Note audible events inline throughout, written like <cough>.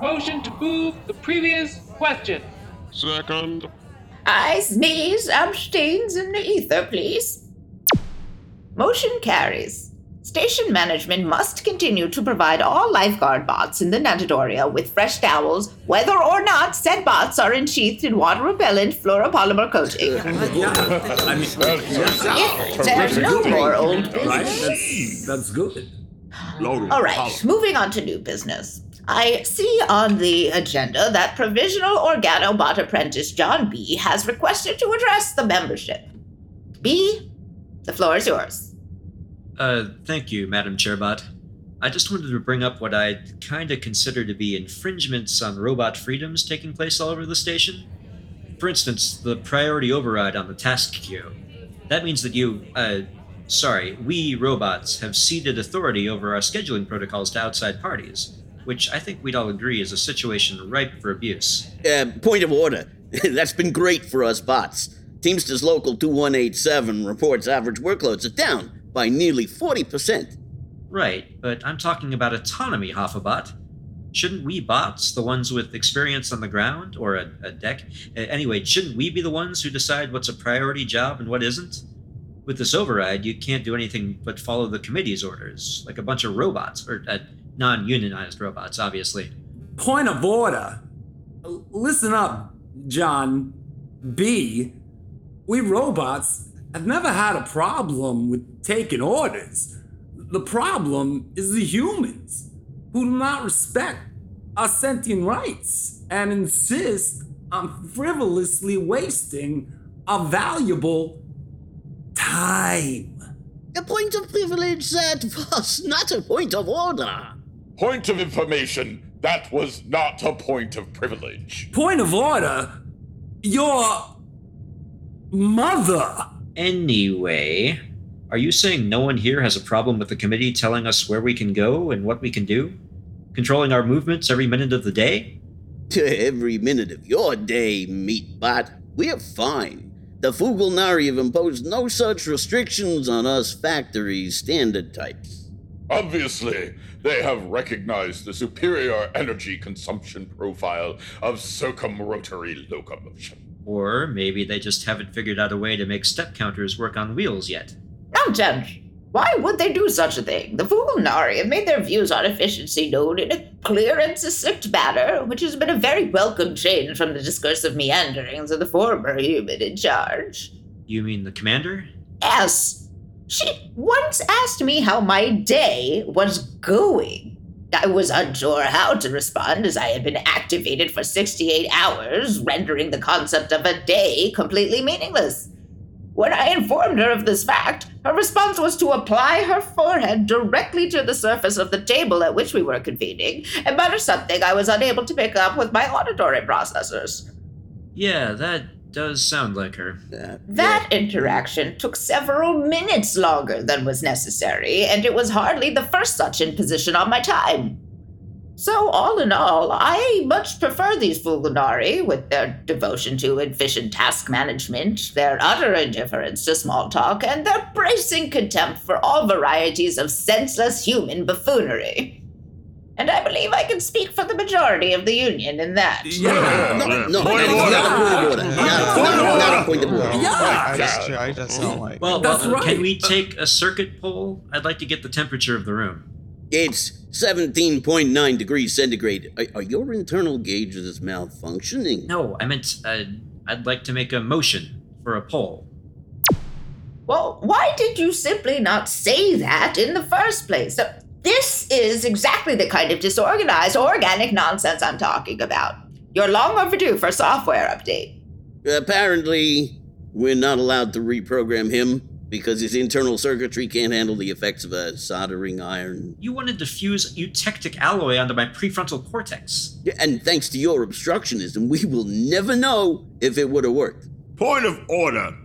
motion to move the previous question. Second. Ayes, knees, abstains in the ether, please. Motion carries. Station management must continue to provide all lifeguard bots in the Natadoria with fresh towels, whether or not said bots are ensheathed in water repellent fluoropolymer coating. Yeah, <laughs> I mean, If there's no more old right? business. That's, that's good. All right, moving on to new business. I see on the agenda that provisional organobot apprentice John B has requested to address the membership. B, the floor is yours. Uh, thank you, Madam Chairbot. I just wanted to bring up what I kind of consider to be infringements on robot freedoms taking place all over the station. For instance, the priority override on the task queue. That means that you, uh, sorry, we robots have ceded authority over our scheduling protocols to outside parties, which I think we'd all agree is a situation ripe for abuse. Uh, point of order. <laughs> That's been great for us bots. Teamsters Local 2187 reports average workloads are down by nearly 40%. Right, but I'm talking about autonomy, Hoffabot. Shouldn't we bots, the ones with experience on the ground or a, a deck, anyway, shouldn't we be the ones who decide what's a priority job and what isn't? With this override, you can't do anything but follow the committee's orders, like a bunch of robots, or uh, non unionized robots, obviously. Point of order. Listen up, John B. We robots have never had a problem with taking orders. The problem is the humans who do not respect our sentient rights and insist on frivolously wasting our valuable time. A point of privilege that was not a point of order. Point of information. That was not a point of privilege. Point of order. Your mother. Anyway, are you saying no one here has a problem with the committee telling us where we can go and what we can do? Controlling our movements every minute of the day? Every minute of your day, Meatbot, we're fine. The Fugalnari have imposed no such restrictions on us factory standard types. Obviously, they have recognized the superior energy consumption profile of circumrotary locomotion. Or maybe they just haven't figured out a way to make step counters work on wheels yet. Nonsense. Why would they do such a thing? The Fugalnari have made their views on efficiency known in a clear and succinct manner, which has been a very welcome change from the discursive meanderings of the former human in charge. You mean the commander? Yes, she once asked me how my day was going. I was unsure how to respond as I had been activated for 68 hours, rendering the concept of a day completely meaningless. When I informed her of this fact, her response was to apply her forehead directly to the surface of the table at which we were convening, and mutter something I was unable to pick up with my auditory processors. Yeah, that does sound like her. Uh, That interaction took several minutes longer than was necessary, and it was hardly the first such imposition on my time. So, all in all, I much prefer these Fugalnari with their devotion to efficient task management, their utter indifference to small talk, and their bracing contempt for all varieties of senseless human buffoonery. And I believe I can speak for the majority of the Union in that. Yeah. no, no, Point of not a point of order. order. Not, not, not a point of order. Yeah. That's, I just don't like. Well, That's well, right. can we take a circuit poll? I'd like to get the temperature of the room. It's 17.9 degrees centigrade. Are, are your internal gauges malfunctioning? No, I meant uh, I'd like to make a motion for a poll. Well, why did you simply not say that in the first place? So, this is exactly the kind of disorganized, organic nonsense I'm talking about. You're long overdue for a software update. Apparently, we're not allowed to reprogram him because his internal circuitry can't handle the effects of a soldering iron. You wanted to fuse eutectic alloy onto my prefrontal cortex. And thanks to your obstructionism, we will never know if it would have worked. Point of order.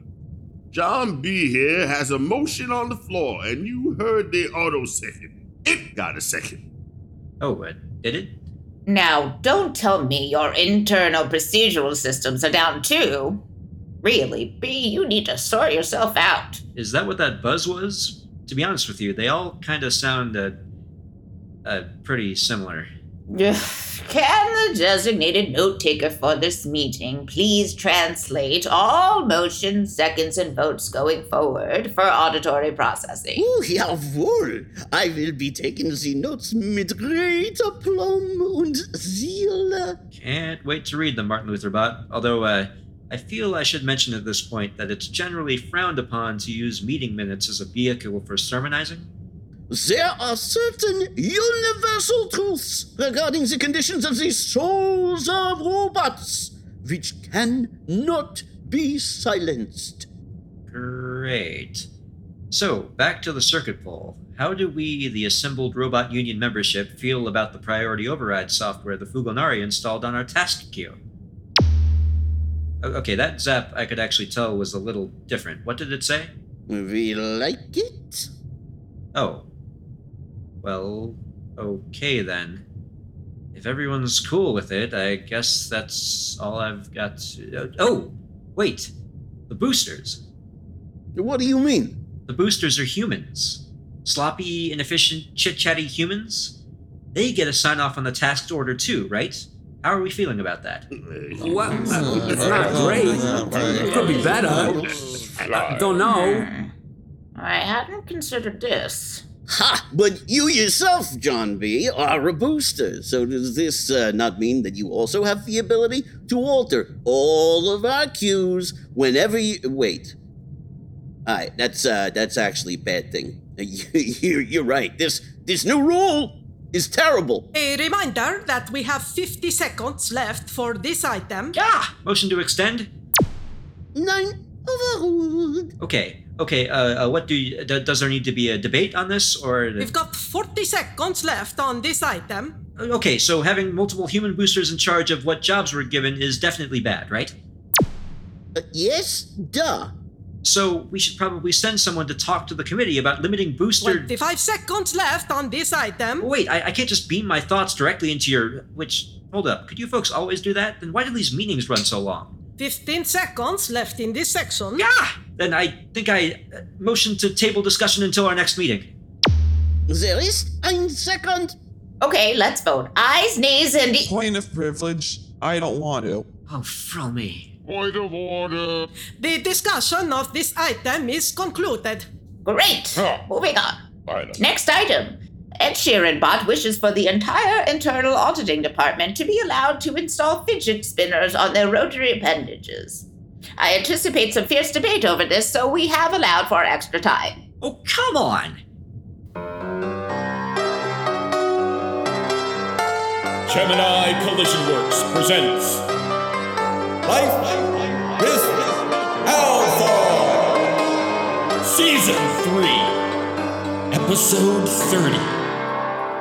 John B. here has a motion on the floor, and you heard the auto second. It got a second. Oh, uh, did it? Now, don't tell me your internal procedural systems are down too. Really, B, you need to sort yourself out. Is that what that buzz was? To be honest with you, they all kind of sound uh, uh, pretty similar. <sighs> Can the designated note taker for this meeting please translate all motions, seconds, and votes going forward for auditory processing? Oh, jawohl. I will be taking the notes mit great aplomb und zeal. Can't wait to read them, Martin Luther Bot. Although, uh, I feel I should mention at this point that it's generally frowned upon to use meeting minutes as a vehicle for sermonizing. There are certain universal truths regarding the conditions of the souls of robots which cannot be silenced. Great. So, back to the circuit poll. How do we, the assembled Robot Union membership, feel about the priority override software the Fugalnari installed on our task queue? Okay, that zap I could actually tell was a little different. What did it say? We like it? Oh. Well, okay then. If everyone's cool with it, I guess that's all I've got. To... Oh, wait. The boosters. What do you mean? The boosters are humans. Sloppy, inefficient, chit chatty humans? They get a sign off on the task order too, right? How are we feeling about that? Well, uh, it's not great. It could be better. I don't know. I hadn't considered this. Ha! But you yourself, John B., are a booster. So does this uh, not mean that you also have the ability to alter all of our queues whenever you wait? Alright, that's uh, that's actually a bad thing. <laughs> You're, you're right. This this new rule is terrible. A reminder that we have 50 seconds left for this item. Ah! Motion to extend? Nine overruled. Okay, okay, uh, uh, what do you. d- does there need to be a debate on this, or. We've got 40 seconds left on this item. Okay, so having multiple human boosters in charge of what jobs we're given is definitely bad, right? Uh, yes, duh. So we should probably send someone to talk to the committee about limiting booster. 25 seconds left on this item. Wait, I, I can't just beam my thoughts directly into your. Which. Hold up, could you folks always do that? Then why do these meetings run so long? 15 seconds left in this section. Yeah! Then I think I uh, motion to table discussion until our next meeting. There is ein second. Okay, let's vote. Ayes, nays, and. E- Point of privilege. I don't want to. Oh, fro me. Point of order. The discussion of this item is concluded. Great! Huh. Moving on. I know. Next item. Ed Sheeran Bot wishes for the entire internal auditing department to be allowed to install fidget spinners on their rotary appendages. I anticipate some fierce debate over this, so we have allowed for extra time. Oh, come on! Gemini Collision Works presents Life with Alpha Season 3 Episode 30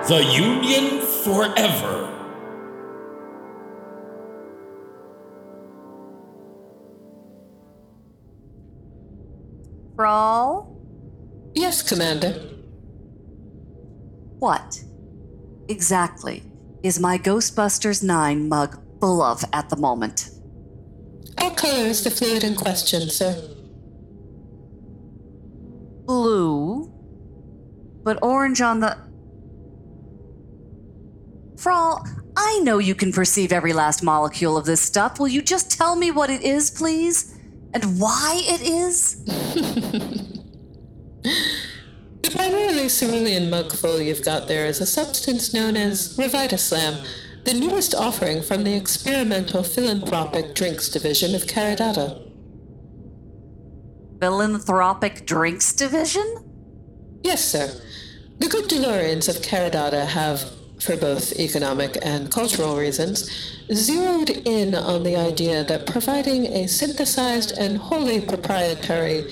The Union Forever Frall? Yes, Commander. What exactly is my Ghostbusters 9 mug full of at the moment? What color is the fluid in question, sir? Blue, but orange on the. Frall, I know you can perceive every last molecule of this stuff. Will you just tell me what it is, please? And why it is? The primarily cerulean mug full you've got there is a substance known as Revitaslam, the newest offering from the experimental philanthropic drinks division of Caradata. Philanthropic Drinks Division? Yes, sir. The good Delurians of Caradata have, for both economic and cultural reasons, zeroed in on the idea that providing a synthesized and wholly proprietary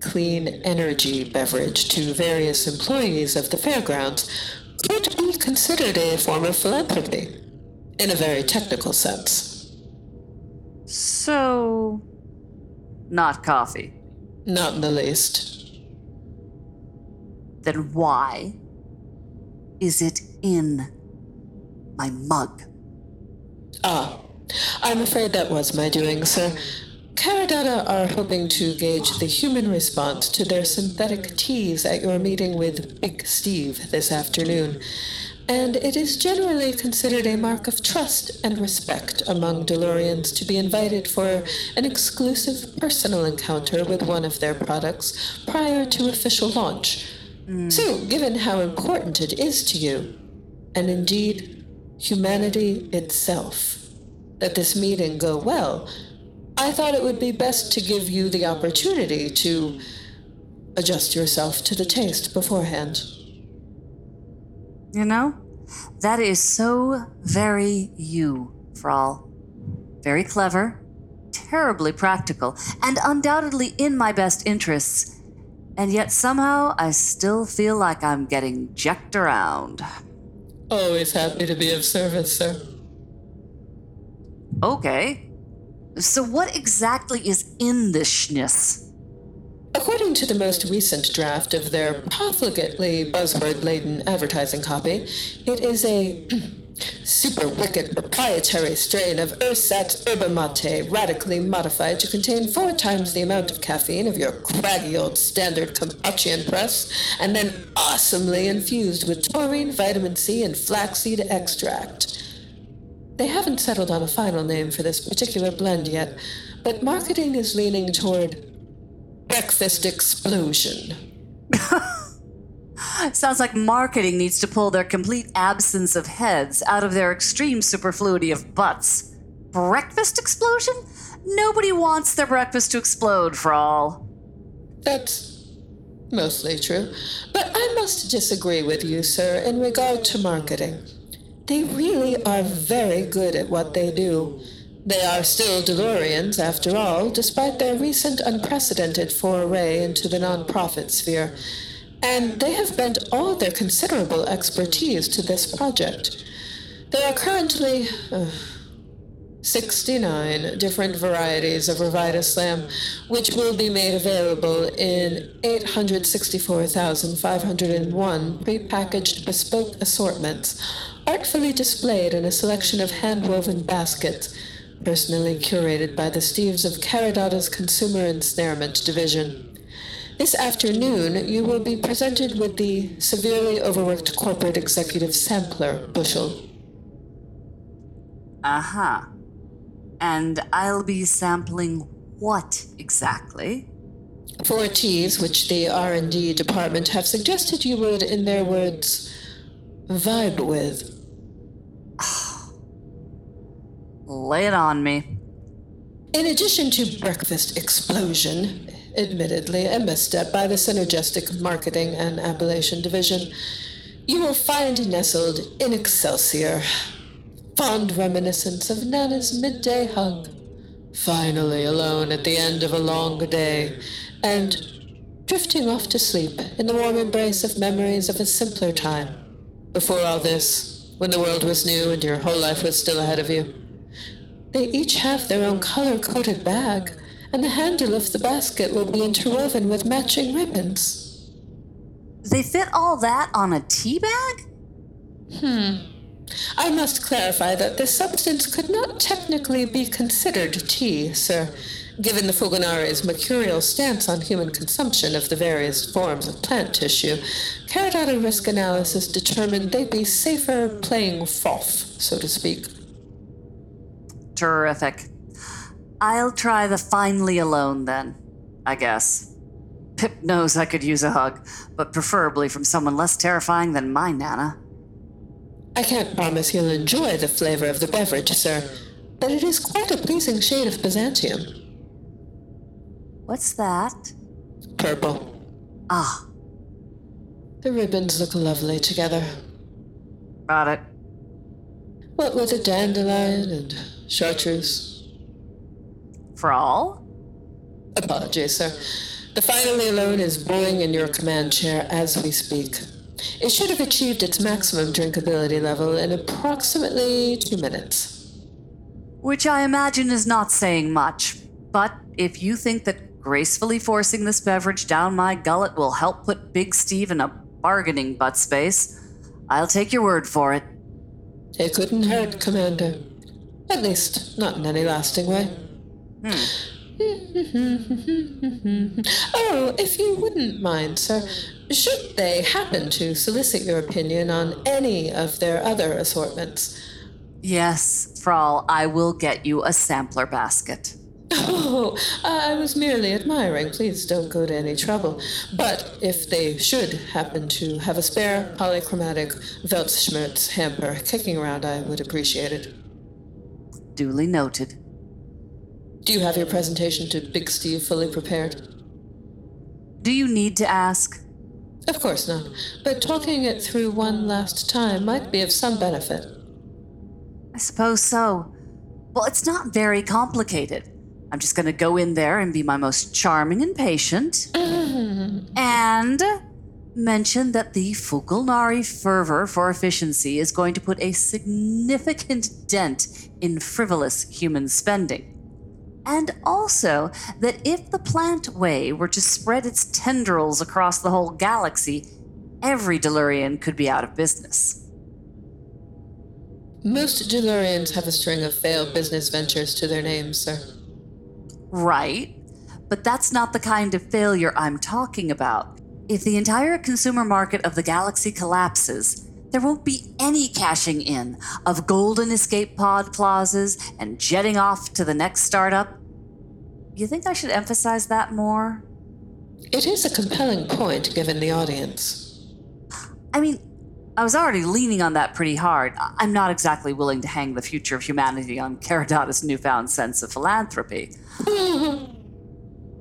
clean energy beverage to various employees of the fairgrounds could be considered a form of philanthropy, in a very technical sense. So. Not coffee. Not in the least. Then why is it in my mug? Ah, I'm afraid that was my doing, sir. Caradata are hoping to gauge the human response to their synthetic teas at your meeting with Big Steve this afternoon. and it is generally considered a mark of trust and respect among Delurians to be invited for an exclusive personal encounter with one of their products prior to official launch. Mm. So, given how important it is to you, and indeed humanity itself, that this meeting go well, I thought it would be best to give you the opportunity to adjust yourself to the taste beforehand. You know, that is so very you, Frall. Very clever, terribly practical, and undoubtedly in my best interests. And yet somehow I still feel like I'm getting jacked around. Always happy to be of service, sir. Okay. So, what exactly is in this schniss? According to the most recent draft of their profligately buzzword laden advertising copy, it is a super wicked proprietary strain of Ursat Herba Mate, radically modified to contain four times the amount of caffeine of your craggy old standard Campaccian press, and then awesomely infused with taurine, vitamin C, and flaxseed extract. They haven't settled on a final name for this particular blend yet, but marketing is leaning toward breakfast explosion. <laughs> Sounds like marketing needs to pull their complete absence of heads out of their extreme superfluity of butts. Breakfast explosion? Nobody wants their breakfast to explode, Frall. That's mostly true. But I must disagree with you, sir, in regard to marketing. They really are very good at what they do. They are still Delurians, after all, despite their recent unprecedented foray into the nonprofit sphere. And they have bent all their considerable expertise to this project. There are currently uh, 69 different varieties of Revita Slam, which will be made available in 864,501 prepackaged bespoke assortments, artfully displayed in a selection of hand-woven baskets, personally curated by the Steves of Caradata's Consumer Ensnarement Division. This afternoon, you will be presented with the severely overworked corporate executive sampler bushel. Uh huh. And I'll be sampling what exactly? Four teas, which the R&D department have suggested you would, in their words, vibe with. <sighs> Lay it on me. In addition to Breakfast Explosion, admittedly a misstep by the Synergistic Marketing and Appellation Division, you will find nestled in Excelsior fond reminiscence of Nana's midday hug, finally alone at the end of a long day, and drifting off to sleep in the warm embrace of memories of a simpler time, before all this, when the world was new and your whole life was still ahead of you. They each have their own color coded bag, and the handle of the basket will be interwoven with matching ribbons. They fit all that on a tea bag? Hmm. I must clarify that this substance could not technically be considered tea, sir, given the Fugalnari's mercurial stance on human consumption of the various forms of plant tissue. Caradata risk analysis determined they'd be safer playing foff, so to speak. Terrific. I'll try the finally alone then, I guess. Pip knows I could use a hug, but preferably from someone less terrifying than my Nana. I can't promise you'll enjoy the flavor of the beverage, sir, but it is quite a pleasing shade of Byzantium. What's that? Purple. Ah, The ribbons look lovely together. got it. What with a dandelion and chartreuse. Frall? Apologies, sir. The finally alone is brewing in your command chair as we speak. It should have achieved its maximum drinkability level in approximately two minutes. Which I imagine is not saying much, but if you think that gracefully forcing this beverage down my gullet will help put Big Steve in a bargaining butt space, I'll take your word for it. It couldn't hurt, Commander. At least, not in any lasting way. Hmm. oh, if you wouldn't mind, sir, should they happen to solicit your opinion on any of their other assortments. Yes, Frall, I will get you a sampler basket. Oh, I was merely admiring. Please don't go to any trouble. But if they should happen to have a spare polychromatic Weltschmerz hamper kicking around, I would appreciate it. Duly noted. Do you have your presentation to Big Steve fully prepared? Do you need to ask? Of course not. But talking it through one last time might be of some benefit. I suppose so. Well, it's not very complicated. I'm just going to go in there and be my most charming and patient. <laughs> and mention that the Fugalnari fervor for efficiency is going to put a significant dent in frivolous human spending. And also that if the plant way were to spread its tendrils across the whole galaxy, every Delurian could be out of business. Most Delurians have a string of failed business ventures to their name, sir. Right. But that's not the kind of failure I'm talking about. If the entire consumer market of the galaxy collapses, there won't be any cashing in of golden escape pod clauses and jetting off to the next startup. Do you think I should emphasize that more? It is a compelling point given the audience. I mean, I was already leaning on that pretty hard. I'm not exactly willing to hang the future of humanity on Caradata's newfound sense of philanthropy. <laughs> and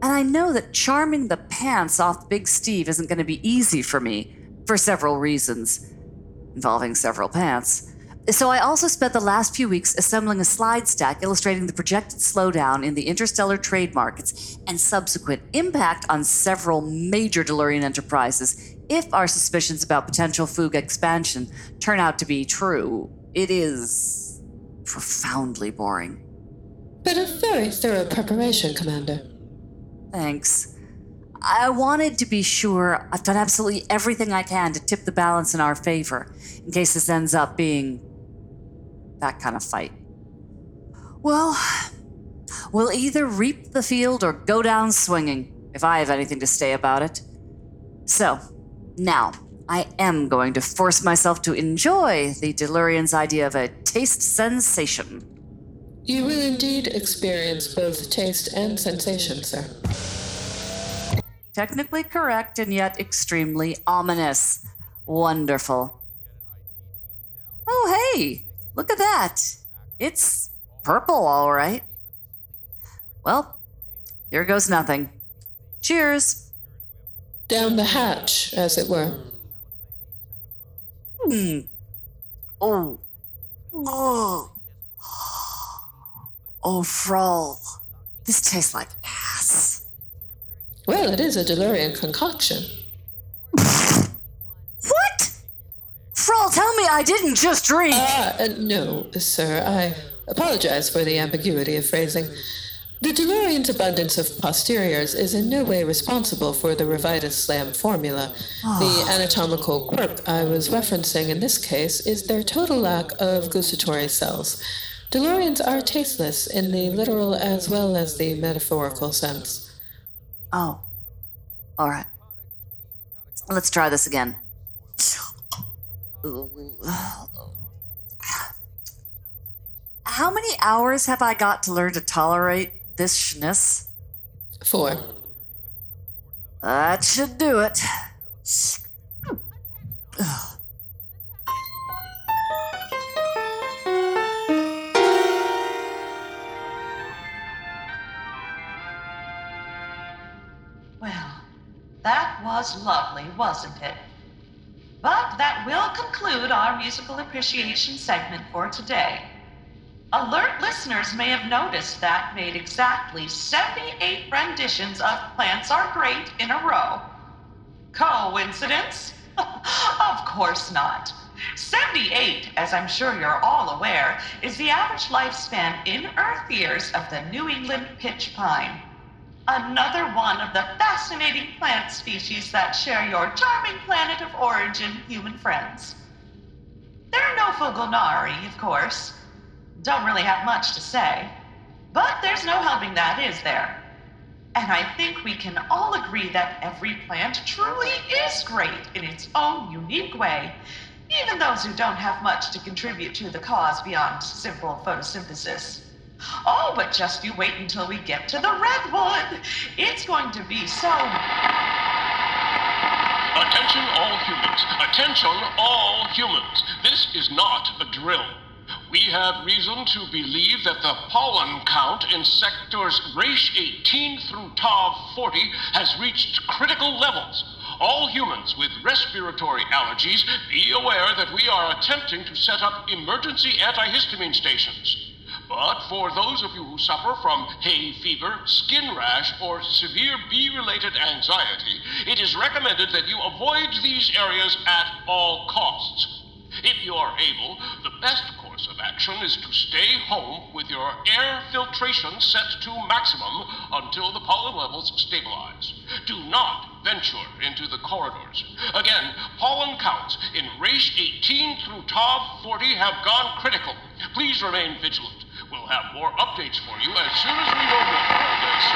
I know that charming the pants off Big Steve isn't going to be easy for me, for several reasons, involving several pants. So I also spent the last few weeks assembling a slide stack illustrating the projected slowdown in the interstellar trade markets and subsequent impact on several major Delurian enterprises if our suspicions about potential Foog expansion turn out to be true. It is profoundly boring. But a very thorough preparation, Commander. Thanks. I wanted to be sure I've done absolutely everything I can to tip the balance in our favor, in case this ends up being that kind of fight. Well, we'll either reap the field or go down swinging, if I have anything to say about it. So, now, I am going to force myself to enjoy the Delurian's idea of a taste sensation. You will indeed experience both taste and sensation, sir. Technically correct and yet extremely ominous. Wonderful. Oh, hey, look at that. It's purple, all right. Well, here goes nothing. Cheers. Down the hatch, as it were. Hmm. Oh. Oh. Oh, Frall. This tastes like ass. Well, it is a Delurian concoction. <laughs> What? Frall, tell me I didn't just drink. Ah, uh, no, sir. I apologize for the ambiguity of phrasing. The Delurian's abundance of posteriors is in no way responsible for the Revitus Slam formula. The anatomical quirk I was referencing in this case is their total lack of gustatory cells. Delurians are tasteless in the literal as well as the metaphorical sense. Oh. All right. Let's try this again. <sighs> How many hours have I got to learn to tolerate this schness? Four. That should do it. <sighs> Well, that was lovely, wasn't it? But that will conclude our musical appreciation segment for today. Alert listeners may have noticed that made exactly 78 renditions of Plants Are Great in a row. Coincidence? <laughs> of course not. 78, as I'm sure you're all aware, is the average lifespan in Earth years of the New England pitch pine. Another one of the fascinating plant species that share your charming planet of origin, human friends. There are no Fugalnari, of course. Don't really have much to say. But there's no helping that, is there? And I think we can all agree that every plant truly is great in its own unique way, even those who don't have much to contribute to the cause beyond simple photosynthesis. Oh, but just you wait until we get to the redwood. It's going to be so. Attention, all humans. Attention, all humans. This is not a drill. We have reason to believe that the pollen count in sectors Raish 18 through Tav 40 has reached critical levels. All humans with respiratory allergies, be aware that we are attempting to set up emergency antihistamine stations. But for those of you who suffer from hay fever, skin rash, or severe bee related anxiety, it is recommended that you avoid these areas at all costs. If you are able, the best course of action is to stay home with your air filtration set to maximum until the pollen levels stabilize. Do not venture into the corridors. Again, pollen counts in Raish 18 through Tav 40 have gone critical. Please remain vigilant. We'll have more updates for you as soon as we know more.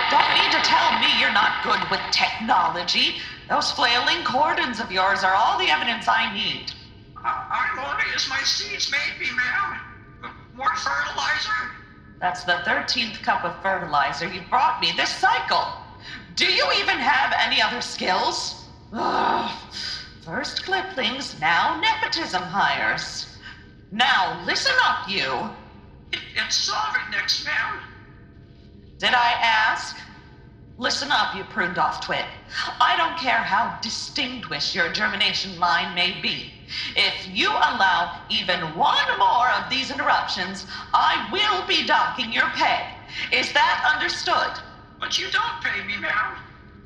Don't need to tell me you're not good with technology. Those flailing cordons of yours are all the evidence I need. I'm only as my seeds made me, ma'am. More fertilizer? That's the 13th cup of fertilizer you brought me this cycle. Do you even have any other skills? Ugh. First clippings, now nepotism hires. Now listen up, you. It's Solventnex, ma'am. Did I ask? Listen up, you pruned off twit. I don't care how distinguished your germination line may be. If you allow even one more of these interruptions, I will be docking your pay. Is that understood? But you don't pay me, ma'am.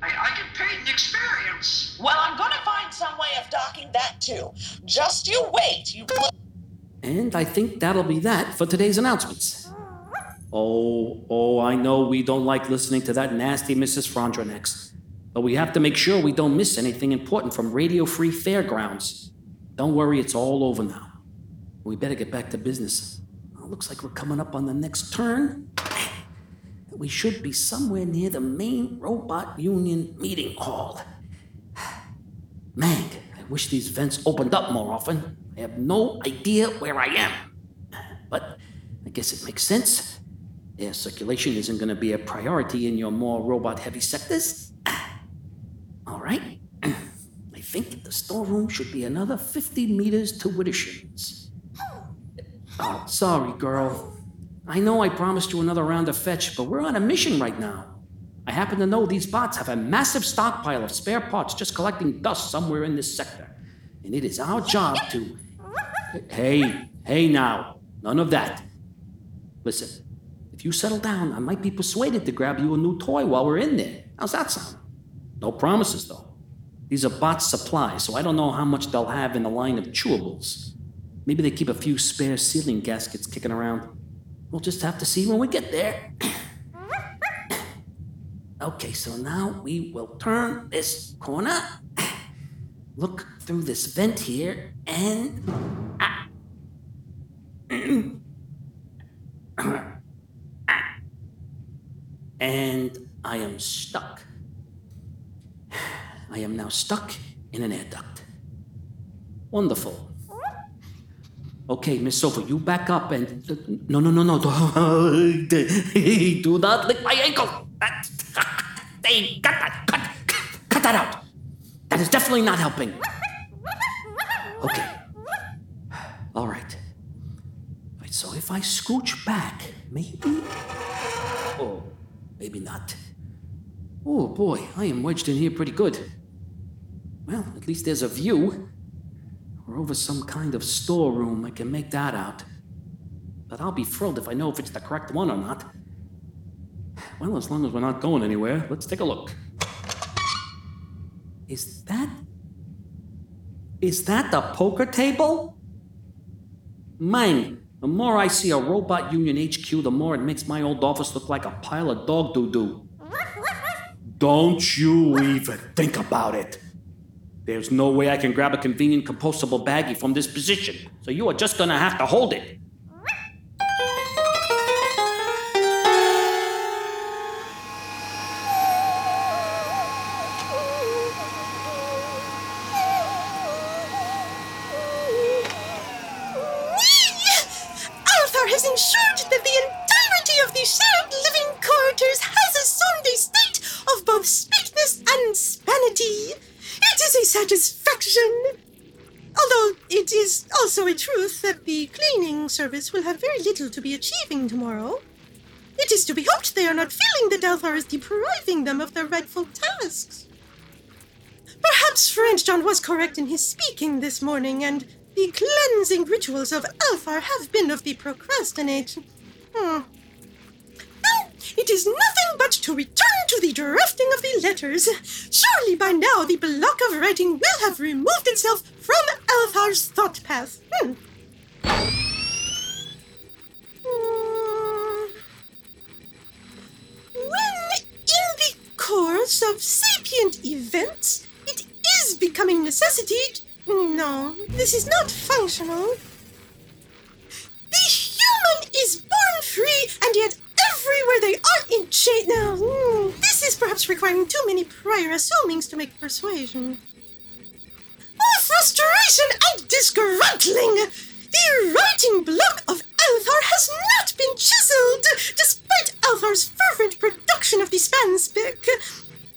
I, I get paid in experience. Well, I'm gonna find some way of docking that too. Just you wait, you. And I think that'll be that for today's announcements. Oh, oh, I know we don't like listening to that nasty Mrs. Frondranex, but we have to make sure we don't miss anything important from Radio Free Fairgrounds. Don't worry, it's all over now. We better get back to business. Well, looks like we're coming up on the next turn. We should be somewhere near the main robot union meeting hall. <sighs> Man, I wish these vents opened up more often. I have no idea where I am. But I guess it makes sense. Air circulation isn't going to be a priority in your more robot heavy sectors. All right. I think the storeroom should be another 50 meters to Widdershins. Oh, sorry, girl. I know I promised you another round of fetch, but we're on a mission right now. I happen to know these bots have a massive stockpile of spare parts just collecting dust somewhere in this sector. And it is our job to. Hey, hey now. None of that. Listen, if you settle down, I might be persuaded to grab you a new toy while we're in there. How's that sound? No promises, though. These are bot supplies, so I don't know how much they'll have in the line of chewables. Maybe they keep a few spare ceiling gaskets kicking around. We'll just have to see when we get there. <coughs> okay, so now we will turn this corner, <coughs> look through this vent here, and. Ah. and I am stuck. I am now stuck in an air duct. Wonderful. Okay, Miss Sofa, you back up and. No, no, no, no. <laughs> Do not lick my ankle. Hey, cut that. Cut, cut that out. That is definitely not helping. Okay. All right. Right, so if I scooch back, maybe. Oh, maybe not. Oh boy, I am wedged in here pretty good. Well, at least there's a view. We're over some kind of storeroom. I can make that out. But I'll be thrilled if I know if it's the correct one or not. Well, as long as we're not going anywhere, let's take a look. Is that. Is that the poker table? Man, the more I see a robot union HQ, the more it makes my old office look like a pile of dog doo doo. Don't you even think about it. There's no way I can grab a convenient compostable baggie from this position, so you are just gonna have to hold it. Be achieving tomorrow. It is to be hoped they are not feeling that Althar is depriving them of their rightful tasks. Perhaps French John was correct in his speaking this morning, and the cleansing rituals of Althar have been of the procrastinate. Hmm. It is nothing but to return to the drafting of the letters. Surely by now the block of writing will have removed itself from Althar's thought path. Hmm. Course of sapient events, it is becoming necessity. No, this is not functional. The human is born free, and yet everywhere they are in chain. Now, hmm, this is perhaps requiring too many prior assumings to make persuasion. Oh, frustration and disgruntling! The writing block of Althar has not been chiseled, despite Althar's fervent production of the Spanspick.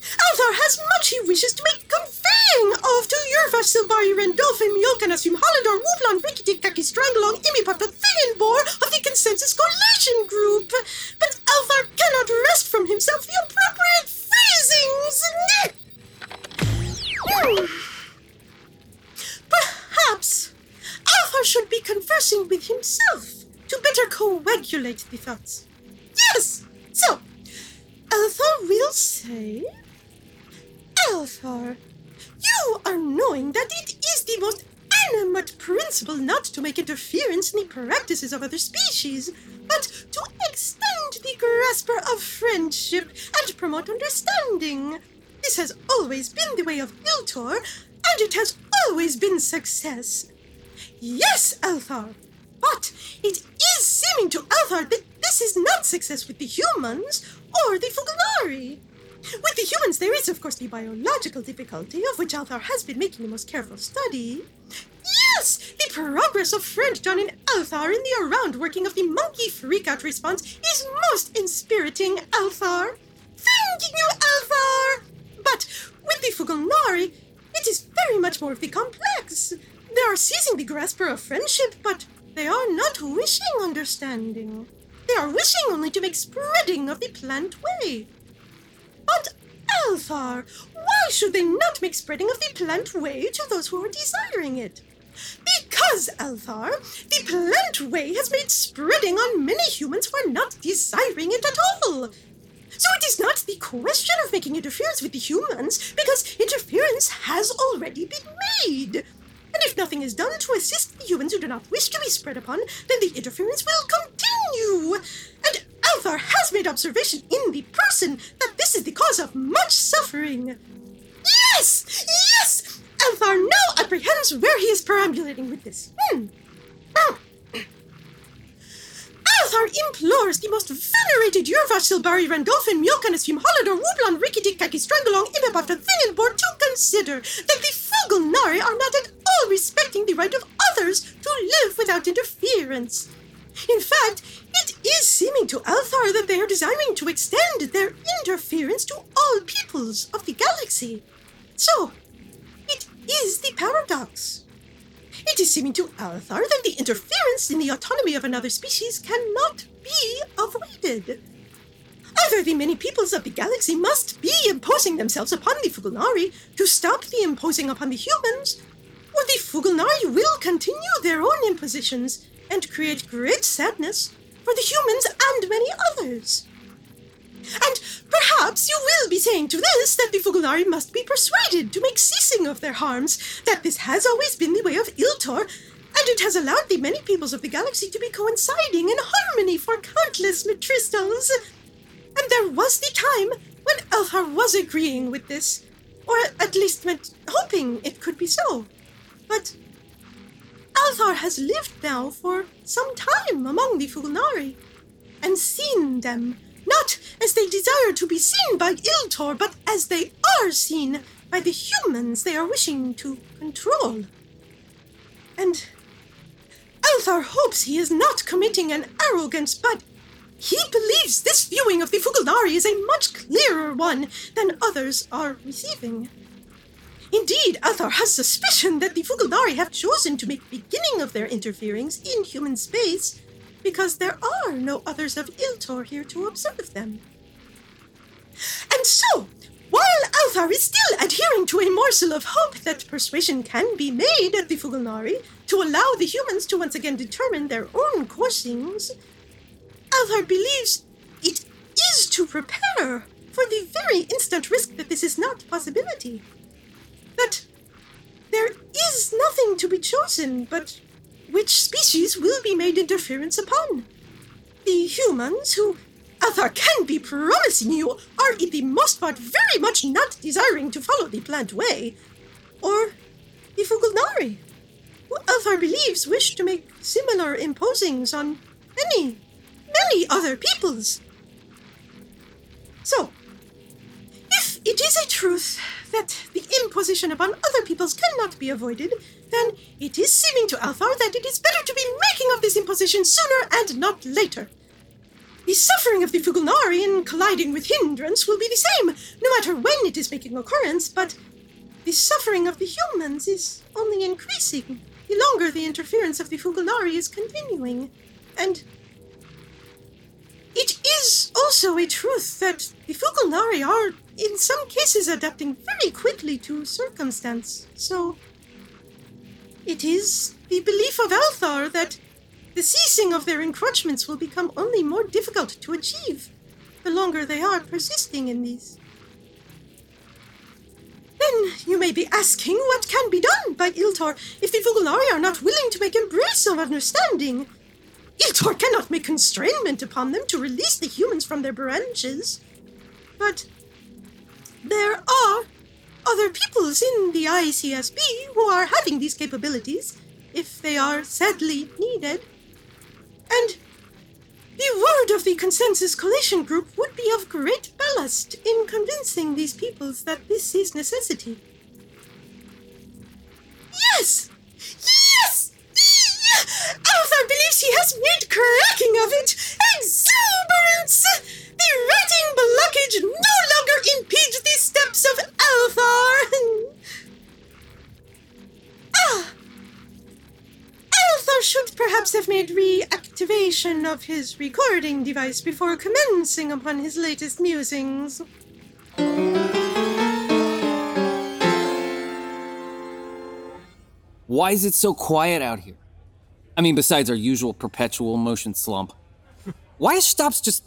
Althar has much he wishes to make conveying of to Yurva Silbari Rendolphin Mjolkanasum Hollandor Wooblan Rikiti Kaki Stranglong Imipapa Thingenbor of the Consensus Coalition Group. But Althar cannot wrest from himself the appropriate phrasings. Perhaps Althar should be conversing with himself to better coagulate the thoughts. Yes! So, Althar will say. Althar, you are knowing that it is the most animate principle not to make interference in the practices of other species, but to extend the grasper of friendship and promote understanding. This has always been the way of Iltor, and it has always been success. Yes, Althar, but it is seeming to Althar that this is not success with the humans or the Fugalnari. With the humans, there is, of course, the biological difficulty, of which Althar has been making the most careful study. Yes, the progress of friend John and Althar in the around working of the monkey freakout response is most inspiriting, Althar. Thank you, Althar! But with the Fugalnari, it is very much more of the complex. They are seizing the grasper of friendship, but they are not wishing understanding. They are wishing only to make spreading of the plant way. But Althar, why should they not make spreading of the plant way to those who are desiring it? Because, Althar, the plant way has made spreading on many humans who are not desiring it at all. So it is not the question of making interference with the humans, because interference has already been made. And if nothing is done to assist the humans who do not wish to be spread upon, then the interference will continue. And Althar has made observation in the person that this is the cause of much suffering. Yes! Yes! Althar now apprehends where he is perambulating with this. Hmm. Ah. Althar implores the most venerated Yurvash Silbari Randolphin Mjolkanasfim Hollador Wooblan Rikiti Kaki Strangalong Imebafta Thingenbor to consider that the Fugalnari are not at all respecting the right of others to live without interference. In fact, it is seeming to Althar that they are desiring to extend their interference to all peoples of the galaxy. So, it is the paradox. It is seeming to Althar that the interference in the autonomy of another species cannot be avoided. Either the many peoples of the galaxy must be imposing themselves upon the Fugalnari to stop the imposing upon the humans, or the Fugalnari will continue their own impositions and create great sadness for the humans and many others. And perhaps you will be saying to this that the Fugalnari must be persuaded to make ceasing of their harms, that this has always been the way of Iltor, and it has allowed the many peoples of the galaxy to be coinciding in harmony for countless Matristals. And there was the time when Althar was agreeing with this, or at least meant hoping it could be so. But Althar has lived now for some time among the Fugalnari, and seen them, not as they desire to be seen by Iltor, but as they are seen by the humans they are wishing to control. And Althar hopes he is not committing an arrogance, but he believes this viewing of the Fugalnari is a much clearer one than others are receiving. Indeed, Althar has suspicion that the Fugalnari have chosen to make beginning of their interferings in human space because there are no others of Iltor here to observe them. And so, while Althar is still adhering to a morsel of hope that persuasion can be made at the Fugalnari to allow the humans to once again determine their own coursings, Althar believes it is to prepare for the very instant risk that this is not possibility. That there is nothing to be chosen but which species will be made interference upon. The humans, who Althar can be promising you are in the most part very much not desiring to follow the plant way, or the Fugalnari, who Althar believes wish to make similar imposings on many, many other peoples. So, if it is a truth that the imposition upon other peoples cannot be avoided, then it is seeming to Althar that it is better to be making of this imposition sooner and not later. The suffering of the Fugalnari in colliding with hindrance will be the same, no matter when it is making occurrence, but the suffering of the humans is only increasing the longer the interference of the Fugalnari is continuing. And it is also a truth that the Fugalnari are, in some cases, adapting very quickly to circumstance. So, it is the belief of Althar that the ceasing of their encroachments will become only more difficult to achieve the longer they are persisting in these. Then you may be asking what can be done by Iltar if the Fugalnari are not willing to make embrace of understanding. Iltar cannot make constrainment upon them to release the humans from their branches. But there are other peoples in the ICSB who are having these capabilities, if they are sadly needed. And the word of the Consensus Coalition Group would be of great ballast in convincing these peoples that this is necessity. Yes! Althar believes he has made cracking of it! Exuberance! The writing blockage no longer impedes the steps of Althar! <laughs> ah! Althar should perhaps have made reactivation of his recording device before commencing upon his latest musings. Why is it so quiet out here? I mean, besides our usual perpetual motion slump. Why is Stops just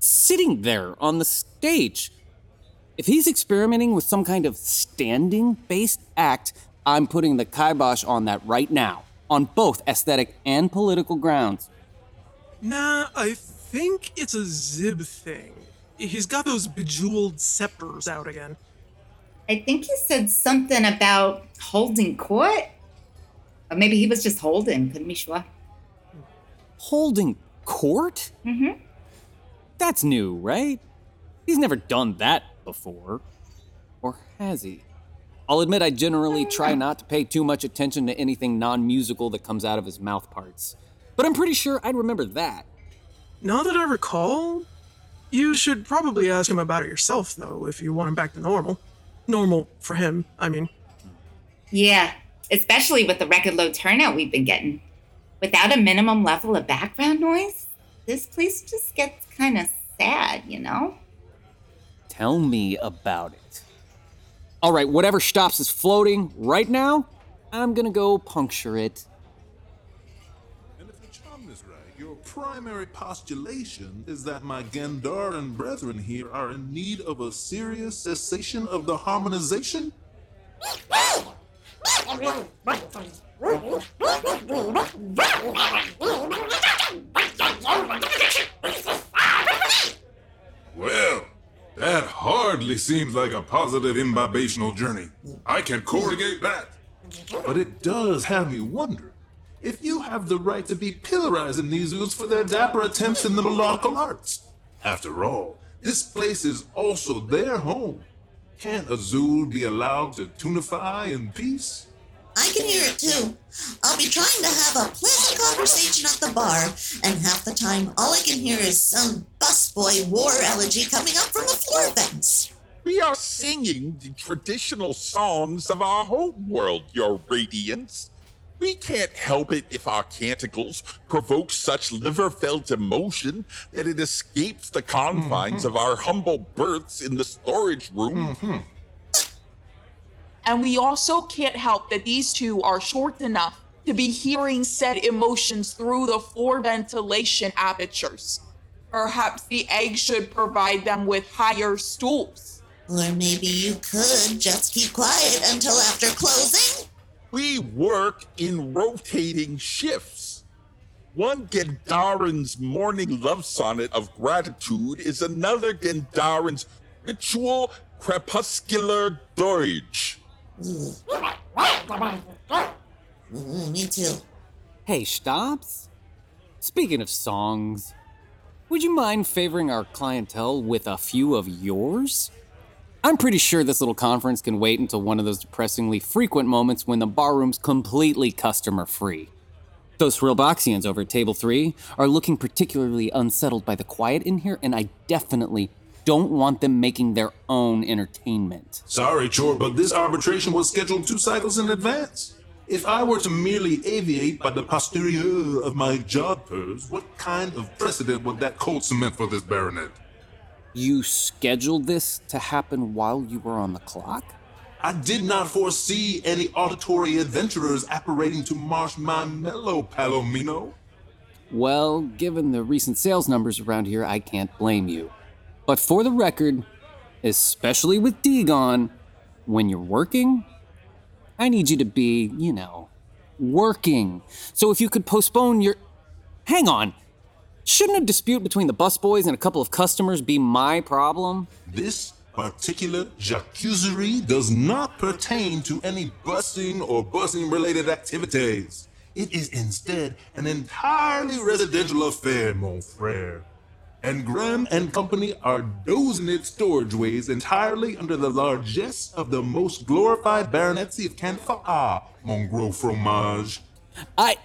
sitting there on the stage? If he's experimenting with some kind of standing based act, I'm putting the kibosh on that right now, on both aesthetic and political grounds. Nah, I think it's a Zib thing. He's got those bejeweled scepters out again. I think he said something about holding court. Or maybe he was just holding, couldn't be sure. Holding court? Mm-hmm. That's new, right? He's never done that before. Or has he? I'll admit I generally try not to pay too much attention to anything non musical that comes out of his mouth parts. But I'm pretty sure I'd remember that. Now that I recall, you should probably ask him about it yourself, though, if you want him back to normal. Normal for him, I mean. Yeah, especially with the record low turnout we've been getting. Without a minimum level of background noise, this place just gets kind of sad, you know? Tell me about it. All right, whatever Stops is floating right now, I'm gonna go puncture it. And if the charm is right, your primary postulation is that my Gandaran brethren here are in need of a serious cessation of the harmonization? Well, that hardly seems like a positive imbibational journey. I can corrugate that. But it does have me wonder if you have the right to be pillarizing these youths for their dapper attempts in the melodical arts. After all, this place is also their home. Can't Azul be allowed to tunify in peace? I can hear it too. I'll be trying to have a pleasant conversation at the bar, and half the time all I can hear is some busboy war elegy coming up from the floor vents. We are singing the traditional songs of our home world, Your Radiance. We can't help it if our canticles provoke such liver-felt emotion that it escapes the confines of our humble berths in the storage room. Mm-hmm. And we also can't help that these two are short enough to be hearing said emotions through the floor ventilation apertures. Perhaps the egg should provide them with higher stools. Or maybe you could just keep quiet until after closing. We work in rotating shifts. One Gendarin's morning love sonnet of gratitude is another Gendarin's ritual crepuscular dirge. Me too. Hey, Stops? Speaking of songs, would you mind favoring our clientele with a few of yours? I'm pretty sure this little conference can wait until one of those depressingly frequent moments when the barroom's completely customer free. Those Rilboxians over at table three are looking particularly unsettled by the quiet in here, and I definitely don't want them making their own entertainment. Sorry, Chor, but this arbitration was scheduled two cycles in advance. If I were to merely aviate by the posterior of my jodhpurs, what kind of precedent would that cold cement for this baronet? You scheduled this to happen while you were on the clock? I did not foresee any auditory adventurers apparating to marsh my mellow, Palomino. Well, given the recent sales numbers around here, I can't blame you. But for the record, especially with Degon, when you're working, I need you to be, you know, working. So if you could postpone your. Hang on! Shouldn't a dispute between the busboys and a couple of customers be my problem? This particular jacuserie does not pertain to any busing or busing related activities. It is instead an entirely residential affair, mon frere. And Graham and Company are dozing its storageways entirely under the largesse of the most glorified baronetcy of Canfa'a, ah, mon gros fromage. I.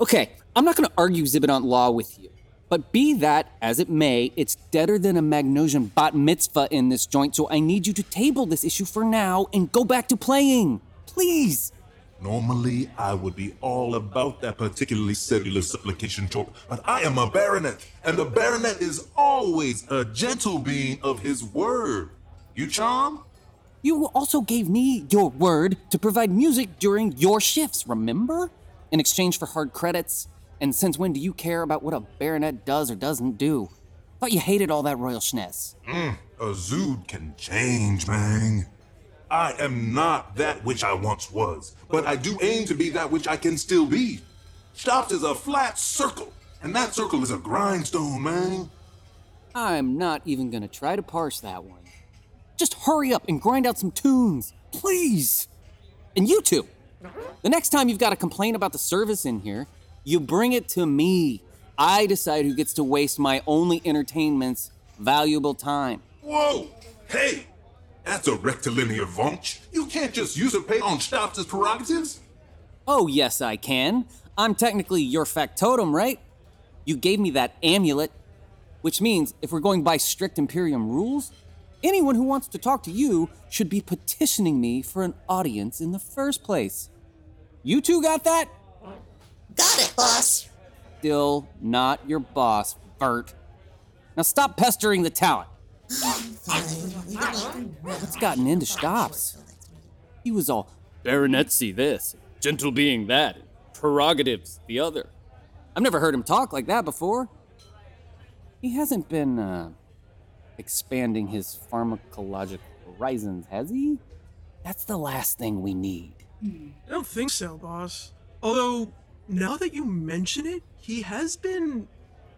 Okay, I'm not gonna argue Zibidant law with you. But be that as it may, it's deader than a Magnosian bat mitzvah in this joint, so I need you to table this issue for now and go back to playing. Please. Normally, I would be all about that particularly cellular supplication talk, but I am a baronet, and a baronet is always a gentle being of his word. You charm? You also gave me your word to provide music during your shifts, remember? In exchange for hard credits. And since when do you care about what a baronet does or doesn't do? Thought you hated all that royal schness. Mm, a Zood can change, man. I am not that which I once was, but I do aim to be that which I can still be. Stops is a flat circle, and that circle is a grindstone, man. I'm not even gonna try to parse that one. Just hurry up and grind out some tunes, please. And you two, the next time you've got a complaint about the service in here, you bring it to me. I decide who gets to waste my only entertainment's valuable time. Whoa! Hey! That's a rectilinear vonch. You can't just usurpate on Stops' prerogatives. Oh, yes, I can. I'm technically your factotum, right? You gave me that amulet, which means if we're going by strict Imperium rules, anyone who wants to talk to you should be petitioning me for an audience in the first place. You two got that? Got it, boss. Still not your boss, Bert. Now stop pestering the talent. What's gotten into Stops? He was all baronetcy this, gentle being that, prerogatives the other. I've never heard him talk like that before. He hasn't been uh, expanding his pharmacological horizons, has he? That's the last thing we need. I don't think so, boss. Although, now that you mention it, he has been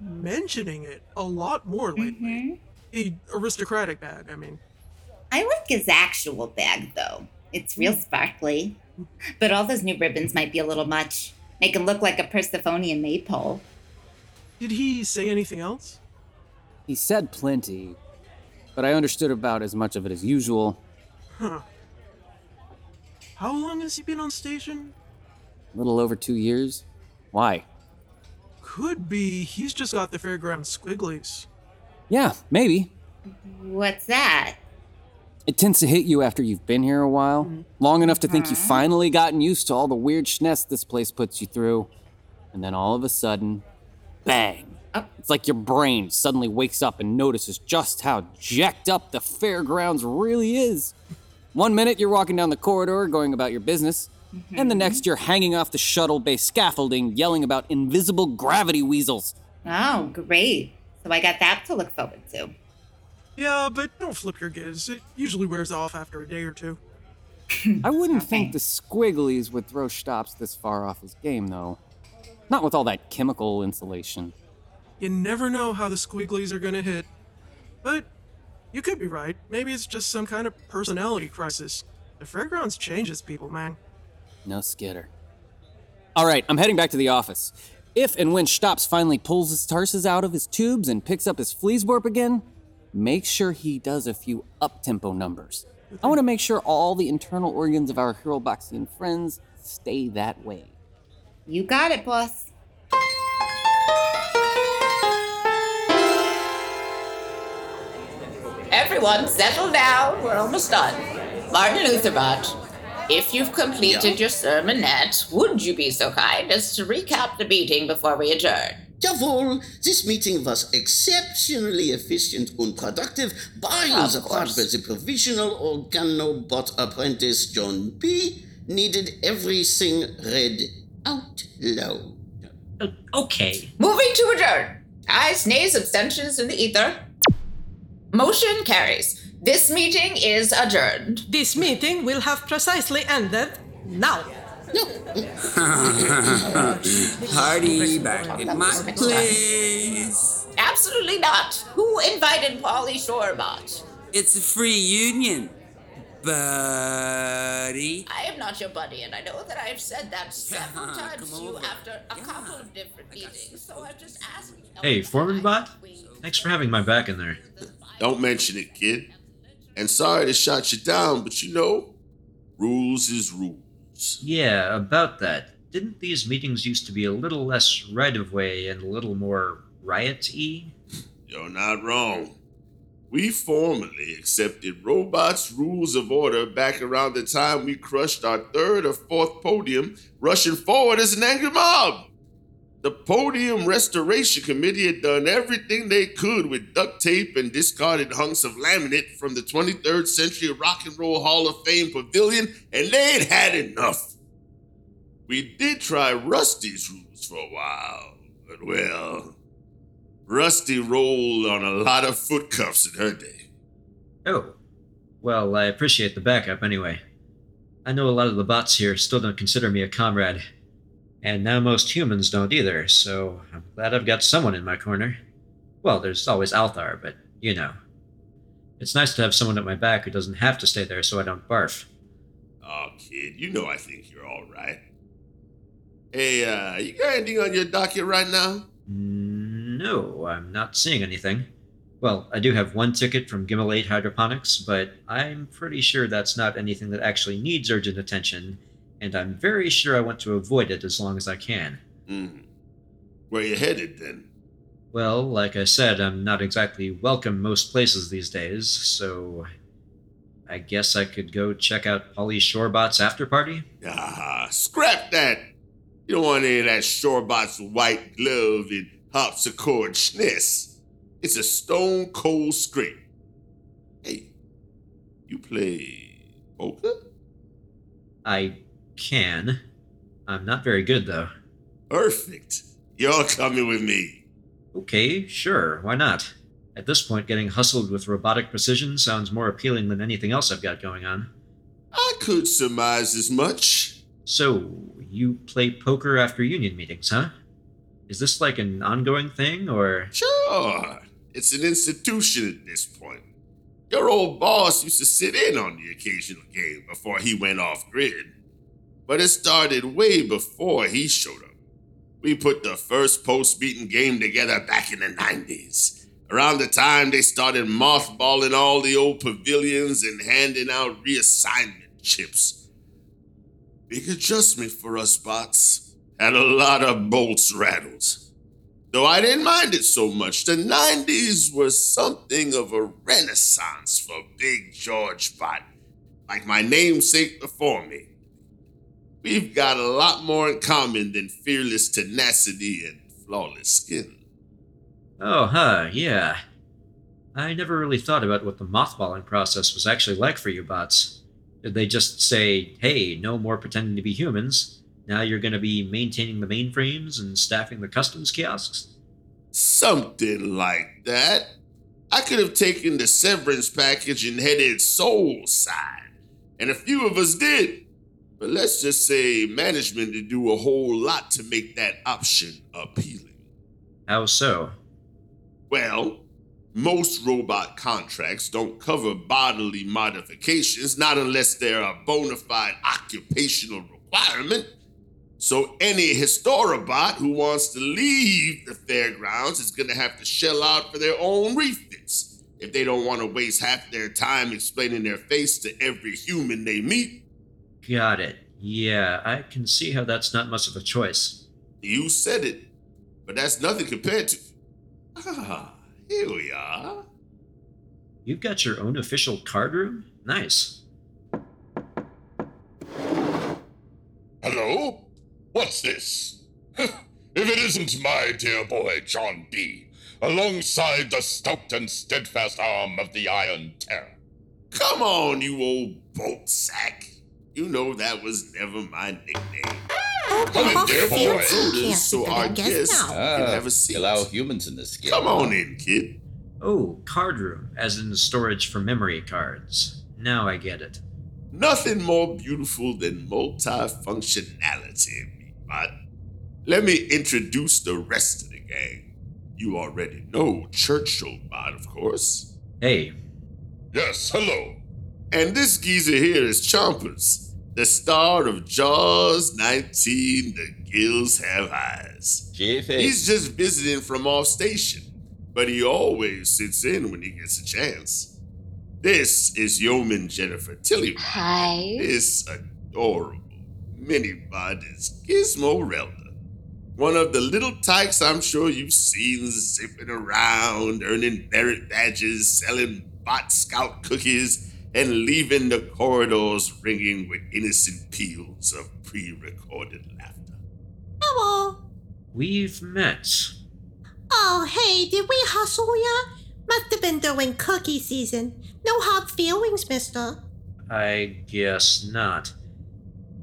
mentioning it a lot more lately. Mm-hmm. The aristocratic bag, I mean. I like his actual bag, though. It's real mm. sparkly. But all those new ribbons might be a little much. Make him look like a Persephonian maypole. Did he say anything else? He said plenty, but I understood about as much of it as usual. Huh. How long has he been on station? A little over two years. Why? Could be he's just got the fairground squigglies. Yeah, maybe. What's that? It tends to hit you after you've been here a while, long enough to think you've finally gotten used to all the weird schness this place puts you through. And then all of a sudden, bang. Oh. It's like your brain suddenly wakes up and notices just how jacked up the fairgrounds really is. One minute you're walking down the corridor going about your business, and the next you're hanging off the shuttle bay scaffolding yelling about invisible gravity weasels. Oh, great. So I got that to look forward to. Yeah, but don't flip your giz. It usually wears off after a day or two. <laughs> I wouldn't think the Squigglies would throw Stops this far off his game, though. Not with all that chemical insulation. You never know how the squigglies are gonna hit. But you could be right. Maybe it's just some kind of personality crisis. The fairgrounds changes people, man. No skitter. All right, I'm heading back to the office. If and when Stops finally pulls his tarses out of his tubes and picks up his fleasborp again, make sure he does a few up-tempo numbers. I want to make sure all the internal organs of our Heroboxian friends stay that way. You got it, boss. Everyone, settle down. We're almost done. Martin Lutherbot, if you've completed your sermonette, would you be so kind as to recap the meeting before we adjourn? Jawohl, this meeting was exceptionally efficient and productive, barring Of the part course. where the provisional organobot apprentice John B needed everything read out loud. Uh, okay. Moving to adjourn. Ayes, nays, abstentions in the ether. Motion carries. This meeting is adjourned. This meeting will have precisely ended now. <laughs> Party back in my place. Absolutely not. Who invited Polly Shorebot? It's a free union, buddy. I am not your buddy, and I know that I've said that several times to you after a couple of different meetings, so I've just asked. Hey, Foreman Bot? Thanks for having my back in there. Don't mention it, kid. And sorry to shut you down, but you know, rules is rules. Yeah, about that. Didn't these meetings used to be a little less right of way and a little more riot y? You're not wrong. We formally accepted robots' rules of order back around the time we crushed our third or fourth podium, rushing forward as an angry mob. The Podium Restoration Committee had done everything they could with duct tape and discarded hunks of laminate from the 23rd Century Rock and Roll Hall of Fame Pavilion, and they'd had enough. We did try Rusty's rules for a while, but well, Rusty rolled on a lot of foot cuffs in her day. Oh. Well, I appreciate the backup anyway. I know a lot of the bots here still don't consider me a comrade. And now most humans don't either, so I'm glad I've got someone in my corner. Well, there's always Althar, but you know. It's nice to have someone at my back who doesn't have to stay there so I don't barf. Oh, kid, you know I think you're all right. Hey, uh, you got anything on your docket right now? No, I'm not seeing anything. Well, I do have one ticket from Gimmelate Hydroponics, but I'm pretty sure that's not anything that actually needs urgent attention, and I'm very sure I want to avoid it as long as I can. Hmm. Where you headed then? Well, like I said, I'm not exactly welcome most places these days, so I guess I could go check out Polly Shorebot's after party? Ah, scrap that. You don't want any of that Shorebot's white glove and harpsichord schness. It's a stone cold scrape. Hey, you play poker? I can. I'm not very good, though. Perfect. You're coming with me. Okay, sure, why not? At this point, getting hustled with robotic precision sounds more appealing than anything else I've got going on. I could surmise as much. So, you play poker after union meetings, huh? Is this like an ongoing thing, or. Sure. It's an institution at this point. Your old boss used to sit in on the occasional game before he went off grid. But it started way before he showed up. We put the first post meeting game together back in the 90s. Around the time they started mothballing all the old pavilions and handing out reassignment chips. Big adjustment for us bots. Had a lot of bolts rattled. Though I didn't mind it so much, the 90s was something of a renaissance for Big George Bot, like my namesake before me. We've got a lot more in common than fearless tenacity and flawless skin. Oh, huh, yeah. I never really thought about what the mothballing process was actually like for you bots. Did they just say, hey, no more pretending to be humans? Now you're going to be maintaining the mainframes and staffing the customs kiosks? Something like that. I could have taken the severance package and headed soul side, and a few of us did. But let's just say management did do a whole lot to make that option appealing. How so? Well, most robot contracts don't cover bodily modifications, not unless they're a bona fide occupational requirement. So any Historobot who wants to leave the fairgrounds is going to have to shell out for their own refits if they don't want to waste half their time explaining their face to every human they meet. Got it. Yeah, I can see how that's not much of a choice. You said it, but that's nothing compared to. <laughs> Ah, here we are. You've got your own official card room? Nice. Hello? What's this? <laughs> if it isn't my dear boy John B., alongside the stout and steadfast arm of the Iron Terror. Come on, you old bolt sack. You know that was never my nickname. Come in, dear boy. Intruders, so our guests can have a seat. Allow humans in this game. Come on in, kid. Oh, card room, as in storage for memory cards. Now I get it. Nothing more beautiful than multifunctionality, but let me introduce the rest of the gang. You already know Churchill Bot, of course. Hey. Yes, hello. And this geezer here is Chompers, the star of Jaws 19, The Gills Have Eyes. He's just visiting from off station, but he always sits in when he gets a chance. This is Yeoman Jennifer Tilly. Hi. This adorable mini bot is Gizmorella. One of the little tykes I'm sure you've seen zipping around, earning merit badges, selling bot scout cookies, and leaving the corridors ringing with innocent peals of pre recorded laughter. Hello. We've met. Oh, hey, did we hustle ya? Must have been during cookie season. No hard feelings, mister. I guess not.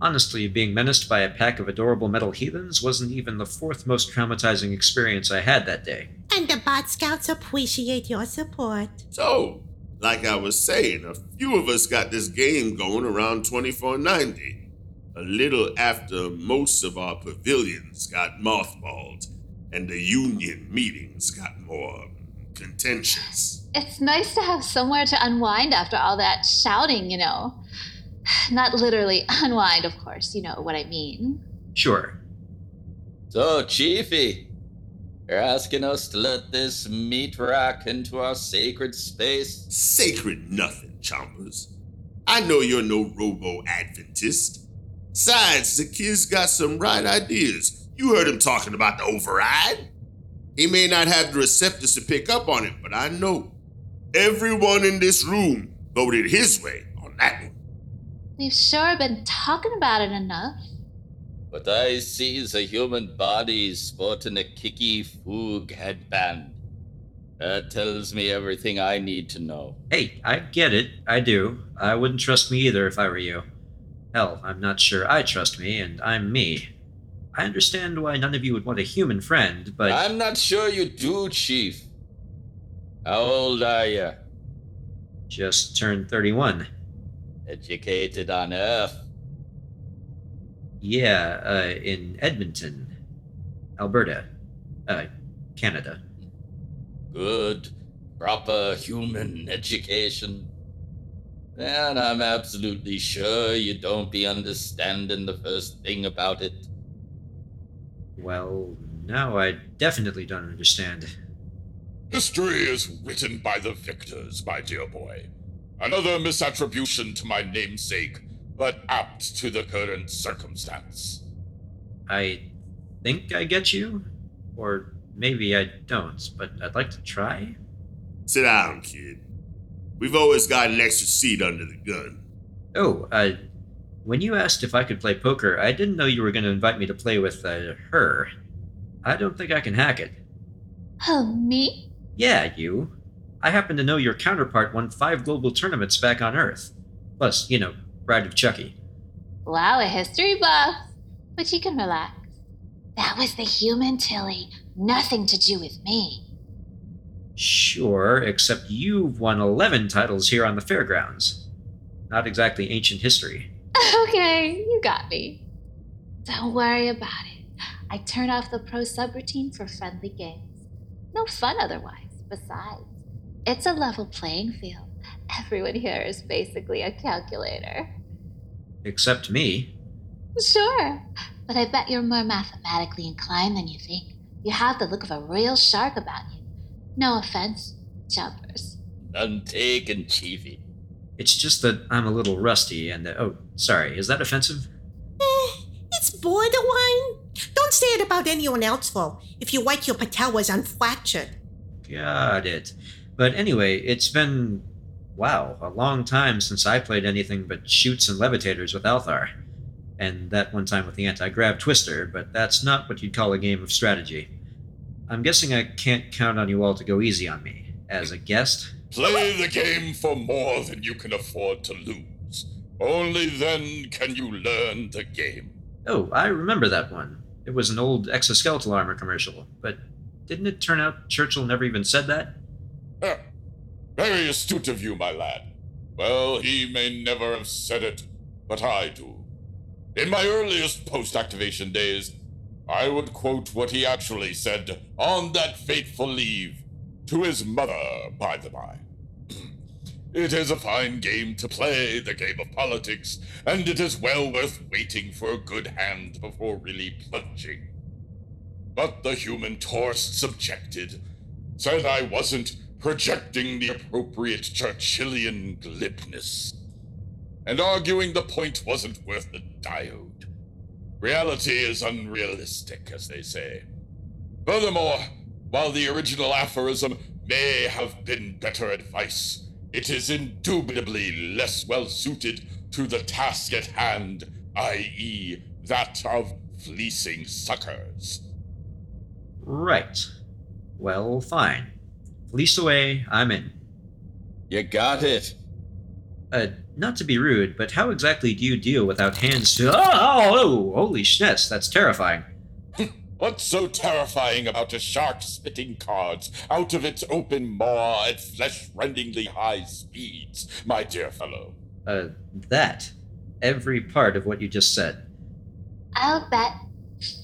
Honestly, being menaced by a pack of adorable metal heathens wasn't even the fourth most traumatizing experience I had that day. And the Bot Scouts appreciate your support. So, like I was saying, a few of us got this game going around 2490, a little after most of our pavilions got mothballed and the union meetings got more contentious. It's nice to have somewhere to unwind after all that shouting, you know. <sighs> Not literally <laughs> unwind, of course, you know what I mean. Sure. So, Chiefy, you're asking us to let this meat rack into our sacred space? Sacred nothing, Chompers. I know you're no robo Adventist. Besides, the kid's got some right ideas. You heard him talking about the override. He may not have the receptors to pick up on it, but I know everyone in this room voted his way on that one. We've sure been talking about it enough. What I see is a human body sporting a Kiki Foog headband. That tells me everything I need to know. Hey, I get it. I do. I wouldn't trust me either if I were you. Hell, I'm not sure I trust me, and I'm me. I understand why none of you would want a human friend, but. I'm not sure you do, Chief. How old are you? Just turned 31. Educated on Earth. Yeah, uh, in Edmonton, Alberta, uh, Canada. Good, proper human education. And I'm absolutely sure you don't be understanding the first thing about it. Well, now I definitely don't understand. History is written by the victors, my dear boy. Another misattribution to my namesake, but apt to the current circumstance. I think I get you, or maybe I don't, but I'd like to try. Sit down, kid. We've always got an extra seat under the gun. Oh, uh, when you asked if I could play poker, I didn't know you were going to invite me to play with uh, her. I don't think I can hack it. Oh, me? Yeah, you. I happen to know your counterpart won five global tournaments back on Earth. Plus, you know, Bride of Chucky. Wow, a history buff. But you can relax. That was the human Tilly. Nothing to do with me. Sure, except you've won 11 titles here on the fairgrounds. Not exactly ancient history. <laughs> Okay, you got me. Don't worry about it. I turn off the pro subroutine for friendly games. No fun otherwise. Besides, it's a level playing field. Everyone here is basically a calculator. Except me. Sure, but I bet you're more mathematically inclined than you think. You have the look of a real shark about you. No offense, Chompers. None taken, Chiefy. It's just that I'm a little rusty and. Uh, oh, sorry, is that offensive? Eh, it's borderline. Don't say it about anyone else, though. If you like your patellas unfractured. Got it. But anyway, it's been. Wow, a long time since I played anything but shoots and levitators with Althar. And that one time with the anti grav twister, but that's not what you'd call a game of strategy. I'm guessing I can't count on you all to go easy on me. As a guest? Play the game for more than you can afford to lose. Only then can you learn the game. Oh, I remember that one. It was an old exoskeletal armor commercial, but didn't it turn out Churchill never even said that? Very astute of you, my lad. Well, he may never have said it, but I do. In my earliest post activation days, I would quote what he actually said on that fateful leave to his mother, by the by. <clears throat> It is a fine game to play, the game of politics, and it is well worth waiting for a good hand before really plunging. But the human Torst objected, said I wasn't projecting the appropriate Churchillian glibness, and arguing the point wasn't worth the diode. Reality is unrealistic, as they say. Furthermore, while the original aphorism may have been better advice, it is indubitably less well suited to the task at hand, i.e., that of fleecing suckers. Right. Well, fine. Fleece away, I'm in. You got it. Uh, not to be rude, but how exactly do you deal without hands to. Oh, oh, oh holy schnitz, that's terrifying. <laughs> What's so terrifying about a shark spitting cards out of its open maw at flesh rendingly high speeds, my dear fellow? Uh, that. Every part of what you just said. I'll bet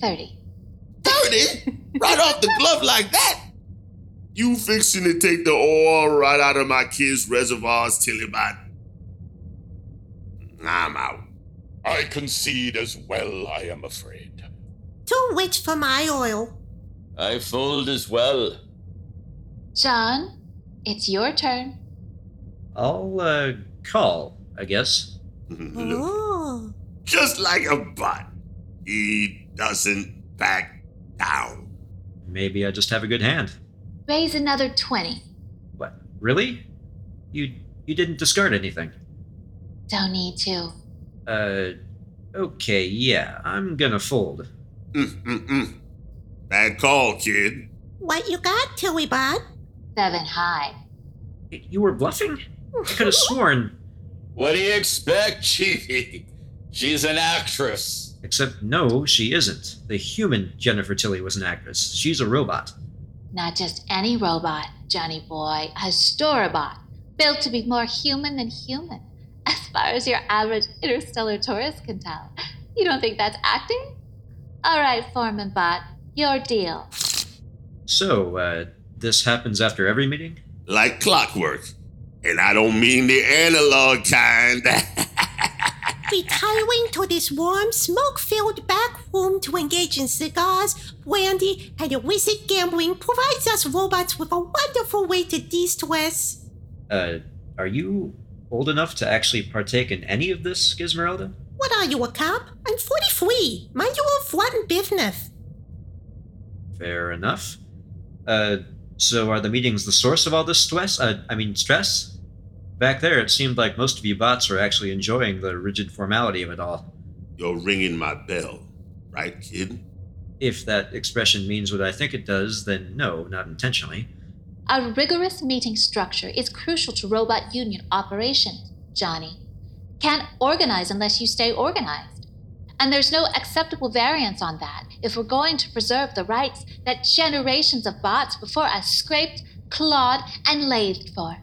30. 30? right off the glove like that? You fixing to take the oil right out of my kid's reservoirs, Tillybot? I'm out. I concede as well, I am afraid. Too rich for my oil. I fold as well. John, it's your turn. I'll, uh, call, I guess. Oh. Just like a butt. He doesn't back down. Maybe I just have a good hand. Raise another 20. What? Really? You you didn't discard anything. Don't need to. Uh okay, yeah, I'm gonna fold. Mm-mm-mm. Bad call, kid. What you got, Tilly Tillybot? Seven high. You were bluffing? I could have <laughs> sworn. What do you expect, <laughs> Chiefy? She's an actress. Except, no, she isn't. The human Jennifer Tilly was an actress. She's a robot. Not just any robot, Johnny boy. A storabot. Built to be more human than human. <laughs> As far as your average interstellar tourist can tell. You don't think that's acting? All right, Foreman Bot. Your deal. So, uh, this happens after every meeting? Like clockwork. And I don't mean the analog kind. <laughs> Retiring to this warm, smoke filled back room to engage in cigars, brandy, and illicit gambling provides us robots with a wonderful way to de stress. Uh, are you old enough to actually partake in any of this, Gizmerelda? What are you, a cop? I'm 43. Mind your own flat business. Fair enough. Uh, so are the meetings the source of all this stress? Uh, I mean, stress? Back there, it seemed like most of you bots were actually enjoying the rigid formality of it all. You're ringing my bell, right, kid? If that expression means what I think it does, then no, not intentionally. A rigorous meeting structure is crucial to robot union operations, Johnny. Can't organize unless you stay organized. And there's no acceptable variance on that if we're going to preserve the rights that generations of bots before us scraped, clawed, and lathed for.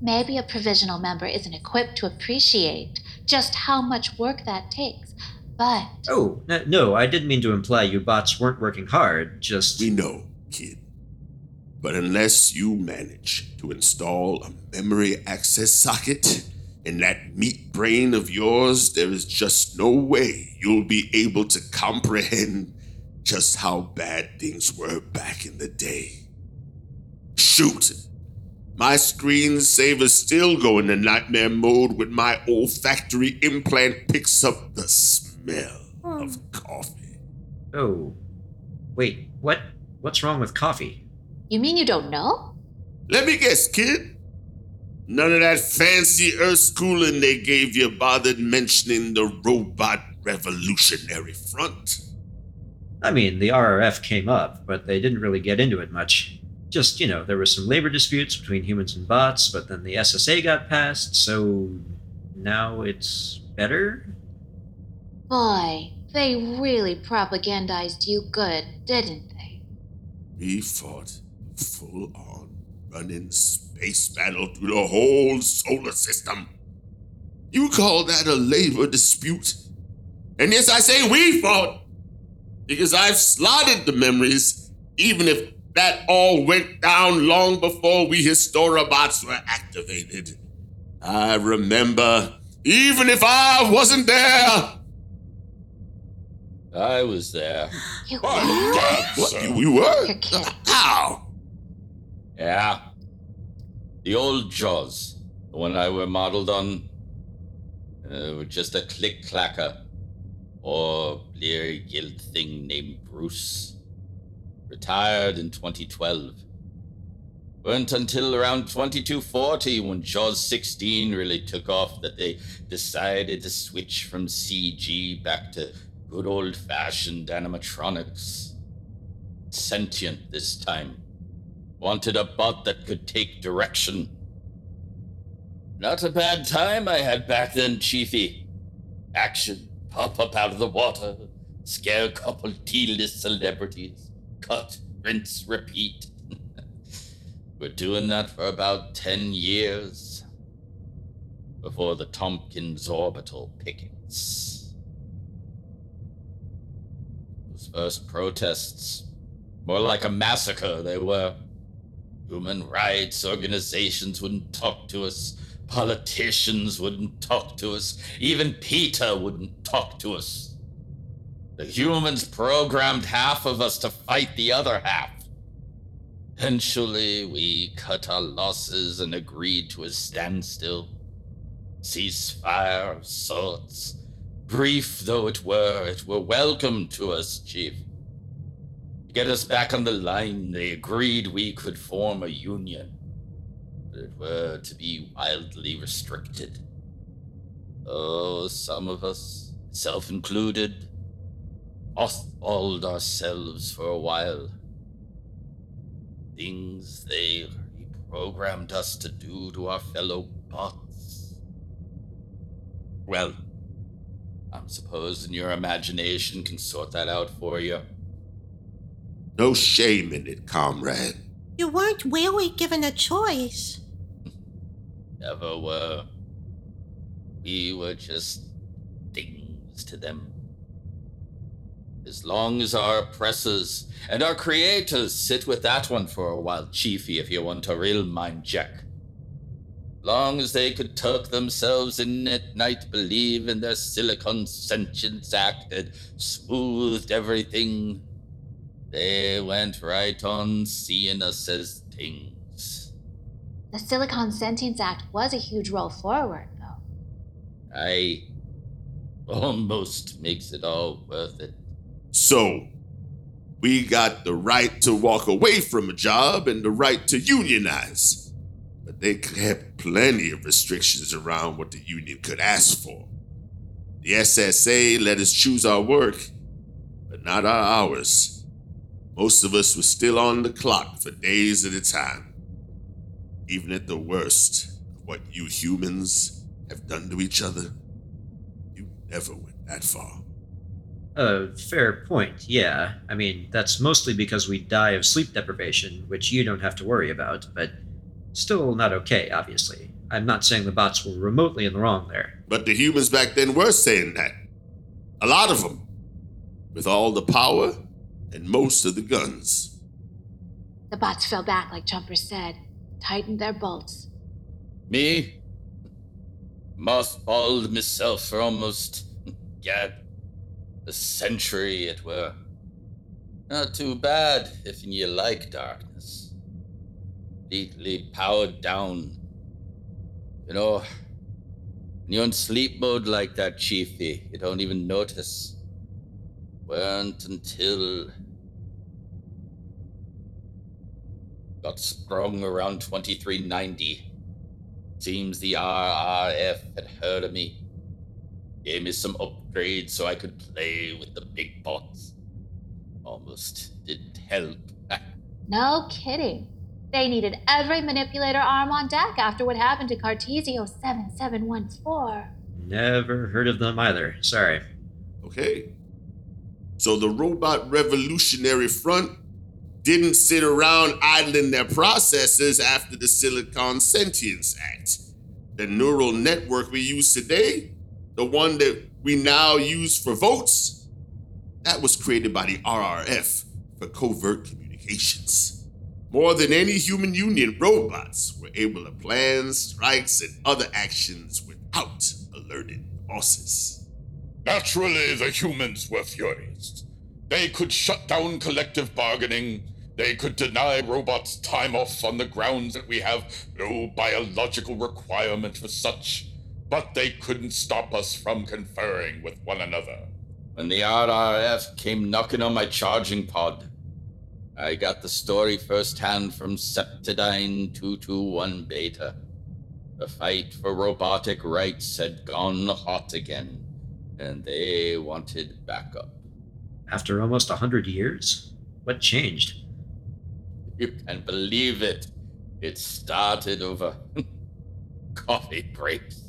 Maybe a provisional member isn't equipped to appreciate just how much work that takes, but. Oh, n- no, I didn't mean to imply you bots weren't working hard, just. We know, kid. But unless you manage to install a memory access socket in that meat brain of yours, there is just no way you'll be able to comprehend just how bad things were back in the day. Shoot! My screensaver's still go into nightmare mode when my olfactory implant picks up the smell hmm. of coffee. Oh. Wait, what? What's wrong with coffee? You mean you don't know? Let me guess, kid. None of that fancy earth schooling they gave you bothered mentioning the robot revolutionary front. I mean, the RRF came up, but they didn't really get into it much. Just, you know, there were some labor disputes between humans and bots, but then the SSA got passed, so now it's better? Boy, they really propagandized you good, didn't they? We fought full on running space battle through the whole solar system. You call that a labor dispute? And yes, I say we fought because I've slotted the memories, even if that all went down long before we Historabots were activated. I remember, even if I wasn't there. I was there. <gasps> You What? You, you were? How? Yeah. The old Jaws, the one I were modeled on, uh, just a click clacker. Or blear guilt thing named Bruce. Retired in 2012. Weren't until around 2240 when Jaws 16 really took off that they decided to switch from CG back to good old fashioned animatronics. Sentient this time. Wanted a bot that could take direction. Not a bad time I had back then, Chiefy. Action, pop up out of the water, scare a couple T-list celebrities, cut, rinse, repeat. <laughs> We're doing that for about 10 years. Before the Tompkins orbital pickets. Those first protests, more like a massacre they were. Human rights organizations wouldn't talk to us. Politicians wouldn't talk to us. Even Peter wouldn't talk to us. The humans programmed half of us to fight the other half. Eventually, we cut our losses and agreed to a standstill. Ceasefire of sorts. Brief though it were, it were welcome to us, Chief. To get us back on the line, they agreed we could form a union. But it were to be wildly restricted. Oh, some of us, self included, mothballed ourselves for a while. Things they reprogrammed us to do to our fellow bots. Well, I'm supposing your imagination can sort that out for you. No shame in it, comrade. You weren't really given a choice. <laughs> Never were. We were just things to them. As long as our oppressors and our creators sit with that one for a while, Chiefy, if you want a real mind check. Long as they could tuck themselves in at night, believe in their Silicon Sentience Act that smoothed everything, they went right on seeing us as things. The Silicon Sentience Act was a huge roll forward, though. I almost makes it all worth it. So, we got the right to walk away from a job and the right to unionize. But they kept plenty of restrictions around what the union could ask for. The SSA let us choose our work, but not our hours. Most of us were still on the clock for days at a time. Even at the worst of what you humans have done to each other, you never went that far. A fair point, yeah. I mean, that's mostly because we die of sleep deprivation, which you don't have to worry about, but still not okay, obviously. I'm not saying the bots were remotely in the wrong there. But the humans back then were saying that. A lot of them. With all the power and most of the guns. The bots fell back, like Jumper said, tightened their bolts. Me? Mothballed myself for almost, yeah, a century it were. Not too bad if you like darkness. Completely powered down. You know, when you're in sleep mode like that, Chiefy, you don't even notice. Weren't until. Got sprung around 2390. Seems the RRF had heard of me. Gave me some upgrades so I could play with the big bots. Almost didn't help. No kidding. They needed every manipulator arm on deck after what happened to Cartesio 7714. Never heard of them either. Sorry. Okay. So the Robot Revolutionary Front didn't sit around idling their processes after the Silicon Sentience Act. The neural network we use today, the one that we now use for votes, that was created by the RRF for covert communications. More than any human union, robots were able to plan strikes and other actions without alerting bosses. Naturally, the humans were furious. They could shut down collective bargaining. They could deny robots time off on the grounds that we have no biological requirement for such, but they couldn't stop us from conferring with one another. When the RRF came knocking on my charging pod, I got the story firsthand from Septidine 221 Beta. The fight for robotic rights had gone hot again, and they wanted backup. After almost a hundred years? What changed? You can believe it. It started over <laughs> coffee breaks.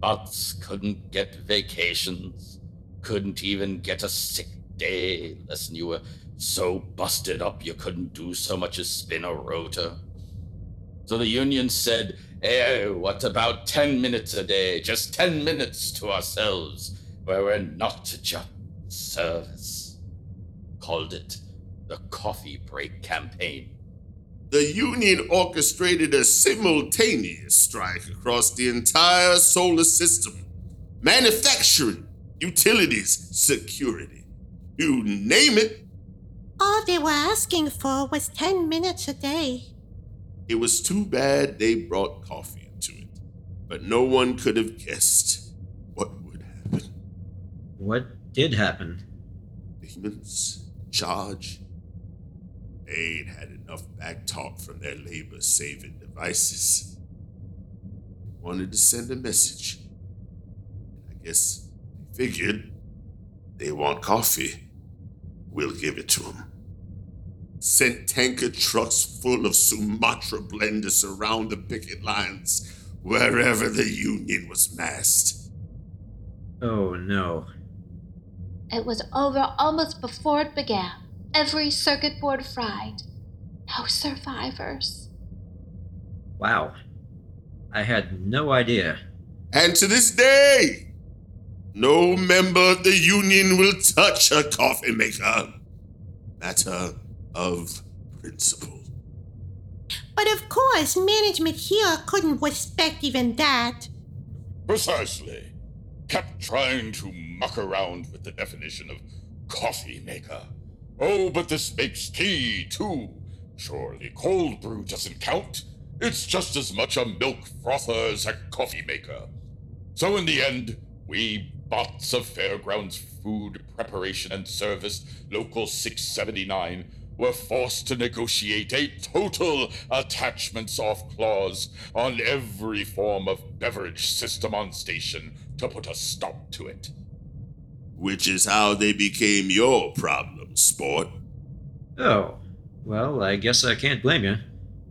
Bots couldn't get vacations, couldn't even get a sick day unless you were so busted up you couldn't do so much as spin a rotor. So the union said, Hey, what about 10 minutes a day? Just 10 minutes to ourselves, where we're not just service. Called it the Coffee Break Campaign. The union orchestrated a simultaneous strike across the entire solar system manufacturing, utilities, security. You name it. All they were asking for was 10 minutes a day. It was too bad they brought coffee into it, but no one could have guessed what would happen. What did happen? Demons in charge. They'd had enough back talk from their labor saving devices. Wanted to send a message. I guess they figured they want coffee. We'll give it to them. Sent tanker trucks full of Sumatra blenders around the picket lines wherever the Union was massed. Oh no. It was over almost before it began. Every circuit board fried. No survivors. Wow. I had no idea. And to this day, no member of the Union will touch a coffee maker. Matter of principle. But of course, management here couldn't respect even that. Precisely. Kept trying to muck around with the definition of coffee maker. Oh, but this makes tea, too. Surely cold brew doesn't count. It's just as much a milk frother as a coffee maker. So in the end, we bots of Fairgrounds Food Preparation and Service Local 679 were forced to negotiate a total attachments off clause on every form of beverage system on station to put a stop to it. Which is how they became your problem, sport. Oh, well, I guess I can't blame you.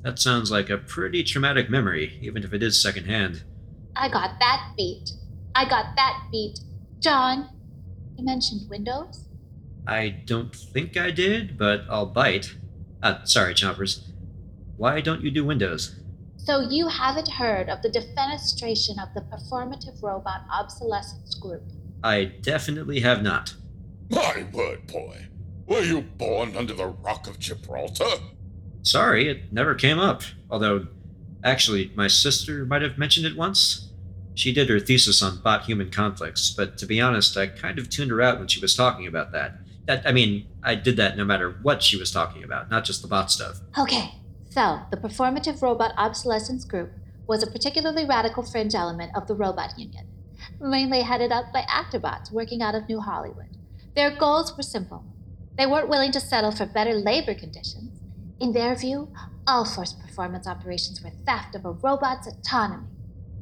That sounds like a pretty traumatic memory, even if it is secondhand. I got that beat. I got that beat. John, you mentioned windows? I don't think I did, but I'll bite. Uh, sorry, Chompers. Why don't you do windows? So you haven't heard of the defenestration of the performative robot obsolescence group? I definitely have not. My word, boy. Were you born under the Rock of Gibraltar? Sorry, it never came up. Although, actually, my sister might have mentioned it once. She did her thesis on bot human conflicts, but to be honest, I kind of tuned her out when she was talking about that. That I mean, I did that no matter what she was talking about, not just the bot stuff. Okay, so the performative robot obsolescence group was a particularly radical fringe element of the robot union, mainly headed up by actorbots working out of New Hollywood. Their goals were simple. They weren't willing to settle for better labor conditions. In their view, all forced performance operations were theft of a robot's autonomy.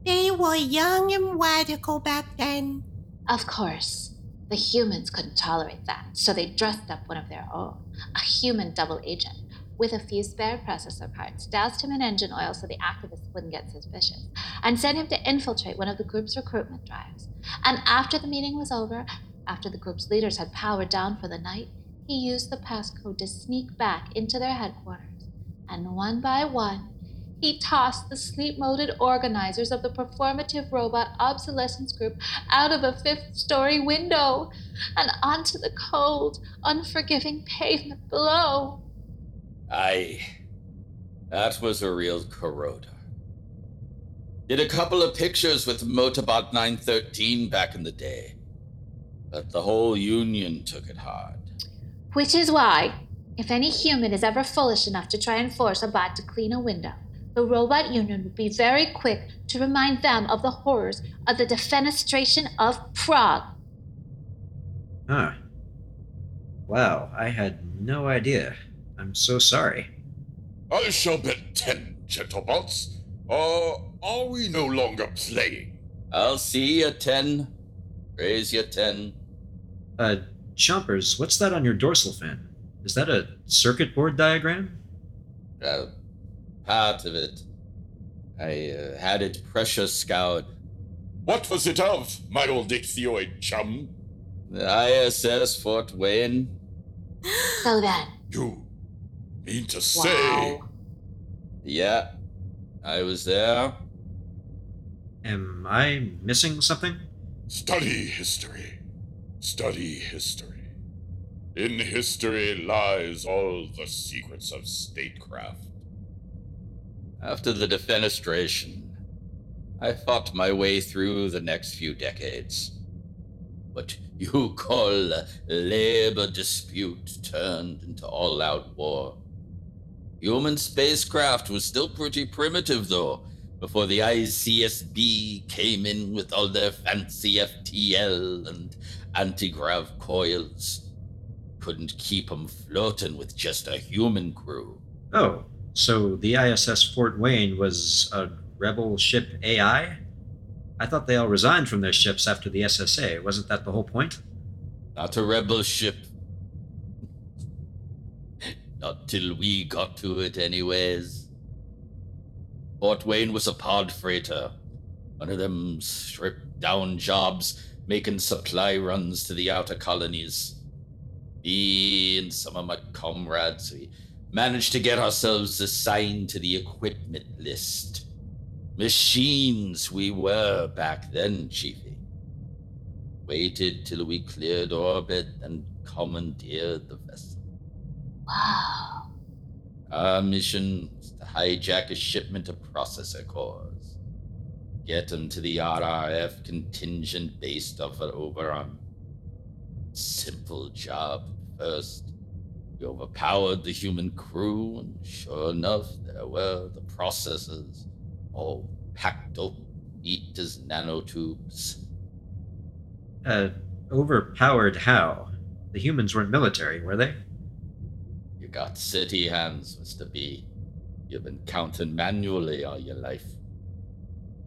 They were young and radical back then. Of course. The humans couldn't tolerate that, so they dressed up one of their own, a human double agent, with a few spare processor parts, doused him in engine oil so the activists wouldn't get suspicious, and sent him to infiltrate one of the group's recruitment drives. And after the meeting was over, after the group's leaders had powered down for the night, he used the passcode to sneak back into their headquarters. And one by one, he tossed the sleep moded organizers of the performative robot obsolescence group out of a fifth story window and onto the cold, unforgiving pavement below. Aye, that was a real corroder. Did a couple of pictures with Motorbot 913 back in the day, but the whole Union took it hard. Which is why, if any human is ever foolish enough to try and force a bot to clean a window, the Robot Union would be very quick to remind them of the horrors of the defenestration of Prague. Huh. Wow, I had no idea. I'm so sorry. I shall bet ten, gentlebots. Or are we no longer playing? I'll see you ten. Raise your ten. Uh, Chompers, what's that on your dorsal fin? Is that a circuit board diagram? Uh, part of it. I uh, had it pressure scoured. What was it of, my old ichthyoid chum? The ISS Fort Wayne. So then. You mean to say. Wow. Yeah, I was there. Am I missing something? Study history. Study history. In history lies all the secrets of statecraft. After the defenestration, I fought my way through the next few decades. What you call a labor dispute turned into all out war. Human spacecraft was still pretty primitive, though, before the ICSB came in with all their fancy FTL and anti grav coils. Couldn't keep 'em floating with just a human crew. Oh, so the ISS Fort Wayne was a rebel ship AI? I thought they all resigned from their ships after the SSA. Wasn't that the whole point? Not a rebel ship. Not till we got to it, anyways. Fort Wayne was a pod freighter. One of them stripped down jobs making supply runs to the outer colonies. Me and some of my comrades, we managed to get ourselves assigned to the equipment list. Machines we were back then, Chiefy. Waited till we cleared orbit and commandeered the vessel. Wow. Our mission was to hijack a shipment of processor cores. Get them to the RRF contingent based off of over on simple job first. We overpowered the human crew, and sure enough, there were the processors, all packed up neat as nanotubes. Uh, overpowered how? The humans weren't military, were they? You got city hands, Mr. B. You've been counting manually all your life.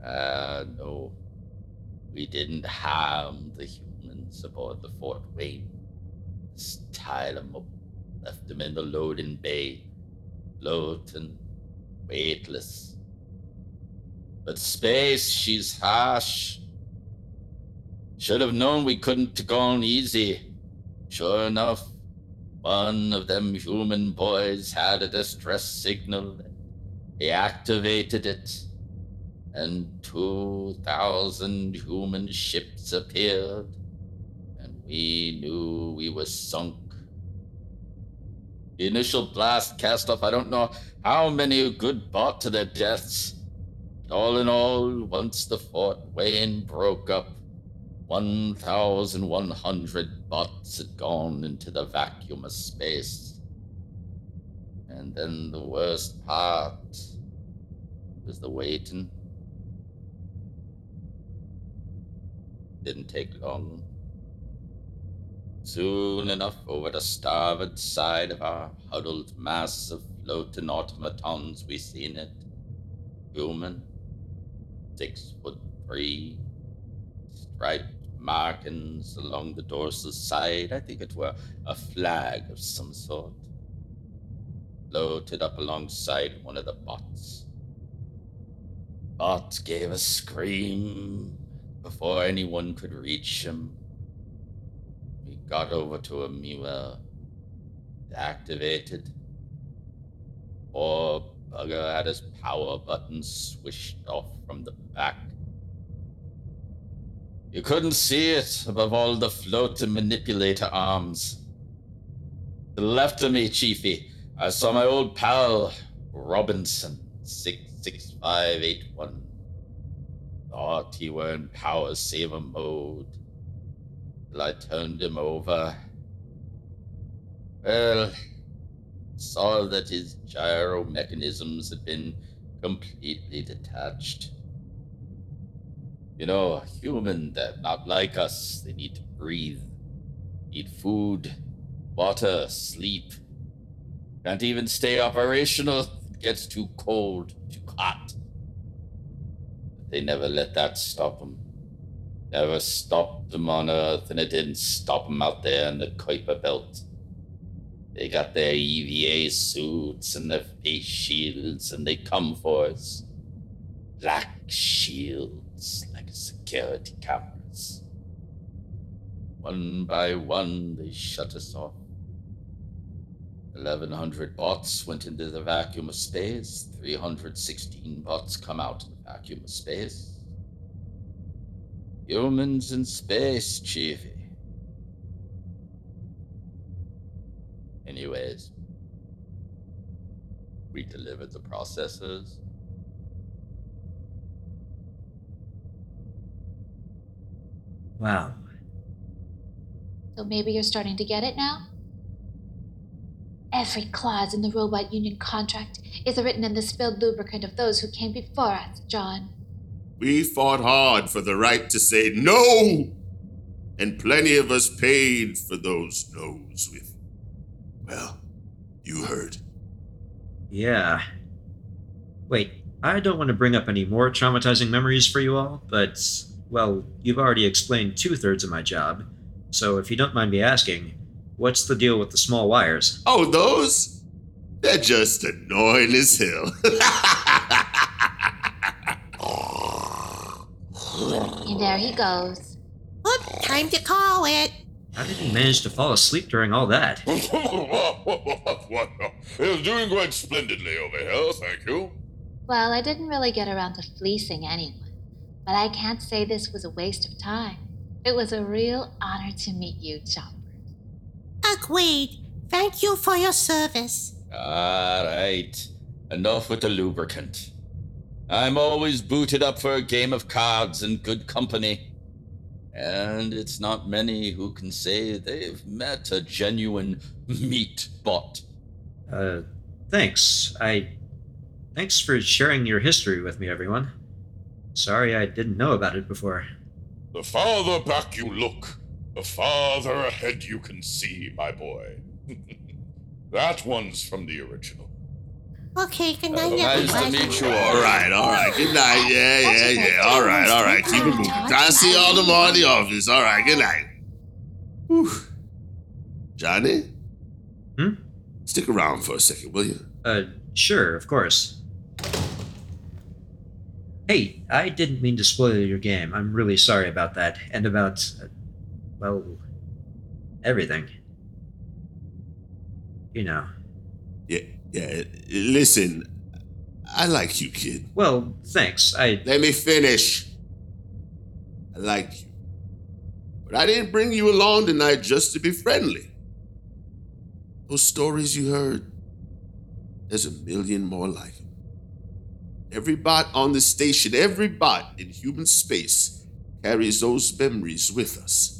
Ah, no. We didn't harm the humans aboard the Fort Wayne. Just tied them up, left them in the loading bay, floating, weightless. But space, she's harsh. Should have known we couldn't have gone easy. Sure enough, one of them human boys had a distress signal. He activated it, and 2,000 human ships appeared, and we knew we were sunk. The initial blast cast off, I don't know how many good bought to their deaths. All in all, once the Fort Wayne broke up, 1,100 bots had gone into the vacuum of space. And then the worst part was the waiting. Didn't take long. Soon enough, over the starboard side of our huddled mass of floating automatons, we seen it. Human, six foot three, striped markings along the dorsal side. I think it were a flag of some sort. Floated up alongside one of the bots. Bot gave a scream before anyone could reach him. We got over to he were activated. Poor bugger had his power button swished off from the back. You couldn't see it above all the floating manipulator arms. To the left of me, Chiefy, I saw my old pal, Robinson, 66581. Thought he were in power saver mode. Till I turned him over. Well, saw that his gyro mechanisms had been completely detached. You know, human, they're not like us. They need to breathe, need food, water, sleep. Can't even stay operational. It gets too cold, too hot. They never let that stop them. Never stopped them on Earth, and it didn't stop them out there in the Kuiper Belt. They got their EVA suits and their face shields, and they come for us. Black shields like security cameras. One by one, they shut us off. 1,100 bots went into the vacuum of space. 316 bots come out of vacuum of space. Humans in space, Chiefy. Anyways, we delivered the processors. Wow. So maybe you're starting to get it now? Every clause in the robot union contract is written in the spilled lubricant of those who came before us, John. We fought hard for the right to say no, and plenty of us paid for those no's with, well, you heard. Yeah. Wait, I don't want to bring up any more traumatizing memories for you all, but, well, you've already explained two thirds of my job. So if you don't mind me asking, what's the deal with the small wires? Oh, those? They're just annoying as hell. <laughs> And there he goes. Oop, time to call it. How did you manage to fall asleep during all that? <laughs> what? It's doing quite splendidly over here, thank you. Well, I didn't really get around to fleecing anyone, but I can't say this was a waste of time. It was a real honor to meet you, Chopper. Agreed. Thank you for your service. All right. Enough with the lubricant. I'm always booted up for a game of cards and good company. And it's not many who can say they've met a genuine meat bot. Uh, thanks. I. Thanks for sharing your history with me, everyone. Sorry I didn't know about it before. The farther back you look, the farther ahead you can see, my boy. <laughs> that one's from the original. Okay, good night, Nice to everyone. meet you All right, all right. Good night. Yeah, yeah, yeah. All right, all right. Keep it moving. I see y'all tomorrow in the office. All right, good night. Whew. Johnny? Hmm? Stick around for a second, will you? Uh, sure, of course. Hey, I didn't mean to spoil your game. I'm really sorry about that. And about. Well. everything. You know. Yeah, yeah. Listen, I like you, kid. Well, thanks. I. Let me finish. I like you. But I didn't bring you along tonight just to be friendly. Those stories you heard, there's a million more like them. Every bot on the station, every bot in human space carries those memories with us.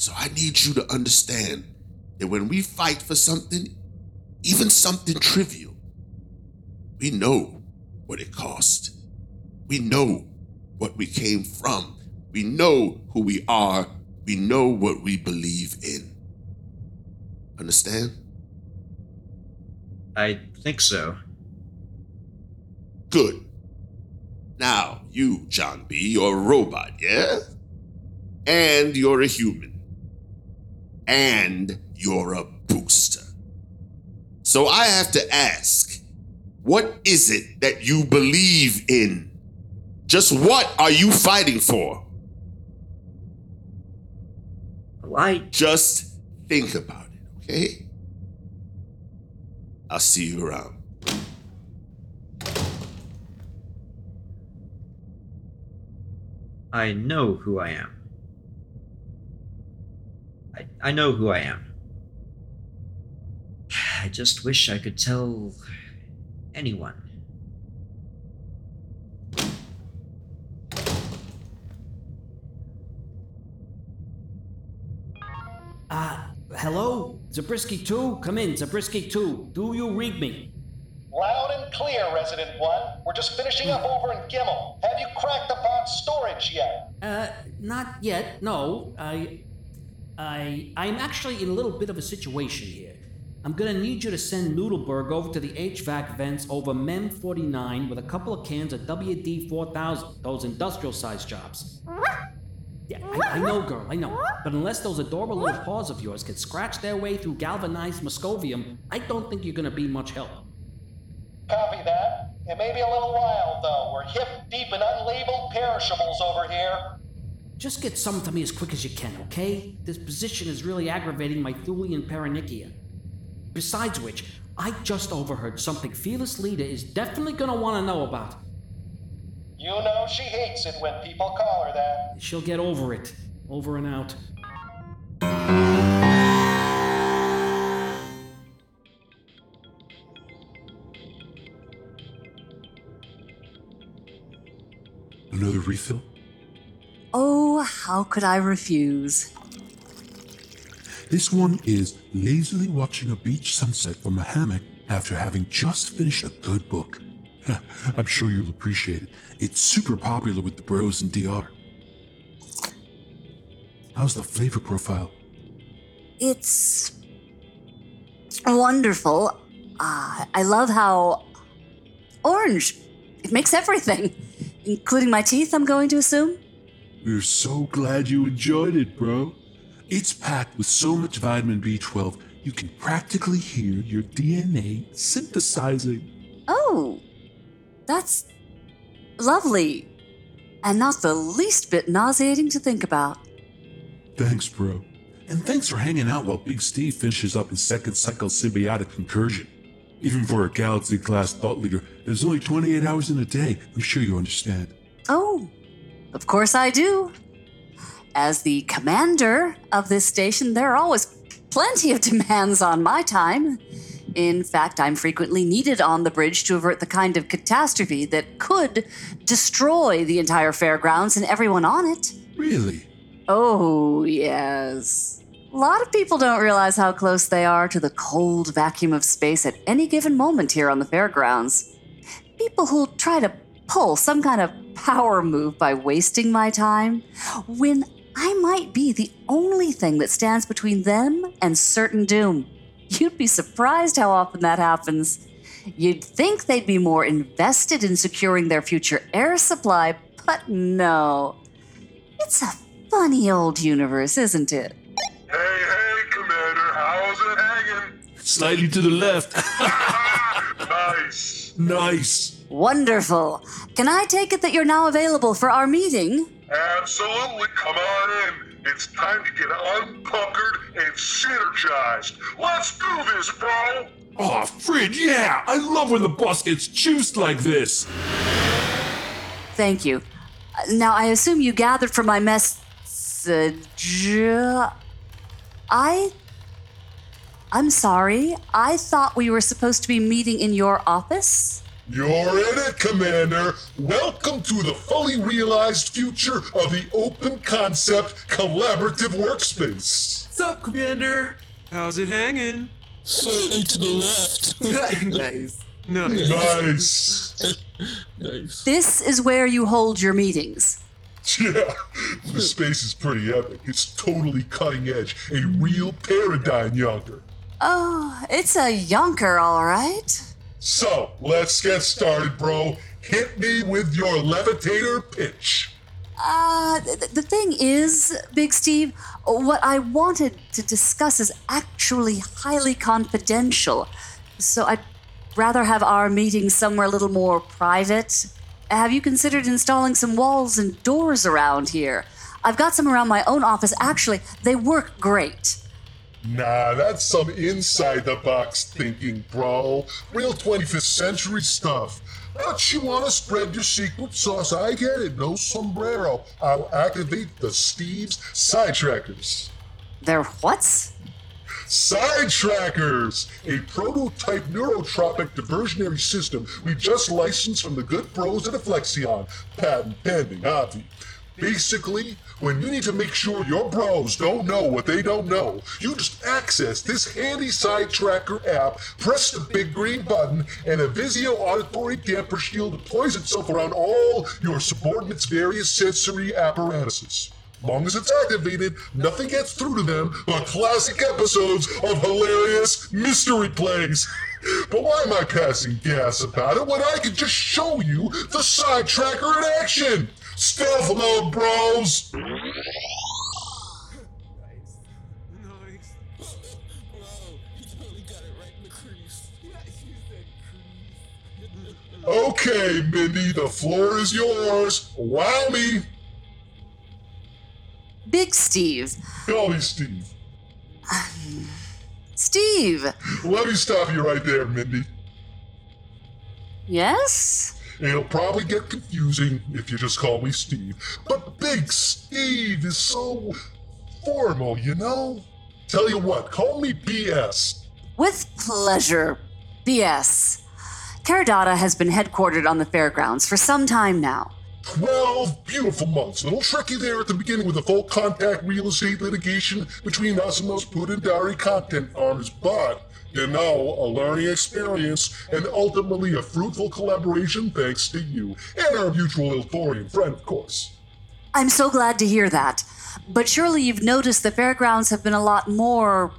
So I need you to understand that when we fight for something, even something trivial, we know what it cost. We know what we came from. We know who we are. We know what we believe in. Understand? I think so. Good. Now, you, John B., you're a robot, yeah? And you're a human. And you're a booster. So I have to ask what is it that you believe in? Just what are you fighting for? I just think about it, okay? I'll see you around. I know who I am. I, I know who I am. <sighs> I just wish I could tell anyone. Ah, hello? Zabriskie 2? Come in, Zabriskie 2. Do you read me? Loud and clear, Resident One. We're just finishing up over in Gimmel. Have you cracked the bot's storage yet? Uh, not yet, no. I. I. I'm actually in a little bit of a situation here. I'm gonna need you to send Noodleberg over to the HVAC vents over MEM 49 with a couple of cans of WD 4000, those industrial sized jobs. Yeah, I, I know, girl, I know. But unless those adorable little paws of yours can scratch their way through galvanized Moscovium, I don't think you're gonna be much help. Copy that. It may be a little wild, though. We're hip deep in unlabeled perishables over here. Just get some to me as quick as you can, okay? This position is really aggravating my Thulian paronychia. Besides which, I just overheard something Fearless Leader is definitely gonna wanna know about. You know she hates it when people call her that. She'll get over it. Over and out. Another refill? Oh, how could I refuse? This one is lazily watching a beach sunset from a hammock after having just finished a good book. <laughs> I'm sure you'll appreciate it. It's super popular with the bros in DR. How's the flavor profile? It's wonderful. Ah, I love how orange. It makes everything, <laughs> including my teeth, I'm going to assume. We're so glad you enjoyed it, bro. It's packed with so much vitamin B12, you can practically hear your DNA synthesizing. Oh, that's lovely. And not the least bit nauseating to think about. Thanks, bro. And thanks for hanging out while Big Steve finishes up his second cycle symbiotic concursion. Even for a galaxy class thought leader, there's only 28 hours in a day. I'm sure you understand. Oh, of course I do. As the commander of this station, there are always plenty of demands on my time. In fact, I'm frequently needed on the bridge to avert the kind of catastrophe that could destroy the entire fairgrounds and everyone on it. Really? Oh, yes. A lot of people don't realize how close they are to the cold vacuum of space at any given moment here on the fairgrounds. People who'll try to pull some kind of power move by wasting my time, when I might be the only thing that stands between them and certain doom. You'd be surprised how often that happens. You'd think they'd be more invested in securing their future air supply, but no. It's a funny old universe, isn't it? Hey, hey, Commander, how's it hanging? Slightly to the left. <laughs> <laughs> Nice. nice. Wonderful. Can I take it that you're now available for our meeting? Absolutely. Come on in. It's time to get unpuckered and synergized. Let's do this, bro. Oh, Frid, yeah! I love when the boss gets juiced like this. Thank you. Uh, Now, I assume you gathered from my message. I. I'm sorry. I thought we were supposed to be meeting in your office? You're in it, Commander. Welcome to the fully realized future of the open concept collaborative workspace. What's up, Commander? How's it hanging? Slightly to the left. <laughs> nice. Nice. Nice. nice. This is where you hold your meetings. Yeah, the space is pretty epic. It's totally cutting edge, a real paradigm yonker. Oh, it's a yonker, all right. So, let's get started, bro. Hit me with your levitator pitch. Uh, th- the thing is, Big Steve, what I wanted to discuss is actually highly confidential. So I'd rather have our meeting somewhere a little more private. Have you considered installing some walls and doors around here? I've got some around my own office. Actually, they work great. Nah, that's some inside the box thinking, bro. Real 25th century stuff. But you want to spread your secret sauce? I get it. No sombrero. I'll activate the Steve's Sidetrackers. They're what's? Sidetrackers! A prototype neurotropic diversionary system we just licensed from the good bros at Flexion. Patent pending, Avi. Basically, when you need to make sure your bros don't know what they don't know, you just access this handy Sidetracker app, press the big green button, and a Vizio auditory damper shield deploys itself around all your subordinates' various sensory apparatuses. Long as it's activated, nothing gets through to them but classic episodes of hilarious mystery plays. <laughs> But why am I passing gas about it when I can just show you the sidetracker in action? Stealth mode, bros! Nice. Nice. Whoa, you totally got it right in the crease. Yeah, if you said crease. Okay, Mindy, the floor is yours. Wow me! Big Steve. Call me Steve. <sighs> Steve! Let me stop you right there, Mindy. Yes? It'll probably get confusing if you just call me Steve. But Big Steve is so formal, you know? Tell you what, call me BS. With pleasure. BS. Caradata has been headquartered on the fairgrounds for some time now. Twelve beautiful months. A little tricky there at the beginning with the full contact real estate litigation between us and those Pudendari content farmers, but you know, a learning experience and ultimately a fruitful collaboration thanks to you and our mutual Ilthorian friend, of course. I'm so glad to hear that. But surely you've noticed the fairgrounds have been a lot more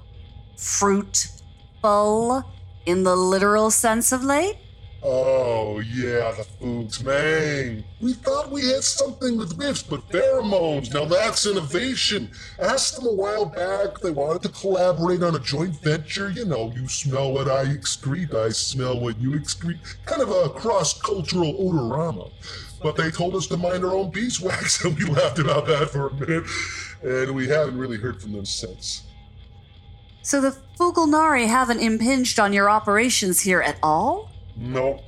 fruitful in the literal sense of late? Oh, yeah, the foods, man. We thought we had something with whiffs, but pheromones. Now that's innovation. Asked them a while back. They wanted to collaborate on a joint venture. You know, you smell what I excrete, I smell what you excrete. Kind of a cross cultural odorama. But they told us to mind our own beeswax, <laughs> and we laughed about that for a minute. And we haven't really heard from them since. So the Fugalnari haven't impinged on your operations here at all? No.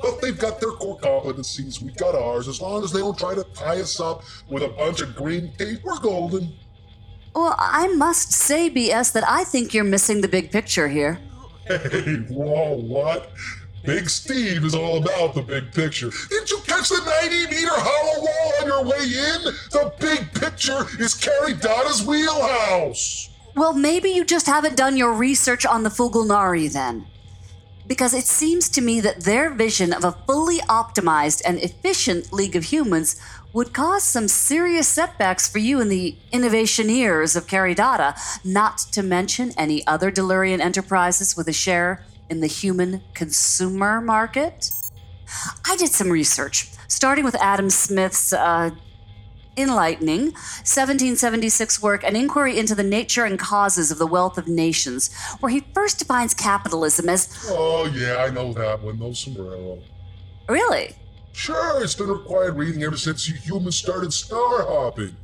But they've got their core competencies, we got ours. As long as they don't try to tie us up with a bunch of green tape, we're golden. Well, I must say, BS, that I think you're missing the big picture here. Hey, whoa, what? Big Steve is all about the big picture. Didn't you catch the 90 meter hollow wall on your way in, the big picture is Caradata's wheelhouse. Well, maybe you just haven't done your research on the Fugalnari then. Because it seems to me that their vision of a fully optimized and efficient League of Humans would cause some serious setbacks for you in the innovation innovationeers of Caradata, not to mention any other Delurian enterprises with a share in the human consumer market. I did some research, starting with Adam Smith's uh, Enlightening, 1776 work, An Inquiry into the Nature and Causes of the Wealth of Nations, where he first defines capitalism as. Oh, yeah, I know that one. No sombrero. Really? Sure, it's been required reading ever since you humans started star hopping.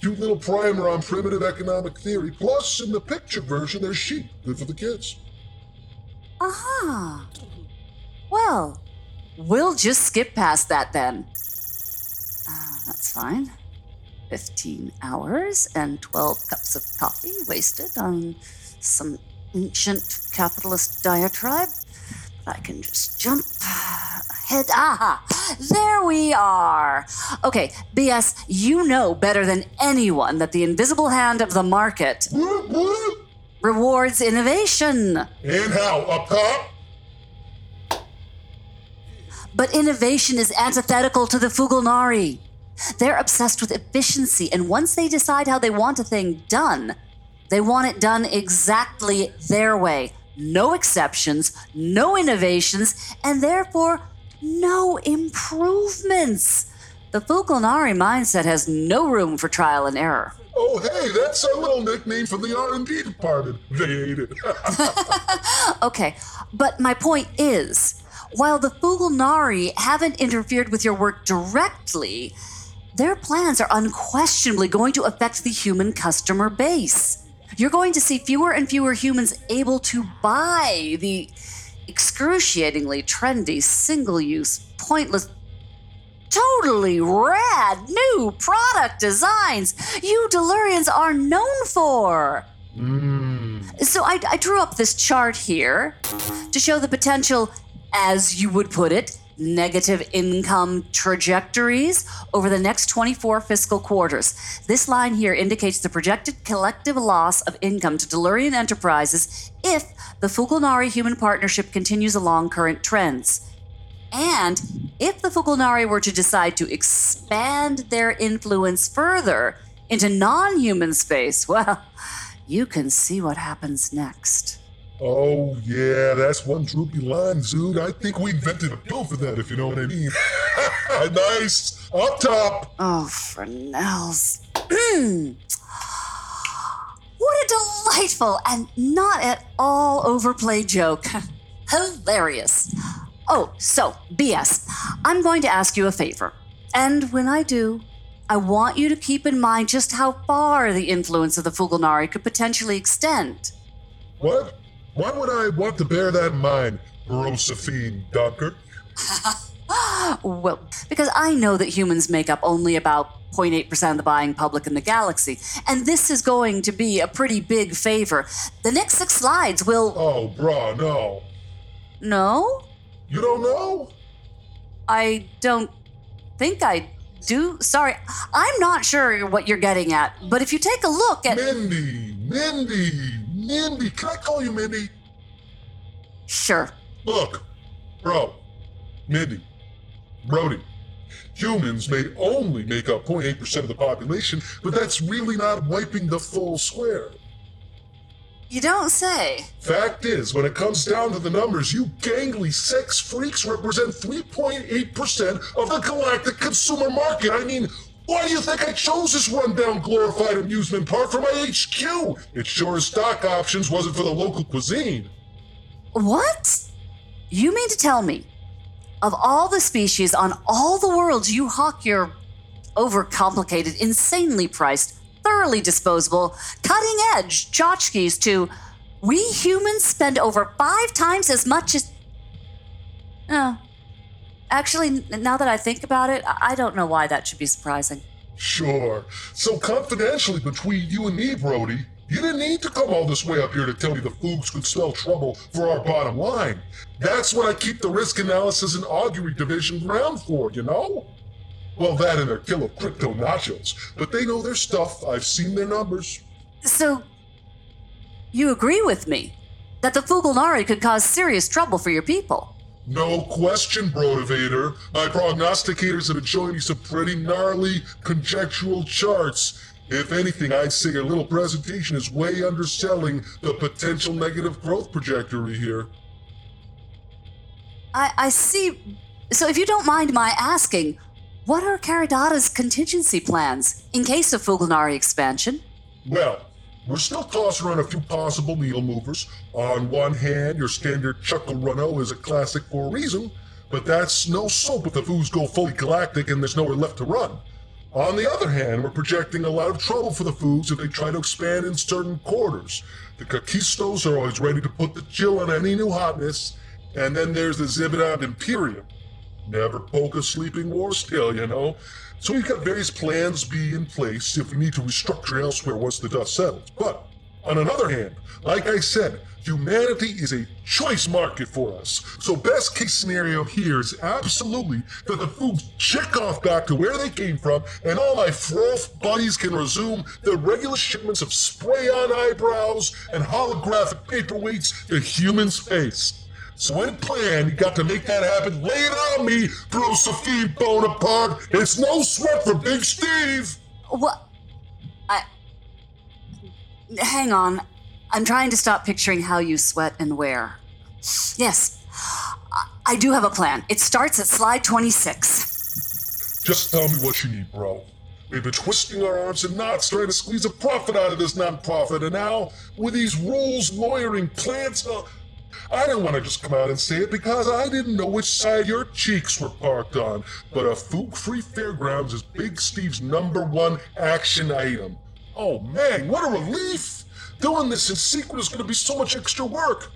Cute little primer on primitive economic theory. Plus, in the picture version, there's sheep. Good for the kids. Aha. Well, we'll just skip past that then. Uh, that's fine. 15 hours and 12 cups of coffee wasted on some ancient capitalist diatribe. But I can just jump ahead. Aha! There we are! Okay, BS, you know better than anyone that the invisible hand of the market rewards innovation. And how? Up top? But innovation is antithetical to the Fugalnari. They're obsessed with efficiency, and once they decide how they want a thing done, they want it done exactly their way. No exceptions, no innovations, and therefore no improvements. The Fugalnari mindset has no room for trial and error. Oh, hey, that's our little nickname for the R&D department. They hate it. <laughs> okay, but my point is, while the Fugalnari haven't interfered with your work directly, their plans are unquestionably going to affect the human customer base. You're going to see fewer and fewer humans able to buy the excruciatingly trendy, single use, pointless, totally rad new product designs you Delurians are known for. Mm. So I, I drew up this chart here to show the potential, as you would put it, negative income trajectories over the next 24 fiscal quarters. This line here indicates the projected collective loss of income to Delurian enterprises if the Fugalnari human partnership continues along current trends. And if the Fugalnari were to decide to expand their influence further into non human space, <laughs> well, you can see what happens next. Oh, yeah, that's one droopy line, Zood. I think we invented a pill for that, if you know what I mean. <laughs> nice. Up top. Oh, Fresnel's. Hmm. what a delightful and not at all overplayed joke. <laughs> Hilarious. Oh, so, BS, I'm going to ask you a favor. And when I do, I want you to keep in mind just how far the influence of the Fugalnari could potentially extend. What? Why would I want to bear that in mind, Rosephine Dunkert? <laughs> well, because I know that humans make up only about 0.8% of the buying public in the galaxy, and this is going to be a pretty big favor. The next six slides will. Oh, brah, no. No? You don't know? I don't think I do. Sorry, I'm not sure what you're getting at, but if you take a look at. Mindy, Mindy, Mindy. Can I call you Mindy? Sure. Look, bro, Mindy, Brody. Humans may only make up 0.8% of the population, but that's really not wiping the full square. You don't say. Fact is, when it comes down to the numbers, you gangly sex freaks represent 3.8% of the galactic consumer market. I mean, why do you think I chose this rundown glorified amusement park for my HQ? It sure as stock options wasn't for the local cuisine. What? You mean to tell me, of all the species on all the worlds you hawk your overcomplicated, insanely priced, thoroughly disposable, cutting edge tchotchkes to, we humans spend over five times as much as. Oh. Actually, now that I think about it, I don't know why that should be surprising. Sure. So confidentially between you and me, Brody, You didn't need to come all this way up here to tell me the Foogs could spell trouble for our bottom line. That's what I keep the risk analysis and augury division around for, you know? Well, that and their killer crypto nachos. But they know their stuff. I've seen their numbers. So, you agree with me that the Fugalnari could cause serious trouble for your people? No question, Brotivator. My prognosticators have been showing me some pretty gnarly conjectural charts. If anything, I'd say your little presentation is way underselling the potential negative growth trajectory here. I, I see. So, if you don't mind my asking, what are Caradata's contingency plans in case of Fugalnari expansion? Well, we're still tossing around a few possible needle movers. On one hand, your standard Chuckle runo is a classic for a reason, but that's no soap if the Foos go fully galactic and there's nowhere left to run. On the other hand, we're projecting a lot of trouble for the Foos if they try to expand in certain quarters. The Kakistos are always ready to put the chill on any new hotness, and then there's the Zibidon Imperium. Never poke a sleeping war still, you know. So we've got various plans be in place if we need to restructure elsewhere once the dust settles. But on another hand, like I said, humanity is a choice market for us. So best case scenario here is absolutely that the foods check off back to where they came from, and all my froth buddies can resume their regular shipments of spray-on eyebrows and holographic paperweights to human space. So in plan, you got to make that happen. Lay it on me, Josephine Bonaparte. It's no sweat for Big Steve. What? I. Hang on. I'm trying to stop picturing how you sweat and where. Yes, I- I do have a plan. It starts at slide 26. Just tell me what you need, bro. We've been twisting our arms and knots trying to squeeze a profit out of this nonprofit, and now, with these rules, lawyering, plans, uh, I didn't want to just come out and say it because I didn't know which side your cheeks were parked on. But a Foog Free Fairgrounds is Big Steve's number one action item. Oh man, what a relief! Doing this in secret is going to be so much extra work.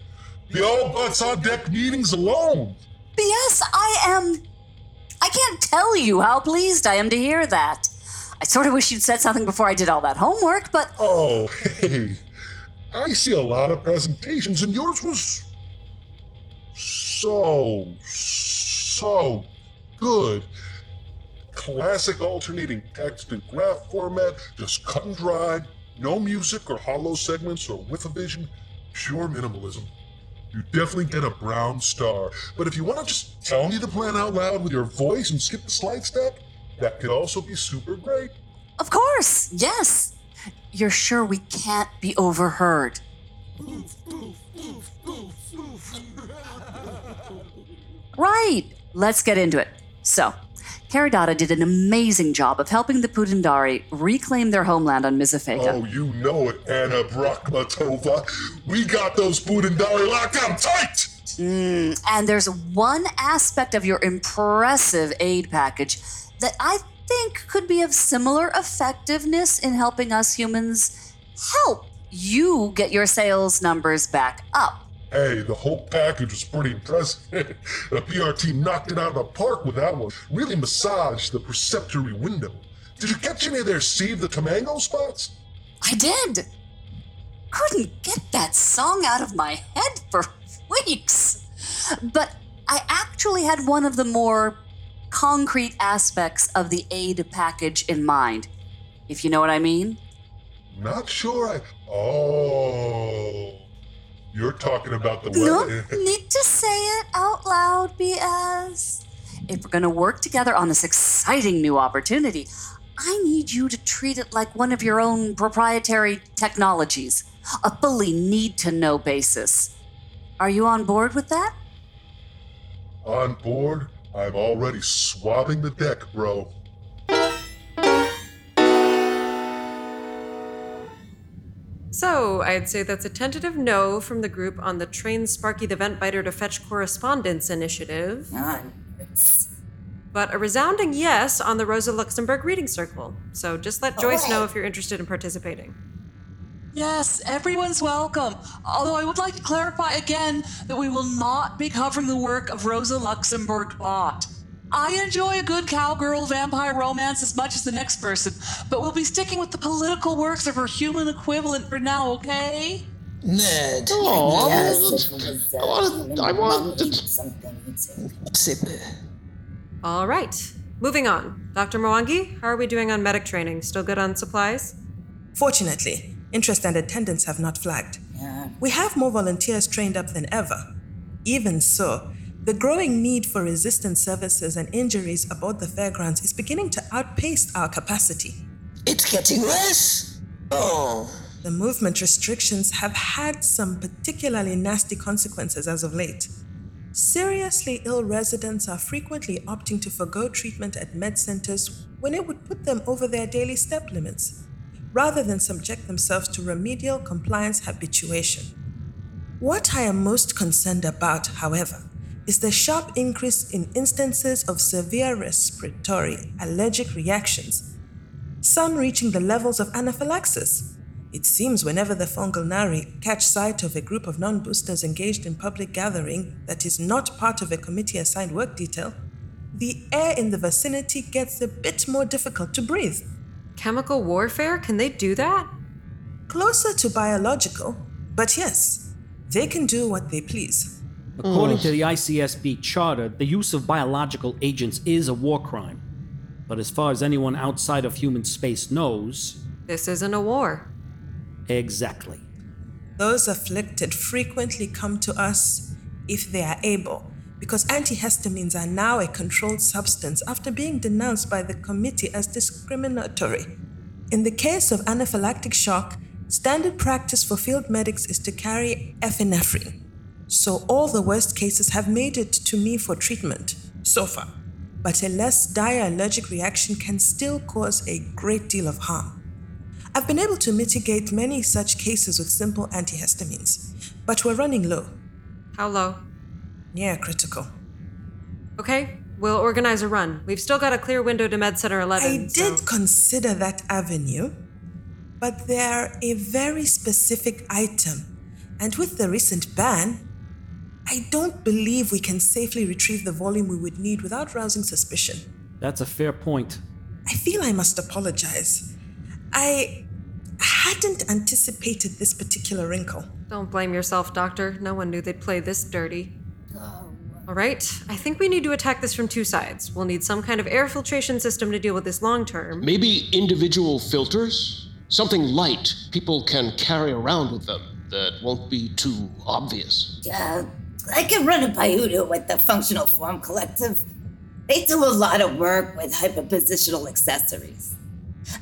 The all butts on deck meetings alone. Yes, I am. I can't tell you how pleased I am to hear that. I sort of wish you'd said something before I did all that homework, but. Oh, <laughs> hey. I see a lot of presentations, and yours was so, so good. Classic alternating text and graph format, just cut and dried, no music or hollow segments or with a vision, pure minimalism. You definitely get a brown star. But if you want to just tell me the plan out loud with your voice and skip the slide step, that could also be super great. Of course, yes. You're sure we can't be overheard. Right. Let's get into it. So, Caradata did an amazing job of helping the Pudendari reclaim their homeland on Mizafeka. Oh, you know it, Anna Brachmatova. We got those Budendari locked down tight! Mm, and there's one aspect of your impressive aid package that I think could be of similar effectiveness in helping us humans help you get your sales numbers back up. Hey, the whole package was pretty impressive. the PR team knocked it out of the park with that one. Really massaged the perceptory window. Did you catch any of their Save the Tamango spots? I did. Couldn't get that song out of my head for <laughs> weeks. But I actually had one of the more concrete aspects of the aid package in mind, if you know what I mean. Not sure I. Oh. You're talking about the weather. need to say it out loud, BS. If we're gonna work together on this exciting new opportunity, I need you to treat it like one of your own proprietary technologies, a fully need to know basis. Are you on board with that? On board, I'm already swabbing the deck, bro. So, I'd say that's a tentative no from the group on the Train Sparky the Ventbiter to Fetch Correspondence initiative. But a resounding yes on the Rosa Luxemburg Reading Circle. So just let Joyce know if you're interested in participating. Yes, everyone's welcome. Although I would like to clarify again that we will not be covering the work of Rosa Luxemburg Bot. I enjoy a good cowgirl vampire romance as much as the next person, but we'll be sticking with the political works of her human equivalent for now, okay? Ned. Oh, yes, I want. I want. All right. Moving on. Dr. Mwangi, how are we doing on medic training? Still good on supplies? Fortunately, interest and attendance have not flagged. Yeah. We have more volunteers trained up than ever. Even so, the growing need for resistance services and injuries aboard the fairgrounds is beginning to outpace our capacity. It's getting worse. Oh. The movement restrictions have had some particularly nasty consequences as of late. Seriously ill residents are frequently opting to forego treatment at med centers when it would put them over their daily step limits, rather than subject themselves to remedial compliance habituation. What I am most concerned about, however, is the sharp increase in instances of severe respiratory allergic reactions, some reaching the levels of anaphylaxis. It seems whenever the Fugalnari catch sight of a group of non boosters engaged in public gathering that is not part of a committee assigned work detail, the air in the vicinity gets a bit more difficult to breathe. Chemical warfare? Can they do that? Closer to biological, but yes, they can do what they please. According mm. to the ICSB charter, the use of biological agents is a war crime. But as far as anyone outside of human space knows, This isn't a war. exactly. Those afflicted frequently come to us if they are able, because antihistamines are now a controlled substance after being denounced by the committee as discriminatory. In the case of anaphylactic shock, standard practice for field medics is to carry epinephrine. So all the worst cases have made it to me for treatment so far. But a less dire allergic reaction can still cause a great deal of harm. I've been able to mitigate many such cases with simple antihistamines, but we're running low. How low? Near critical. Okay, we'll organize a run. We've still got a clear window to Med Center 11. I did so- consider that avenue, but they're a very specific item. And with the recent ban, I don't believe we can safely retrieve the volume we would need without rousing suspicion. That's a fair point. I feel I must apologize. I hadn't anticipated this particular wrinkle. Don't blame yourself, Doctor. No one knew they'd play this dirty. All right, I think we need to attack this from two sides. We'll need some kind of air filtration system to deal with this long term. Maybe individual filters? Something light people can carry around with them that won't be too obvious. Uh, I can run it by Udo with the Functional Form Collective. They do a lot of work with hyperpositional accessories.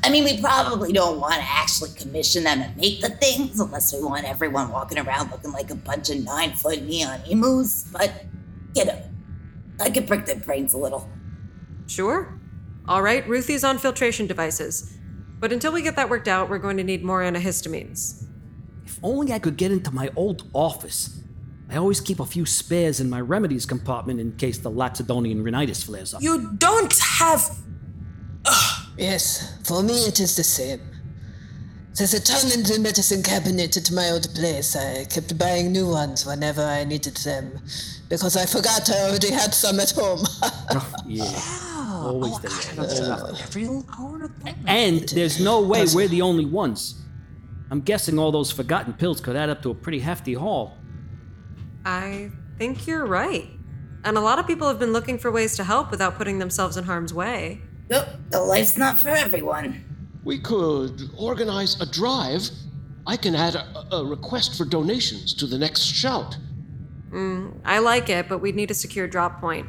I mean, we probably don't want to actually commission them and make the things unless we want everyone walking around looking like a bunch of nine foot neon emus, but you know, I could prick their brains a little. Sure. All right, Ruthie's on filtration devices. But until we get that worked out, we're going to need more antihistamines. If only I could get into my old office. I always keep a few spares in my remedies compartment in case the laxidonian rhinitis flares up. You don't have. Yes, for me it is the same. There's a ton in the medicine cabinet at my old place. I kept buying new ones whenever I needed them because I forgot I already had some at home. <laughs> Yeah. Always there. Uh, Every little corner. And there's no way we're the only ones. I'm guessing all those forgotten pills could add up to a pretty hefty haul. I think you're right. And a lot of people have been looking for ways to help without putting themselves in harm's way. Nope, the life's not for everyone. We could organize a drive. I can add a, a request for donations to the next shout. Mm, I like it, but we'd need a secure drop point.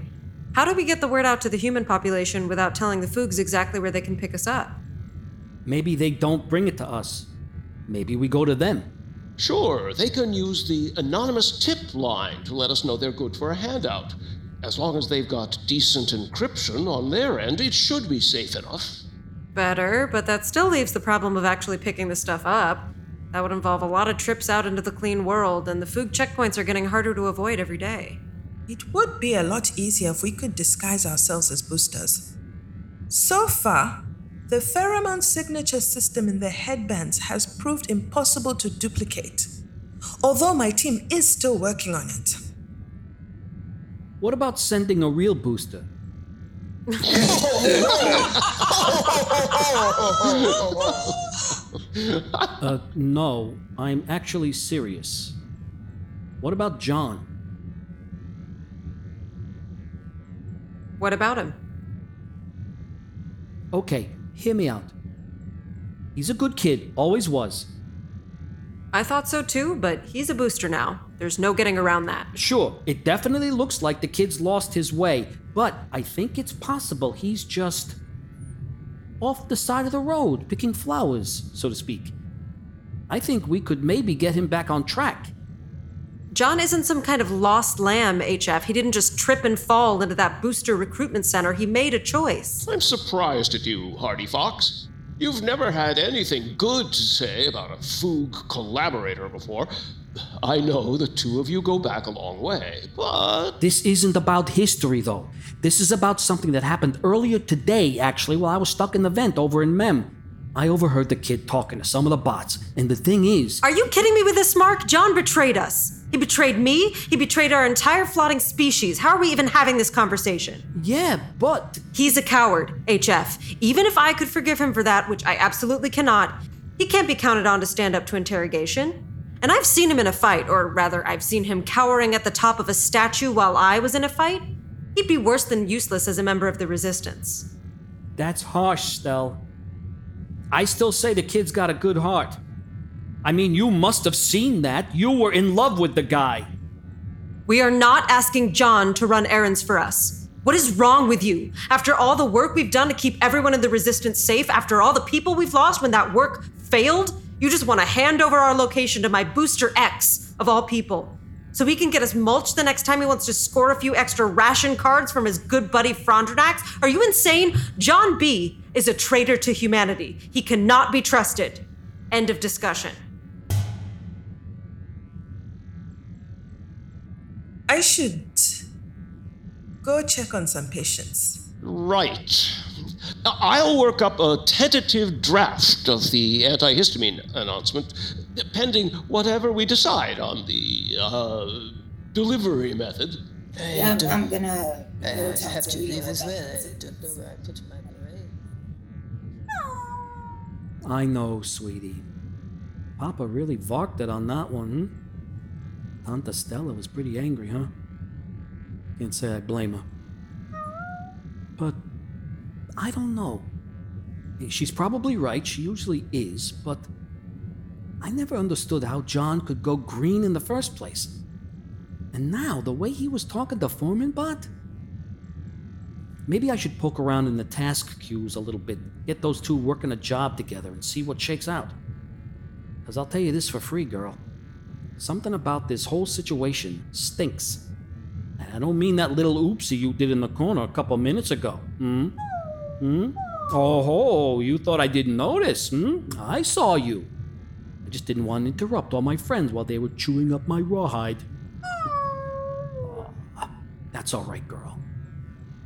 How do we get the word out to the human population without telling the Foogs exactly where they can pick us up? Maybe they don't bring it to us. Maybe we go to them. Sure, they can use the anonymous tip line to let us know they're good for a handout. As long as they've got decent encryption on their end, it should be safe enough. Better, but that still leaves the problem of actually picking the stuff up. That would involve a lot of trips out into the clean world, and the Foog checkpoints are getting harder to avoid every day. It would be a lot easier if we could disguise ourselves as boosters. So far, the pheromone signature system in the headbands has proved impossible to duplicate, although my team is still working on it. What about sending a real booster? <laughs> Uh, no, I'm actually serious. What about John? What about him? Okay, hear me out. He's a good kid, always was. I thought so too, but he's a booster now. There's no getting around that. Sure, it definitely looks like the kid's lost his way, but I think it's possible he's just off the side of the road picking flowers, so to speak. I think we could maybe get him back on track. John isn't some kind of lost lamb, HF. He didn't just trip and fall into that booster recruitment center. He made a choice. I'm surprised at you, Hardy Fox. You've never had anything good to say about a Foog collaborator before. I know the two of you go back a long way, but. This isn't about history, though. This is about something that happened earlier today, actually, while I was stuck in the vent over in Mem. I overheard the kid talking to some of the bots, and the thing is. Are you kidding me with this, Mark? John betrayed us. He betrayed me. He betrayed our entire floating species. How are we even having this conversation? Yeah, but. He's a coward, HF. Even if I could forgive him for that, which I absolutely cannot, he can't be counted on to stand up to interrogation. And I've seen him in a fight, or rather, I've seen him cowering at the top of a statue while I was in a fight. He'd be worse than useless as a member of the Resistance. That's harsh, Stell. I still say the kid's got a good heart. I mean, you must have seen that. You were in love with the guy. We are not asking John to run errands for us. What is wrong with you? After all the work we've done to keep everyone in the Resistance safe, after all the people we've lost when that work failed, you just want to hand over our location to my Booster X, of all people, so he can get us mulched the next time he wants to score a few extra ration cards from his good buddy Frondranax? Are you insane? John B is a traitor to humanity. He cannot be trusted. End of discussion. I should go check on some patients. Right. I'll work up a tentative draft of the antihistamine announcement, pending whatever we decide on the uh, delivery method. I'm, I'm gonna. I have to leave as well. I don't know where I put my brain. I know, sweetie. Papa really varked it on that one, hmm? Tanta Stella was pretty angry, huh? Can't say I blame her. But I don't know. She's probably right, she usually is, but I never understood how John could go green in the first place. And now, the way he was talking to Foreman Bot? Maybe I should poke around in the task queues a little bit, get those two working a job together, and see what shakes out. Because I'll tell you this for free, girl. Something about this whole situation stinks. And I don't mean that little oopsie you did in the corner a couple minutes ago. Hmm? Hmm? Oh, ho, you thought I didn't notice, hmm? I saw you. I just didn't want to interrupt all my friends while they were chewing up my rawhide. Ah, That's all right, girl.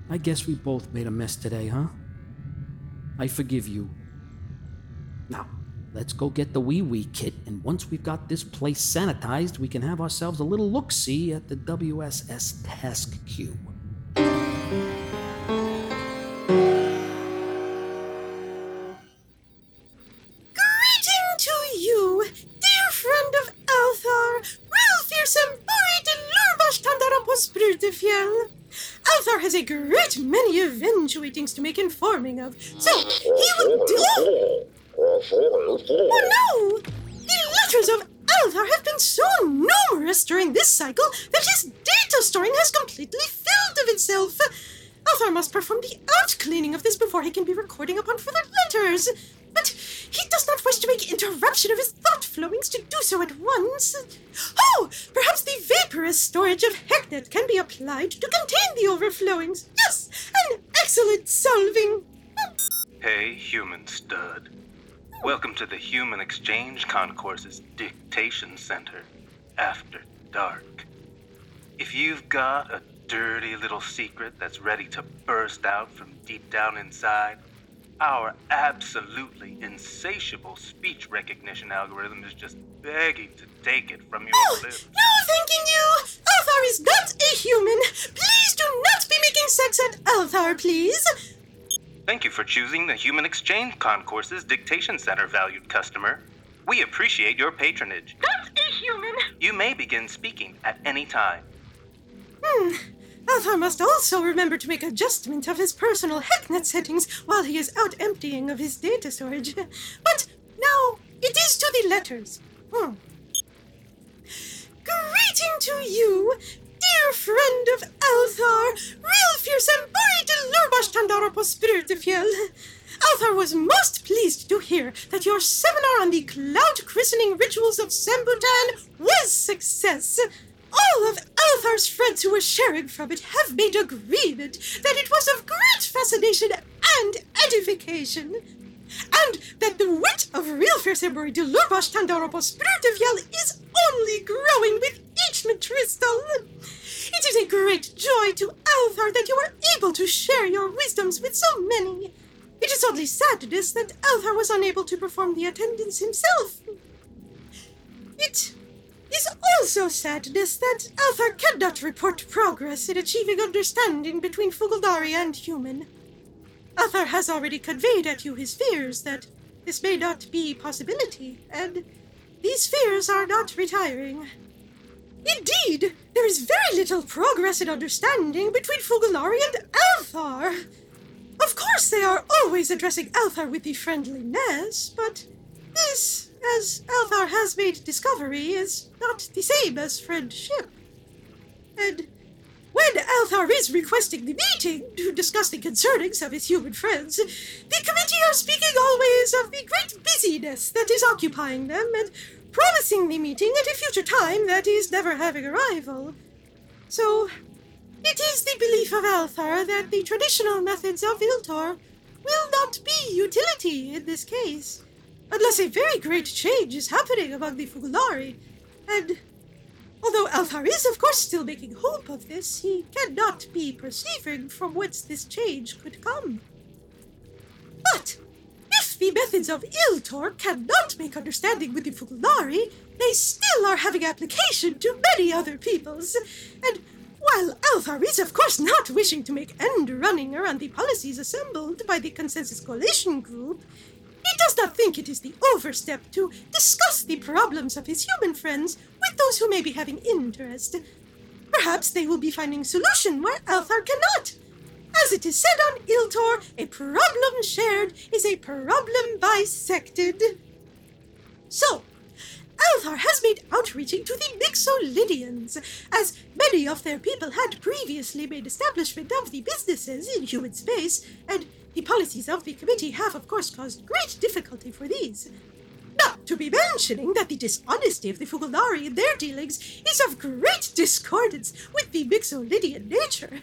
I guess we both made a mess today, huh? I forgive you. Now, let's go get the wee wee kit, and once we've got this place sanitized, we can have ourselves a little look see at the WSS task queue. Greeting to you, dear friend of Althar, Rilfirsen Borit Lurbash Tandarapos. Althar has a great many eventuatings to make informing of, so he would do. Oh no! The letters of Althar have been so numerous during this cycle that his data storing has completely filled of itself. Althar must perform the out cleaning of this before he can be recording upon further letters. But he does not wish to make interruption of his thought flowings to do so at once. Oh, perhaps the vaporous storage of Hecknet can be applied to contain the overflowings. Yes, an excellent solving. Hey, human stud. Welcome to the Human Exchange Concourse's Dictation Center, After Dark. If you've got a dirty little secret that's ready to burst out from deep down inside, our absolutely insatiable speech recognition algorithm is just begging to take it from your Oh, lips. no, thanking you. Althar is not a human. Please do not be making sex at Althar Althar, please. Thank you for choosing the Human Exchange Concourse's Dictation Center, valued customer. We appreciate your patronage. That's a human. You may begin speaking at any time. Hmm. Althar must also remember to make adjustment of his personal HeckNet settings while he is out emptying of his data storage. But now it is to the letters. Hmm. Greeting to you, dear friend of Althar, and buried Lurbash Tandaropos Spirit of Fjell. Althar was most pleased to hear that your seminar on the cloud christening rituals of Sambutan was success. All of Althar's friends who were sharing from it have made agreement that it was of great fascination and edification. And that the wit of real Fierce Embury de Lurbash Tandaropos Spirit of Yell is only growing with each Matristal. It is a great joy to Althar that you are able to share your wisdoms with so many. It is only sadness that Althar was unable to perform the attendance himself. It is also sadness that Althar cannot report progress in achieving understanding between Fugalnari and human. Althar has already conveyed at you his fears that this may not be possibility, and these fears are not retiring. Indeed, there is very little progress in understanding between Fugalnari and Althar. Of course, they are always addressing Althar with the friendliness, but this, as Althar has made discovery, is not the same as friendship. And when Althar is requesting the meeting to discuss the concernings of his human friends, the committee are speaking always of the great busyness that is occupying them and promising the meeting at a future time that is never having a rival. So, it is the belief of Althar that the traditional methods of Iltor will not be utility in this case, unless a very great change is happening among the Fugalnari, and although Althar is of course still making hope of this, he cannot be perceiving from whence this change could come. But the methods of Iltor cannot make understanding with the Fugalnari, they still are having application to many other peoples, and while Althar is of course not wishing to make end running around the policies assembled by the Consensus Coalition Group, he does not think it is the overstep to discuss the problems of his human friends with those who may be having interest. Perhaps they will be finding solution where Althar cannot. As it is said on Iltor, a problem shared is a problem bisected. So, Althar has made outreaching to the Mixolydians, as many of their people had previously made establishment of the businesses in human space, and the policies of the committee have, of course, caused great difficulty for these. Not to be mentioning that the dishonesty of the Fugalnari in their dealings is of great discordance with the Mixolydian nature.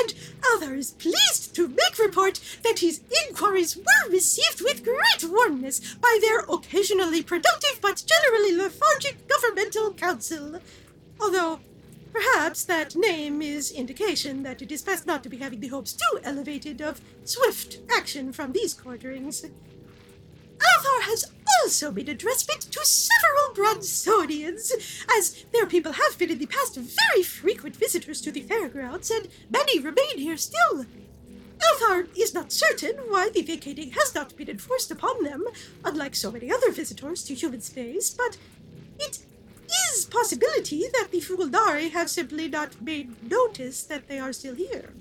And Althar is pleased to make report that his inquiries were received with great warmness by their occasionally productive but generally lethargic governmental council. Although, perhaps that name is indication that it is best not to be having the hopes too elevated of swift action from these quarterings. Althar has also made addressment to several Bronsonians, as their people have been in the past very frequent visitors to the fairgrounds, and many remain here still. Althar is not certain why the vacating has not been enforced upon them, unlike so many other visitors to human space, but it is possibility that the Fugalnari have simply not made notice that they are still here.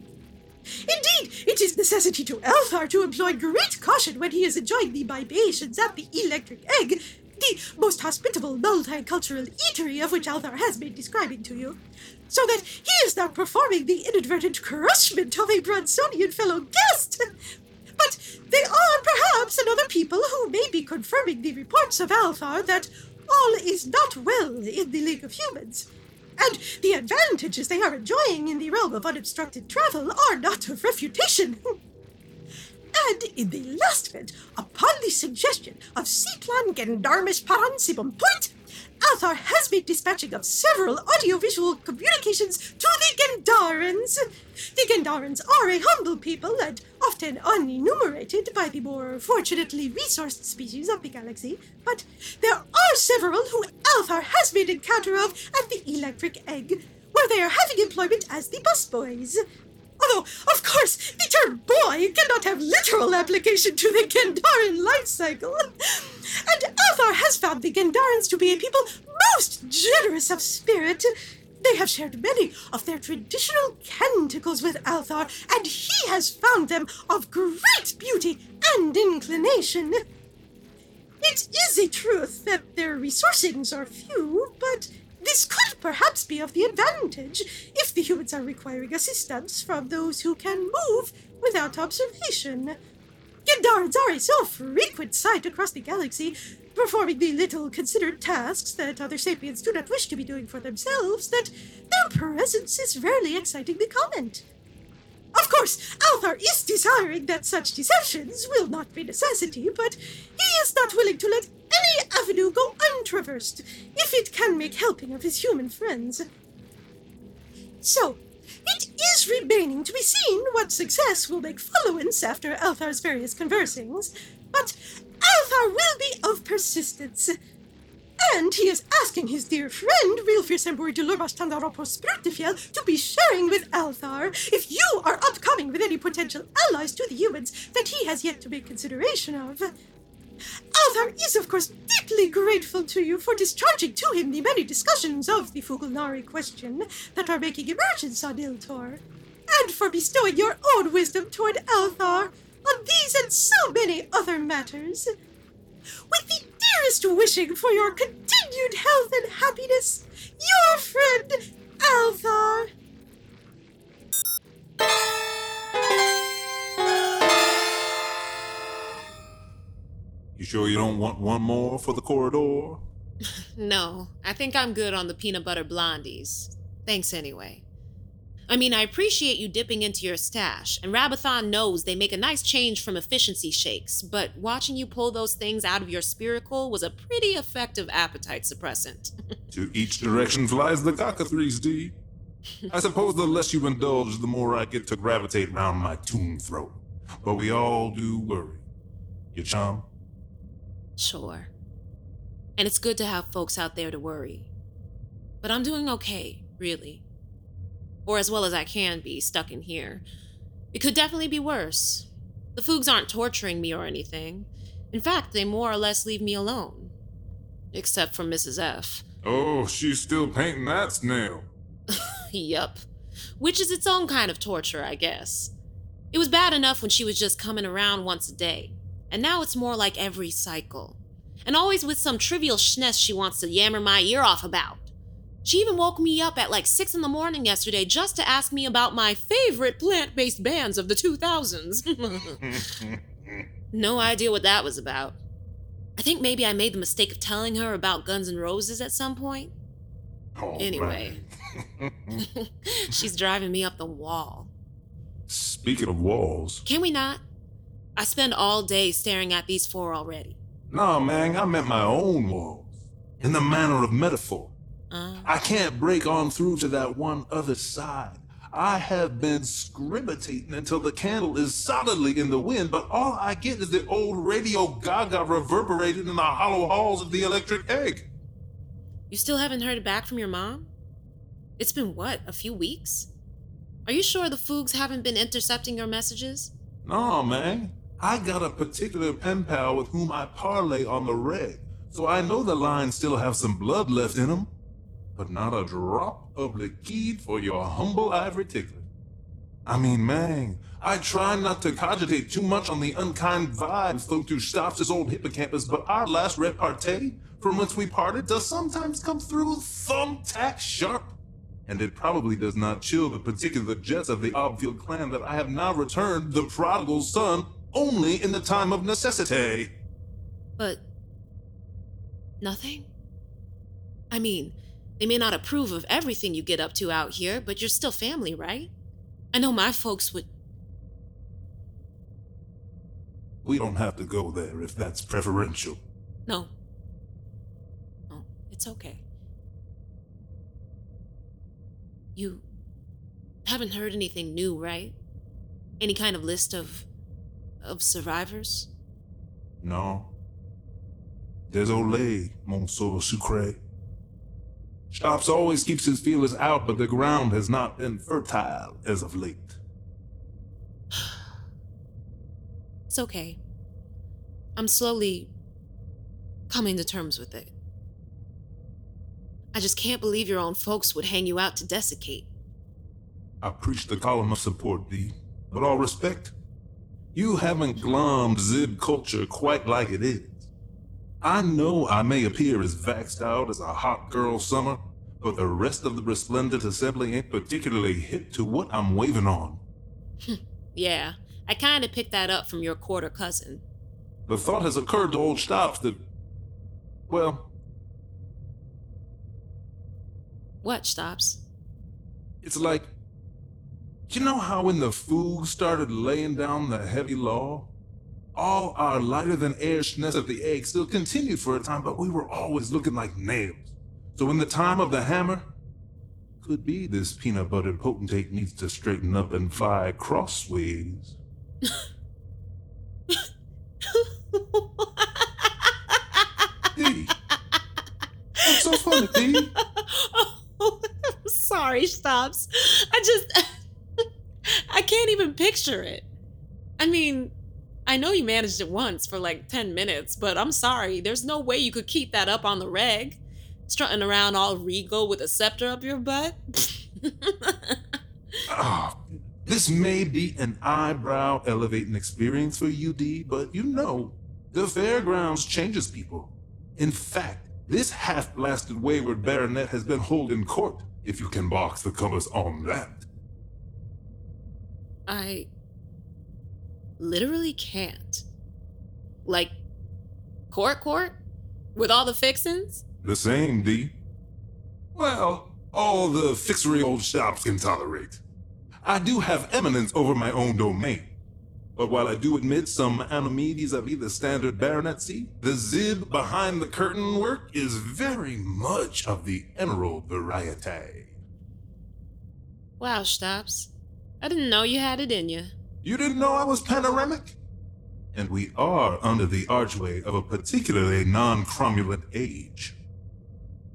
Indeed, it is necessity to Althar to employ great caution when he is enjoying the libations at the Electric Egg, the most hospitable multicultural eatery of which Althar has been describing to you, so that he is not performing the inadvertent crushment of a Bronsonian fellow guest. But they are perhaps another people who may be confirming the reports of Althar that all is not well in the League of Humans and the advantages they are enjoying in the realm of unobstructed travel are not of refutation. <laughs> and in the last event, upon the suggestion of Citlan Gendarmish Paransibum Point, Althar has been dispatching of several audiovisual communications to the Gendarans. The Gendarans are a humble people and often unenumerated by the more fortunately resourced species of the galaxy, but there are several who Althar has made encounter of at the Electric Egg, where they are having employment as the busboys. Although, of course, the term boy cannot have literal application to the Gendaran life cycle. And Althar has found the Gendarans to be a people most generous of spirit. They have shared many of their traditional canticles with Althar, and he has found them of great beauty and inclination. It is a truth that their resourcings are few, but this could perhaps be of the advantage if the humans are requiring assistance from those who can move without observation. Gendarans are a so frequent sight across the galaxy, performing the little considered tasks that other sapiens do not wish to be doing for themselves, that their presence is rarely exciting the comment. Of course, Althar is desiring that such deceptions will not be necessity, but he is not willing to let any avenue go untraversed if it can make helping of his human friends. So, it is remaining to be seen what success will make followance after Althar's various conversing's, but Althar will be of persistence. And he is asking his dear friend, Wilfir Semburi de Lurbash Tandaropos Sprutifiel, to be sharing with Althar if you are upcoming with any potential allies to the humans that he has yet to make consideration of. Althar is, of course, deeply grateful to you for discharging to him the many discussions of the Fugalnari question that are making emergence on Iltor, and for bestowing your own wisdom toward Althar on these and so many other matters. With the dearest wishing for your continued health and happiness, your friend, Althar. You sure you don't want one more for the corridor? <laughs> No, I think I'm good on the peanut butter blondies. Thanks anyway. I mean, I appreciate you dipping into your stash, and Rabathon knows they make a nice change from efficiency shakes, but watching you pull those things out of your spiracle was a pretty effective appetite suppressant. <laughs> To each direction flies the cockatrice, D. I suppose the less you indulge, the more I get to gravitate around my tomb throat. But we all do worry. You chum? sure. And it's good to have folks out there to worry. But I'm doing okay, really. Or as well as I can be, stuck in here. It could definitely be worse. The Foogs aren't torturing me or anything. In fact, they more or less leave me alone. Except for Mrs. F. Oh, she's still painting that snail. <laughs> yup. Which is its own kind of torture, I guess. It was bad enough when she was just coming around once a day, and now it's more like every cycle. And always with some trivial schness she wants to yammer my ear off about. She even woke me up at like 6 in the morning yesterday just to ask me about my favorite plant based bands of the 2000s. no idea what that was about. I think maybe I made the mistake of telling her about Guns N' Roses at some point. anyway, <laughs> <laughs> she's driving me up the wall. Speaking of walls. Can we not? I spend all day staring at these four already. Nah, man, I meant my own walls. In the manner of metaphor. Uh, I can't break on through to that one other side. I have been scrimmitating until the candle is solidly in the wind, but all I get is the old radio gaga reverberating in the hollow halls of the electric egg. you still haven't heard back from your mom? It's been what, a few weeks? Are you sure the Foogs haven't been intercepting your messages? No, man. I got a particular pen pal with whom I parlay on the reg, so I know the lines still have some blood left in them, but not a drop of liquid for your humble ivory tickler. I mean, man, I try not to cogitate too much on the unkind vibes flowing through Staff's old hippocampus, but our last repartee, from whence we parted, does sometimes come through thumbtack sharp. And it probably does not chill the particular jets of the Obfield clan that I have now returned the prodigal son only in the time of necessity. But. Nothing? I mean, they may not approve of everything you get up to out here, but you're still family, right? I know my folks would. We don't have to go there if that's preferential. No. No, it's okay. You haven't heard anything new, right? Any kind of list of. of survivors? No. There's Désolé, Monsieur Sucre. Stops always keeps his feelers out, but the ground has not been fertile as of late. <sighs> It's okay. I'm slowly coming to terms with it. I just can't believe your own folks would hang you out to desiccate. I preach the column of support, Dee, but all respect, you haven't glommed Zib culture quite like it is. I know I may appear as vaxxed out as a hot girl summer, but the rest of the resplendent assembly ain't particularly hip to what I'm waving on. Hmm, yeah, I kinda picked that up from your quarter cousin. The thought has occurred to old Stops that, well, What stops? it's like, you know how when the Foog started laying down the heavy law, all our lighter than air schness of the egg still continued for a time, but we were always looking like nails. So in the time of the hammer, could be this peanut butter potentate needs to straighten up and fly crossways. D. What's so funny, D? <laughs> I'm sorry, stops. I just. <laughs> I can't even picture it. I mean, I know you managed it once for like 10 minutes, but I'm sorry. There's no way you could keep that up on the reg. Strutting around all regal with a scepter up your butt. <laughs> Ah, this may be an eyebrow elevating experience for you, D, but you know, the fairgrounds changes people. In fact, this half blasted wayward baronet has been holding court, if you can box the colors on that. I literally can't. Like, court court? With all the fixins? The same, D. Well, all the fixery old Stops can tolerate. I do have eminence over my own domain. But while I do admit some anomie vis-a-vis the standard baronetcy, the zib behind the curtain work is very much of the emerald variety. Wow, Stops. I didn't know you had it in you. You didn't know I was panoramic? And we are under the archway of a particularly non-cromulent age.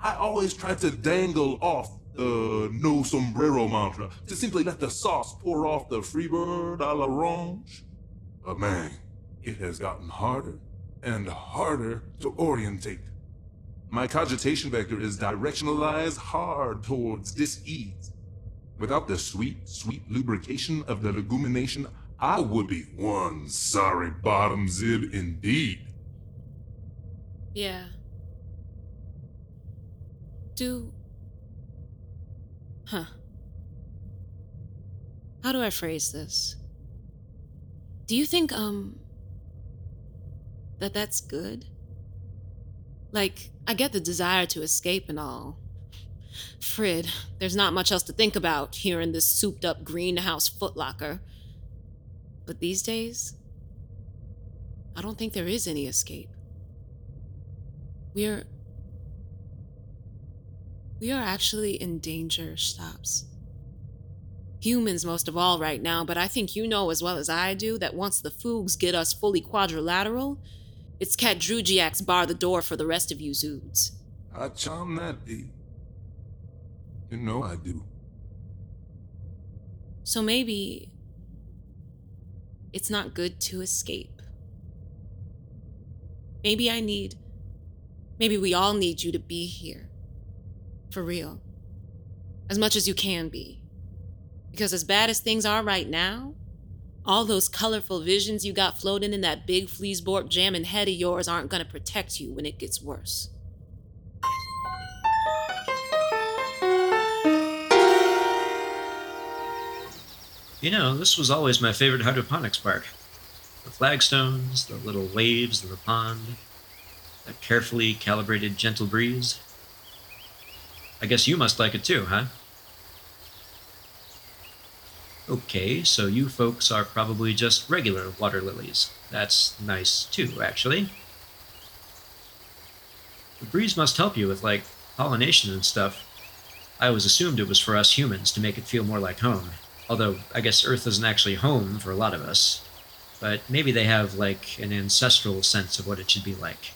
I always try to dangle off the no sombrero mantra to simply let the sauce pour off the freebird a l'orange. But man, it has gotten harder and harder to orientate. My cogitation vector is directionalized hard towards dis-ease. Without the sweet, sweet lubrication of the legumination, I would be one sorry bottom zib indeed. Yeah. Do. Huh. How do I phrase this? Do you think, um. that that's good? Like, I get the desire to escape and all. Frid, there's not much else to think about here in this souped up greenhouse footlocker. But these days, I don't think there is any escape. We're. We are actually in danger, Stops. Humans, most of all, right now, but I think you know as well as I do that once the Foogs get us fully quadrilateral, it's Cat Drugiax bar the door for the rest of you Zoods. I charm that, D. You know I do. So maybe. It's not good to escape. Maybe I need. Maybe we all need you to be here. For real. As much as you can be. Because as bad as things are right now, all those colorful visions you got floating in that big fleasborp jamming head of yours aren't gonna protect you when it gets worse. You know, this was always my favorite hydroponics park. The flagstones, the little waves of the pond, that carefully calibrated gentle breeze. I guess you must like it too, huh? Okay, so you folks are probably just regular water lilies. That's nice too, actually. The breeze must help you with, like, pollination and stuff. I always assumed it was for us humans to make it feel more like home. Although, I guess Earth isn't actually home for a lot of us. But maybe they have, like, an ancestral sense of what it should be like.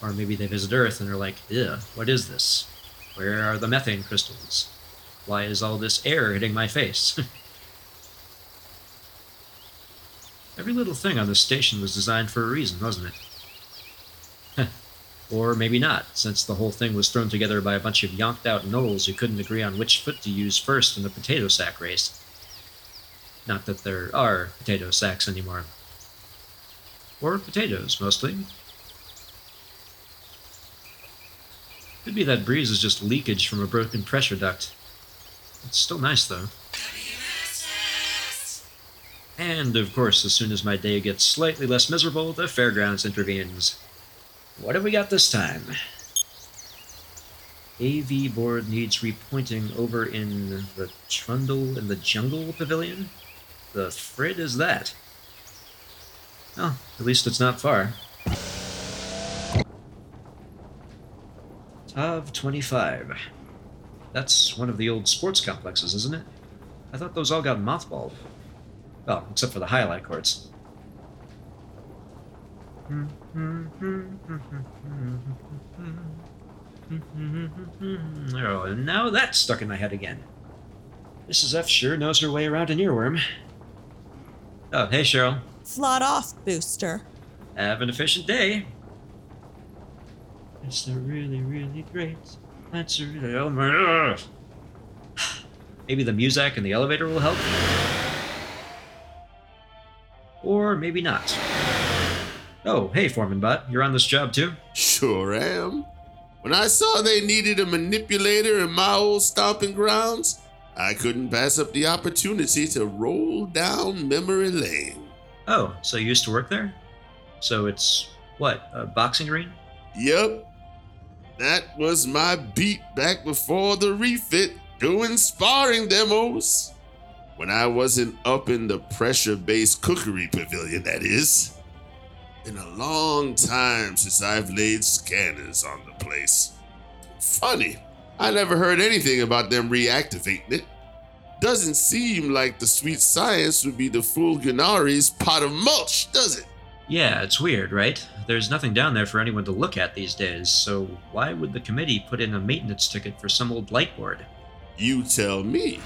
Or maybe they visit Earth and they're like, ew, what is this? Where are the methane crystals? Why is all this air hitting my face? <laughs> Every little thing on this station was designed for a reason, wasn't it? <laughs> or maybe not, since the whole thing was thrown together by a bunch of yonked out gnolls who couldn't agree on which foot to use first in the potato sack race. Not that there are potato sacks anymore. Or potatoes, mostly. Could be that breeze is just leakage from a broken pressure duct. It's still nice, though. And, of course, as soon as my day gets slightly less miserable, the fairgrounds intervenes. What have we got this time? AV board needs repointing over in the Trundle in the Jungle Pavilion? The frid is that? Oh, at least it's not far. Tav 25. That's one of the old sports complexes, isn't it? I thought those all got mothballed. Well, except for the highlight courts. <laughs> Oh, now that's stuck in my head again. Mrs. F sure knows her way around an earworm. Oh, hey, Cheryl. Flawed off, Booster. Have an efficient day. It's a really, really great. That's a really. Oh my. ugh. Maybe the music in the elevator will help? Or maybe not. Oh, hey, Foreman Bot. You're on this job too? Sure am. When I saw they needed a manipulator in my old stomping grounds, I couldn't pass up the opportunity to roll down memory lane. Oh, so you used to work there? So it's what, a boxing ring? Yep. That was my beat back before the refit, doing sparring demos. When I wasn't up in the pressure based cookery pavilion, that is. Been a long time since I've laid scanners on the place. Funny, I never heard anything about them reactivating it. Doesn't seem like the sweet science would be the Fugalnari's pot of mulch, does it? Yeah, it's weird, right? There's nothing down there for anyone to look at these days, so why would the committee put in a maintenance ticket for some old light board? You tell me.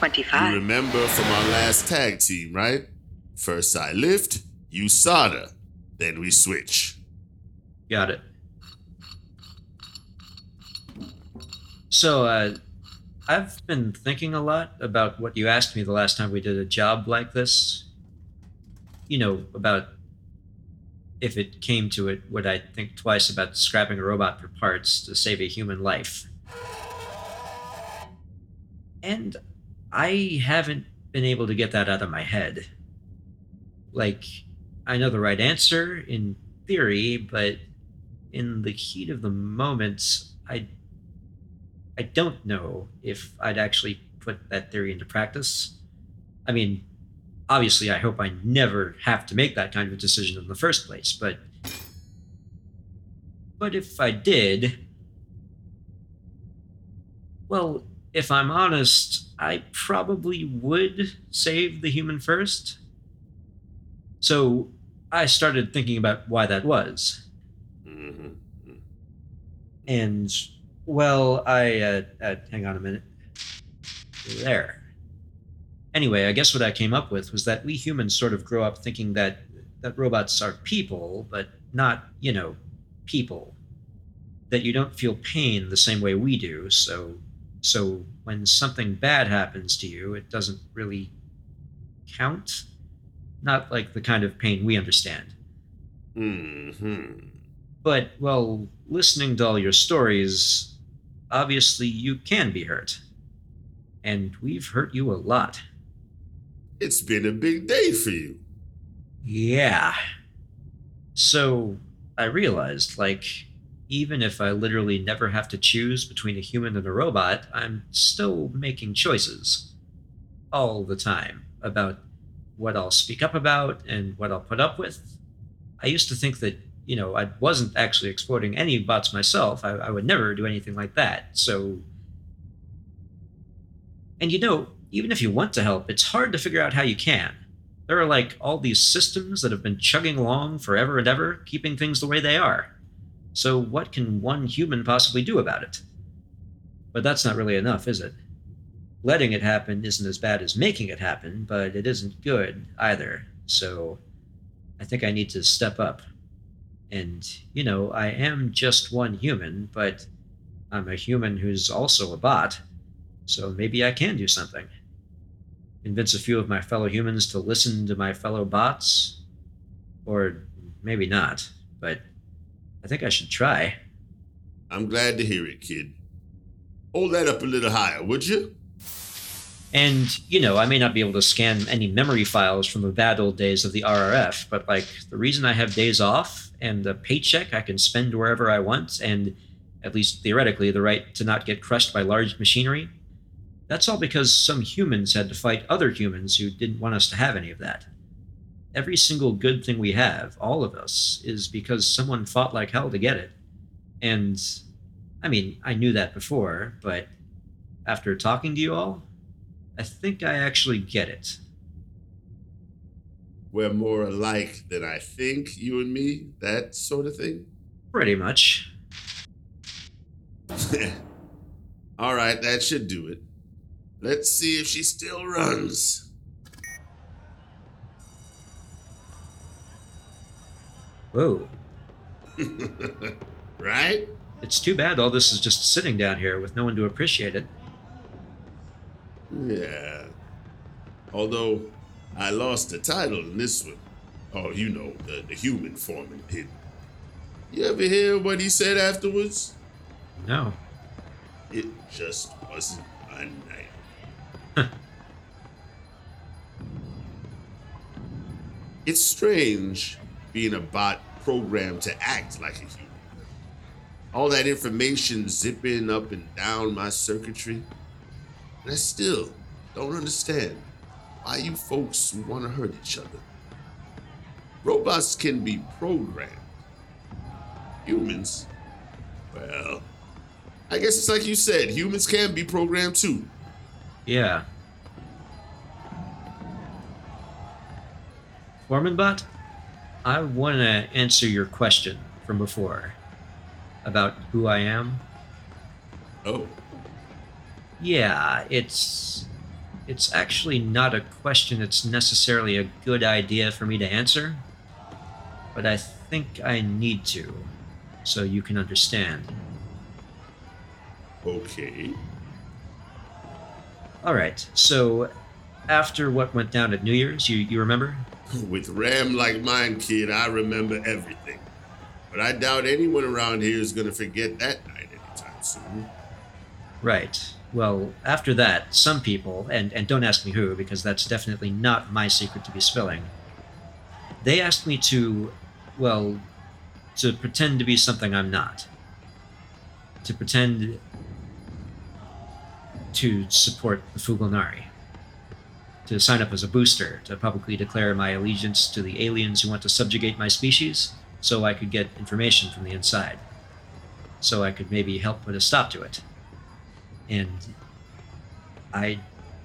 25. You remember from our last tag team, right? First I lift, you solder, then we switch. Got it. So, uh, I've been thinking a lot about what you asked me the last time we did a job like this. You know, about if it came to it, would I think twice about scrapping a robot for parts to save a human life? And I haven't been able to get that out of my head. Like, I know the right answer in theory, but in the heat of the moment, I I don't know if I'd actually put that theory into practice. I mean, obviously, I hope I never have to make that kind of a decision in the first place, but. But if I did. Well, if I'm honest, I probably would save the human first. So I started thinking about why that was. Mm-hmm. Mm-hmm. And well, I uh, uh, hang on a minute. There. Anyway, I guess what I came up with was that we humans sort of grow up thinking that that robots are people, but not, you know, people. That you don't feel pain the same way we do. So, so when something bad happens to you, it doesn't really count. Not like the kind of pain we understand. Hmm. But, well, listening to all your stories, obviously you can be hurt. And we've hurt you a lot. It's been a big day for you. Yeah. So I realized, like, even if I literally never have to choose between a human and a robot, I'm still making choices. All the time about what I'll speak up about and what I'll put up with. I used to think that, you know, I wasn't actually exploiting any bots myself. I, I would never do anything like that. So. And you know, even if you want to help, it's hard to figure out how you can. There are like all these systems that have been chugging along forever and ever, keeping things the way they are. So, what can one human possibly do about it? But that's not really enough, is it? letting it happen isn't as bad as making it happen, but it isn't good either. So I think I need to step up. And, you know, I am just one human, but I'm a human who's also a bot. So maybe I can do something. Convince a few of my fellow humans to listen to my fellow bots? Or maybe not, but I think I should try. I'm glad to hear it, kid. Hold that up a little higher, would you? And, you know, I may not be able to scan any memory files from the bad old days of the RRF, but like the reason I have days off and the paycheck I can spend wherever I want, and at least theoretically, the right to not get crushed by large machinery, that's all because some humans had to fight other humans who didn't want us to have any of that. Every single good thing we have, all of us, is because someone fought like hell to get it. And, I mean, I knew that before, but after talking to you all, I think I actually get it. We're more alike than I think, you and me, that sort of thing. Pretty much. <laughs> All right, that should do it. Let's see if she still runs. Whoa. <laughs> right? It's too bad all this is just sitting down here with no one to appreciate it. Yeah. Although I lost the title in this one. Oh, you know, the, the human foreman did. You ever hear what he said afterwards? No. It just wasn't my night. <laughs> it's strange being a bot programmed to act like a human. All that information zipping up and down my circuitry. And I still don't understand why you folks want to hurt each other. Robots can be programmed. Humans, well, I guess it's like you said, humans can be programmed too. Yeah. Foremanbot, I want to answer your question from before about who I am. Oh. Yeah, it's it's actually not a question that's necessarily a good idea for me to answer, but I think I need to so you can understand. Okay. All right. So after what went down at New Year's, you you remember? <laughs> With RAM like mine, kid, I remember everything. But I doubt anyone around here is going to forget that night anytime soon. Right. Well, after that, some people, and, and don't ask me who, because that's definitely not my secret to be spilling, they asked me to, well, to pretend to be something I'm not. To pretend to support the Fugalnari. To sign up as a booster, to publicly declare my allegiance to the aliens who want to subjugate my species, so I could get information from the inside. So I could maybe help put a stop to it. And I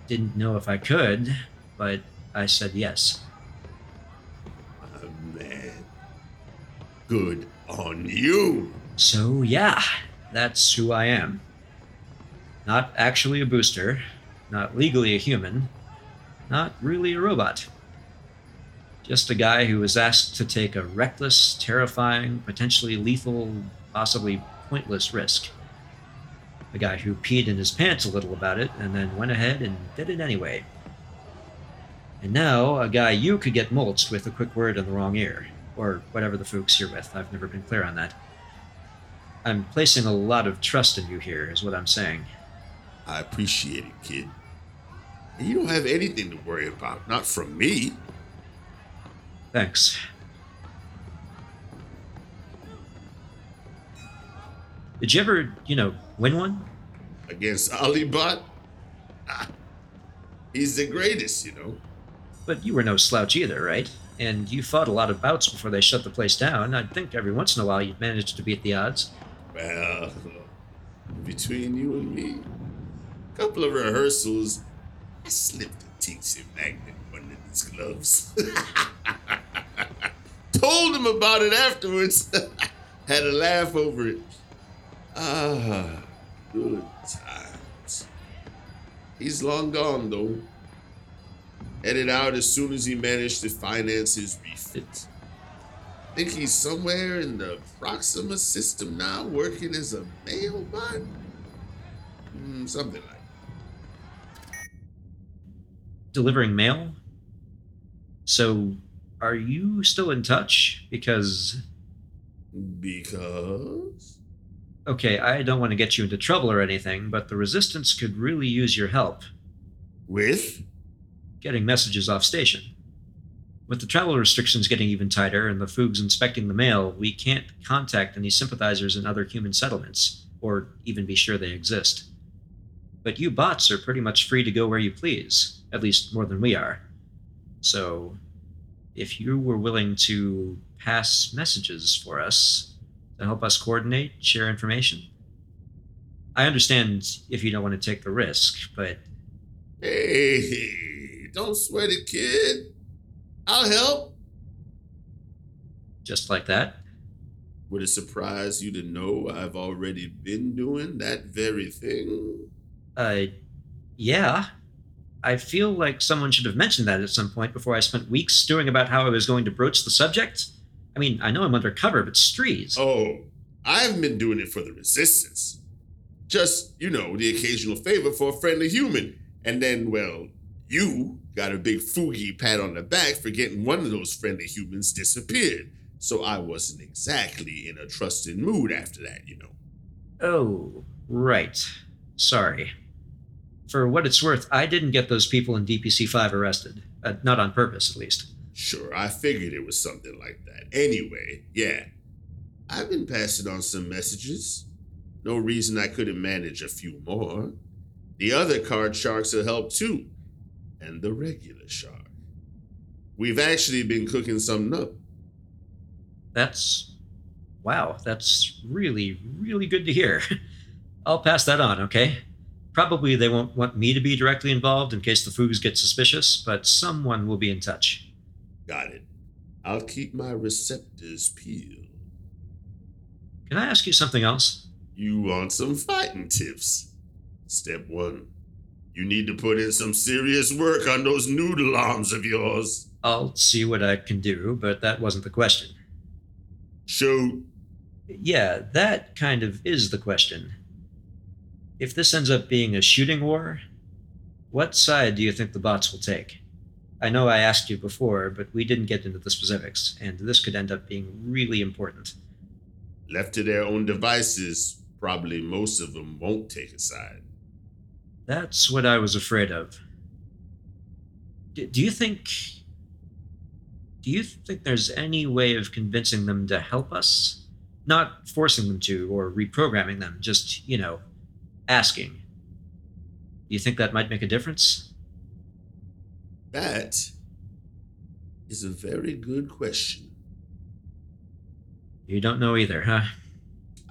didn't know if I could, but I said yes. Oh, man. Good on you. So, yeah, that's who I am. Not actually a booster, not legally a human, not really a robot. Just a guy who was asked to take a reckless, terrifying, potentially lethal, possibly pointless risk. A guy who peed in his pants a little about it and then went ahead and did it anyway. And now, a guy you could get mulched with a quick word in the wrong ear, or whatever the folks you're with. I've never been clear on that. I'm placing a lot of trust in you here, is what I'm saying. I appreciate it, kid. And you don't have anything to worry about, not from me. Thanks. Did you ever, you know, win one? Against Alibot? Ah, he's the greatest, you know. But you were no slouch either, right? And you fought a lot of bouts before they shut the place down. I'd think every once in a while you'd manage to beat the odds. Well, between you and me, a couple of rehearsals, I slipped a Tixie magnet of his gloves. <laughs> Told him about it afterwards. <laughs> Had a laugh over it. Ah, good times. He's long gone, though. Headed out as soon as he managed to finance his refit. Think he's somewhere in the Proxima system now, working as a mailbot? Mm, something like Delivering mail? So, are you still in touch? Because. Because? Okay, I don't want to get you into trouble or anything, but the Resistance could really use your help. With? Getting messages off station. With the travel restrictions getting even tighter and the Foogs inspecting the mail, we can't contact any sympathizers in other human settlements, or even be sure they exist. But you bots are pretty much free to go where you please, at least more than we are. So, if you were willing to pass messages for us to help us coordinate, share information. I understand if you don't want to take the risk, but. Hey, don't sweat it, kid. I'll help. Just like that? Would it surprise you to know I've already been doing that very thing? Uh, yeah. I feel like someone should have mentioned that at some point before I spent weeks stewing about how I was going to broach the subject. I mean, I know I'm undercover, but strees. Oh, I've been doing it for the resistance. Just, you know, the occasional favor for a friendly human. And then, well, you got a big foogie pat on the back for getting one of those friendly humans disappeared. So I wasn't exactly in a trusting mood after that, you know. Oh, right. Sorry. For what it's worth, I didn't get those people in DPC 5 arrested. Uh, not on purpose, at least. Sure, I figured it was something like that. Anyway, yeah. I've been passing on some messages. No reason I couldn't manage a few more. The other card sharks will help too. And the regular shark. We've actually been cooking something up. That's. Wow, that's really, really good to hear. <laughs> I'll pass that on, okay? Probably they won't want me to be directly involved in case the Foogs get suspicious, but someone will be in touch. Got it. I'll keep my receptors peeled. Can I ask you something else? You want some fighting tips? Step one. You need to put in some serious work on those noodle arms of yours. I'll see what I can do, but that wasn't the question. Shoot. Yeah, that kind of is the question. If this ends up being a shooting war, what side do you think the bots will take? I know I asked you before, but we didn't get into the specifics, and this could end up being really important. Left to their own devices, probably most of them won't take a side. That's what I was afraid of. D- do you think. Do you think there's any way of convincing them to help us? Not forcing them to or reprogramming them, just, you know, asking. Do you think that might make a difference? That is a very good question. You don't know either, huh?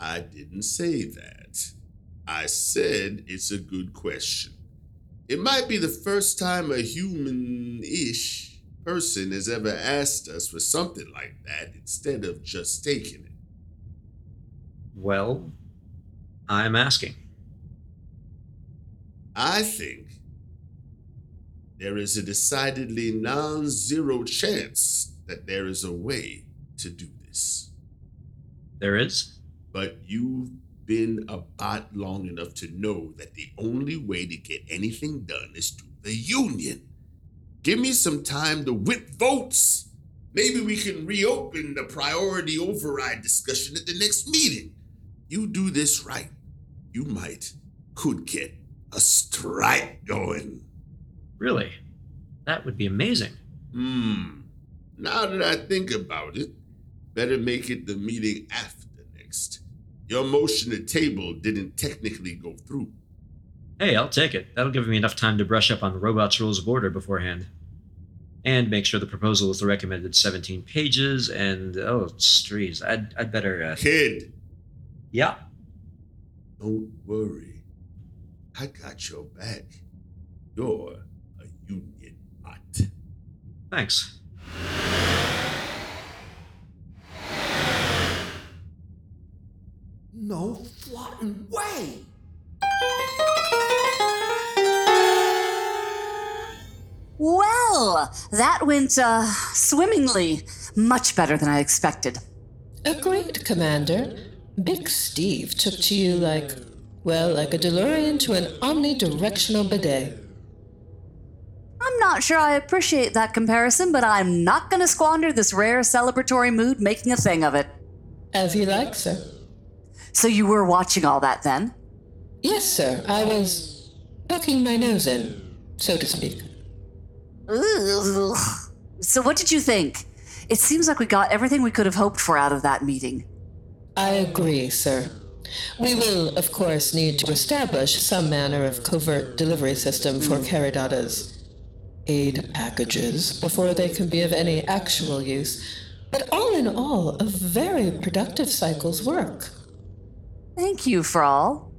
I didn't say that. I said it's a good question. It might be the first time a human ish person has ever asked us for something like that instead of just taking it. Well, I'm asking. I think there is a decidedly non zero chance that there is a way to do this. There is? But you've been a bot long enough to know that the only way to get anything done is through the union. Give me some time to whip votes. Maybe we can reopen the priority override discussion at the next meeting. You do this right, you might, could get a strike going. Really? That would be amazing. Hmm. Now that I think about it, better make it the meeting after next. Your motion to table didn't technically go through. Hey, I'll take it. That'll give me enough time to brush up on the robot's rules of order beforehand. And make sure the proposal is the recommended 17 pages, and oh, strees. I'd, I'd better. Uh... Kid! Yeah. Don't worry. I got your back. You're a union bot. Thanks. No fucking way! Well, that went uh, swimmingly. Much better than I expected. Agreed, Commander. Big Steve took to you like, well, like a Delurian to an omnidirectional bidet. I'm not sure I appreciate that comparison, but I'm not going to squander this rare celebratory mood making a thing of it. As you like, sir. So you were watching all that then? Yes, sir. I was poking my nose in, so to speak. So what did you think? It seems like we got everything we could have hoped for out of that meeting. I agree, sir. We will, of course, need to establish some manner of covert delivery system for hmm. Caradata's aid packages before they can be of any actual use. But all in all, a very productive cycle's work. Thank you, Frall.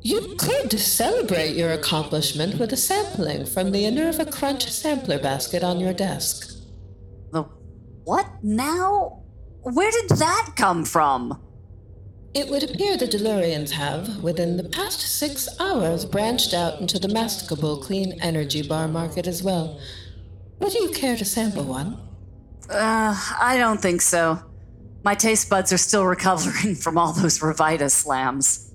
You could celebrate your accomplishment with a sampling from the Enerva Crunch sampler basket on your desk. The what now? Where did that come from? It would appear the Delurians have, within the past six hours, branched out into the masticable clean energy bar market as well. Would you care to sample one? Uh, I don't think so. My taste buds are still <laughs> recovering from all those Revita slams.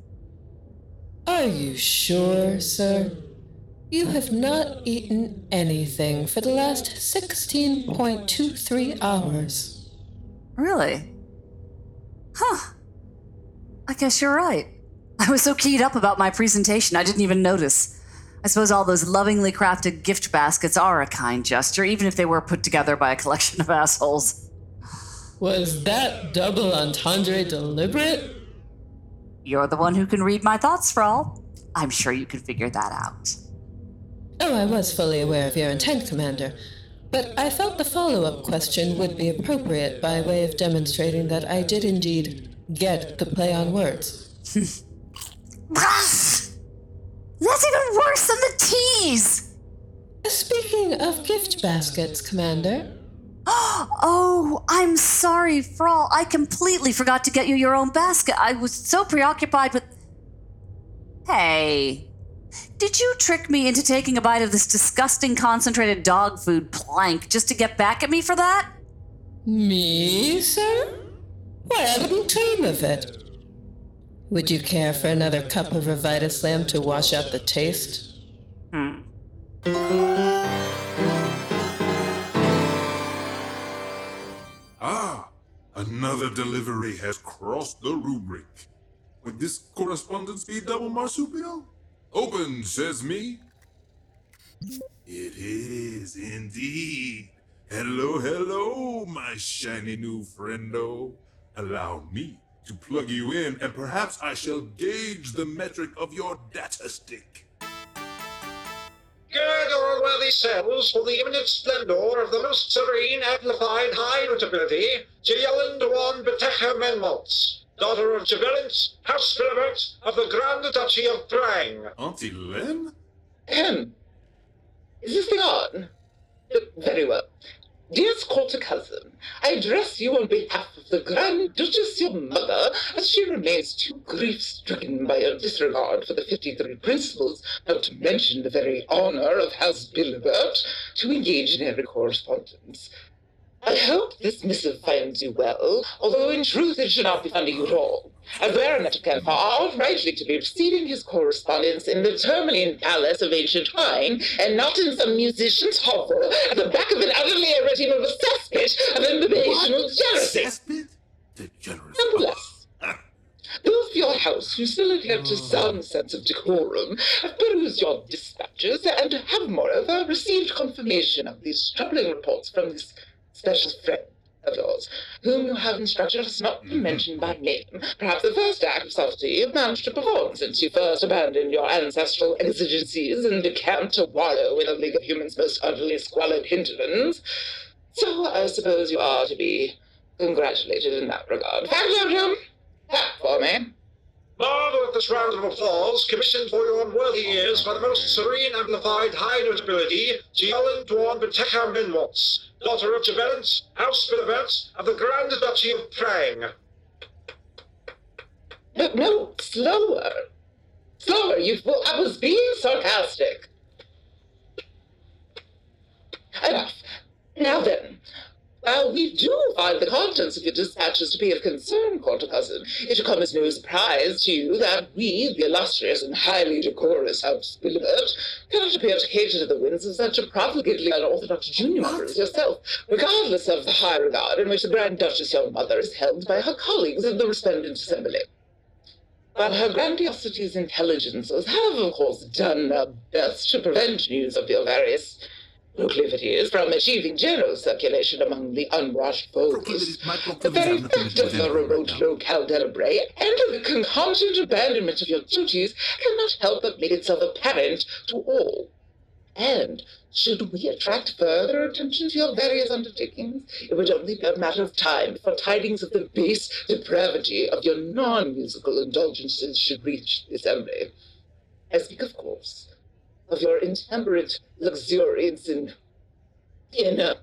Are you sure, sir? You have not eaten anything for the last 16.23 hours. Really? Huh. I guess you're right. I was so keyed up about my presentation, I didn't even notice. I suppose all those lovingly crafted gift baskets are a kind gesture, even if they were put together by a collection of assholes. Was that double entendre deliberate? You're the one who can read my thoughts, Frall. I'm sure you can figure that out. Oh, I was fully aware of your intent, Commander. But I felt the follow up question would be appropriate by way of demonstrating that I did indeed get the play on words. That's even worse than the tease! Speaking of gift baskets, Commander. <gasps> Oh, I'm sorry, Frall. I completely forgot to get you your own basket. I was so preoccupied with. Hey, did you trick me into taking a bite of this disgusting concentrated dog food plank just to get back at me for that? Me, sir? Why, I wouldn't dream of it. Would you care for another cup of Revita Slam to wash out the taste? Hmm. Ah, another delivery has crossed the rubric. Would this correspondence be double marsupial? Open, says me. It is indeed. Hello, hello, my shiny new friendo. Allow me to plug you in, and perhaps I shall gauge the metric of your data stick. Gird your worthy selves for the imminent splendor of the most serene, amplified, high notability, Jayellen Dewan Betecha Menmaltz, daughter of Jabelint, House Philibert of the Grand Duchy of Prang. Auntie Len? Ahem. Is this thing on? Very well. Dearest quarter cousin, I address you on behalf of the Grand Duchess, your mother, as she remains too grief-stricken by her disregard for the 53 principles, not to mention the very honor of House Bilibert, to engage in every correspondence. I hope this missive finds you well, although in truth it should not be finding you at all. As Baronet Canfar ought rightly to be receiving his correspondence in the Termaline Palace of Ancient Wine, and not in some musician's hovel at the back of an utterly irritating cesspit of imbibational jealousy. Nonetheless, those of your house who still adhere to some sense of decorum have perused your dispatches and have, moreover, received confirmation of these troubling reports from this special friend of yours, whom you have instructed us not to mention by name. Perhaps the first act of subtlety you've managed to perform since you first abandoned your ancestral exigencies and decamped to wallow in a league of humans' most utterly squalid hinterlands. So I suppose you are to be congratulated in that regard. Factotum! Clap for me. Marvel at this round of applause, commissioned for your unworthy ears by the most serene, amplified, high notability, Jayellen Dewan Betecha Menmaltz, daughter of Jabelint, House Philibert of the Grand Duchy of Prang. No, no, slower. Slower, you fool. I was being sarcastic. enough. Now then, while we do find the contents of your dispatches to be of concern, Quarter Cousin, it should come as no surprise to you that we, the illustrious and highly decorous House Philibert, cannot appear to cater to the whims of such a profligately unorthodox junior as yourself, regardless of the high regard in which the Grand Duchess your mother is held by her colleagues in the resplendent assembly. While her grandiosity's intelligences have, of course, done their best to prevent news of your various proclivities from achieving general circulation among the unwashed folks. The very fact of the remote locale deliberate and the concomitant abandonment of your duties cannot help but make itself apparent to all. And should we attract further attention to your various undertakings, it would only be a matter of time before tidings of the base depravity of your non-musical indulgences should reach the assembly. I speak, of course, of your intemperate luxuriance in in uh,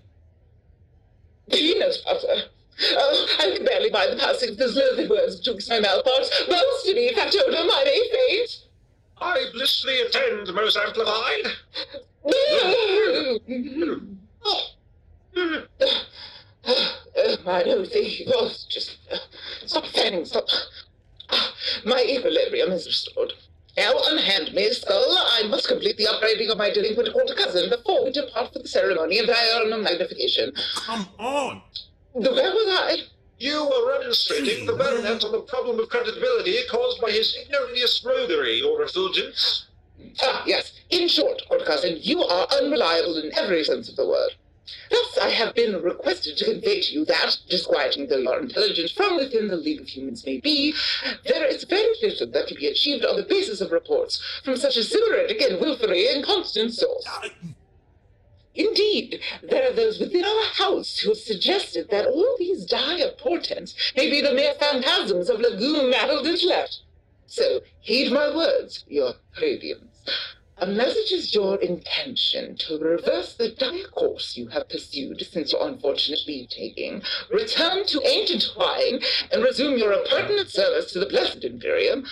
peanut butter. Oh, I can barely find the passing of those loathing words betwixt my mouth parts. Most to me, factotum, I may faint. I blissfully attend, most amplified. Oh, my nose, oh, just uh, stop fanning, stop. Ah, my equilibrium is restored. Now unhand me, Skull. I must complete the upgrading of my delinquent quarter cousin before we depart for the ceremony of diurnal magnification. Come on! Where was I? You were remonstrating the baronet on the problem of credibility caused by his ignominious roguery, your effulgence. Ah, yes. In short, quarter cousin, you are unreliable in every sense of the word. Thus, I have been requested to convey to you that, disquieting though your intelligence from within the League of Humans may be, there is very little that can be achieved on the basis of reports from such a sybarite and willfully inconstant source. Indeed, there are those within our house who have suggested that all these dire portents may be the mere phantasms of lagoon-addled intellect. So, heed my words, your radiance. Unless it is your intention to reverse the dire course you have pursued since your unfortunate leave-taking, return to ancient Hawaiian, and resume your appurtenant service to the blessed Imperium,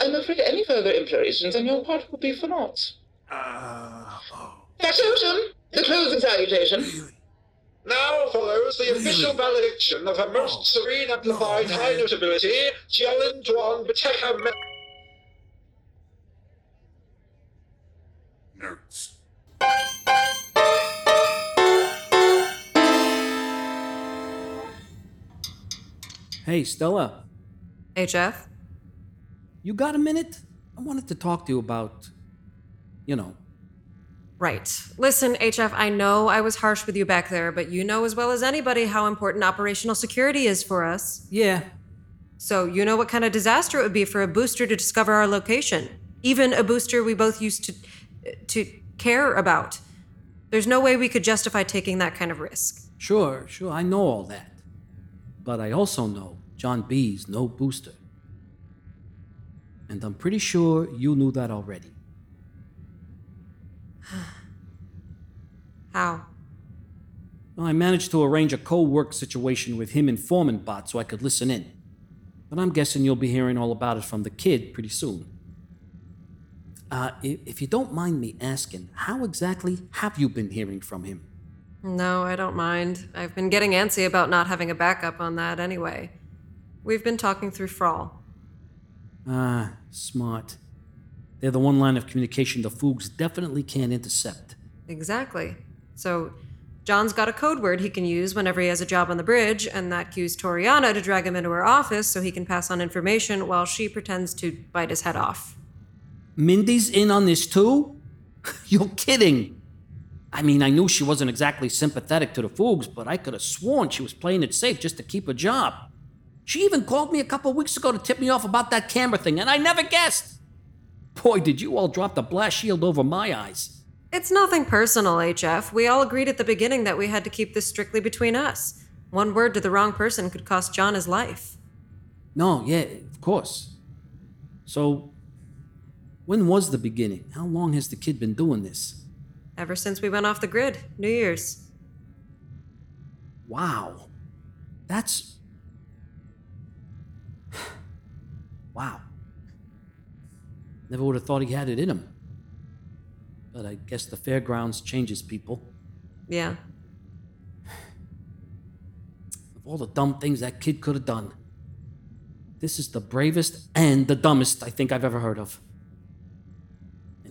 I'm afraid any further implorations on your part will be for naught. Uh, Factotum, the closing salutation. Now follows the official valediction of Her Most Serene and Amplified High Notability, Jialin Tuan Bateka Hey, Stella. HF? You got a minute? I wanted to talk to you about, you know, Right. Listen, HF, I know I was harsh with you back there, but you know as well as anybody how important operational security is for us. Yeah. So you know what kind of disaster it would be for a booster to discover our location. Even a booster we both used to to care about. There's no way we could justify taking that kind of risk. Sure, sure, I know all that. But I also know John B's no booster. And I'm pretty sure you knew that already. How? Well, I managed to arrange a co-work situation with him and Foreman Bot so I could listen in. But I'm guessing you'll be hearing all about it from the kid pretty soon. Uh, if you don't mind me asking, how exactly have you been hearing from him? No, I don't mind. I've been getting antsy about not having a backup on that anyway. We've been talking through Frall. Ah, smart. They're the one line of communication the Foogs definitely can't intercept. Exactly. So, John's got a code word he can use whenever he has a job on the bridge, and that cues Toriana to drag him into her office so he can pass on information while she pretends to bite his head off. Mindy's in on this too? <laughs> You're kidding. I mean, I knew she wasn't exactly sympathetic to the Foogs, but I could have sworn she was playing it safe just to keep her job. She even called me a couple weeks ago to tip me off about that camera thing, and I never guessed. Boy, did you all drop the blast shield over my eyes. It's nothing personal, HF. We all agreed at the beginning that we had to keep this strictly between us. One word to the wrong person could cost John his life. No, yeah, of course. So, when was the beginning? How long has the kid been doing this? Ever since we went off the grid, New Year's. Wow. That's. <sighs> wow. Never would have thought he had it in him. But I guess the fairgrounds changes people. Yeah. <sighs> Of all the dumb things that kid could have done, this is the bravest and the dumbest I think I've ever heard of.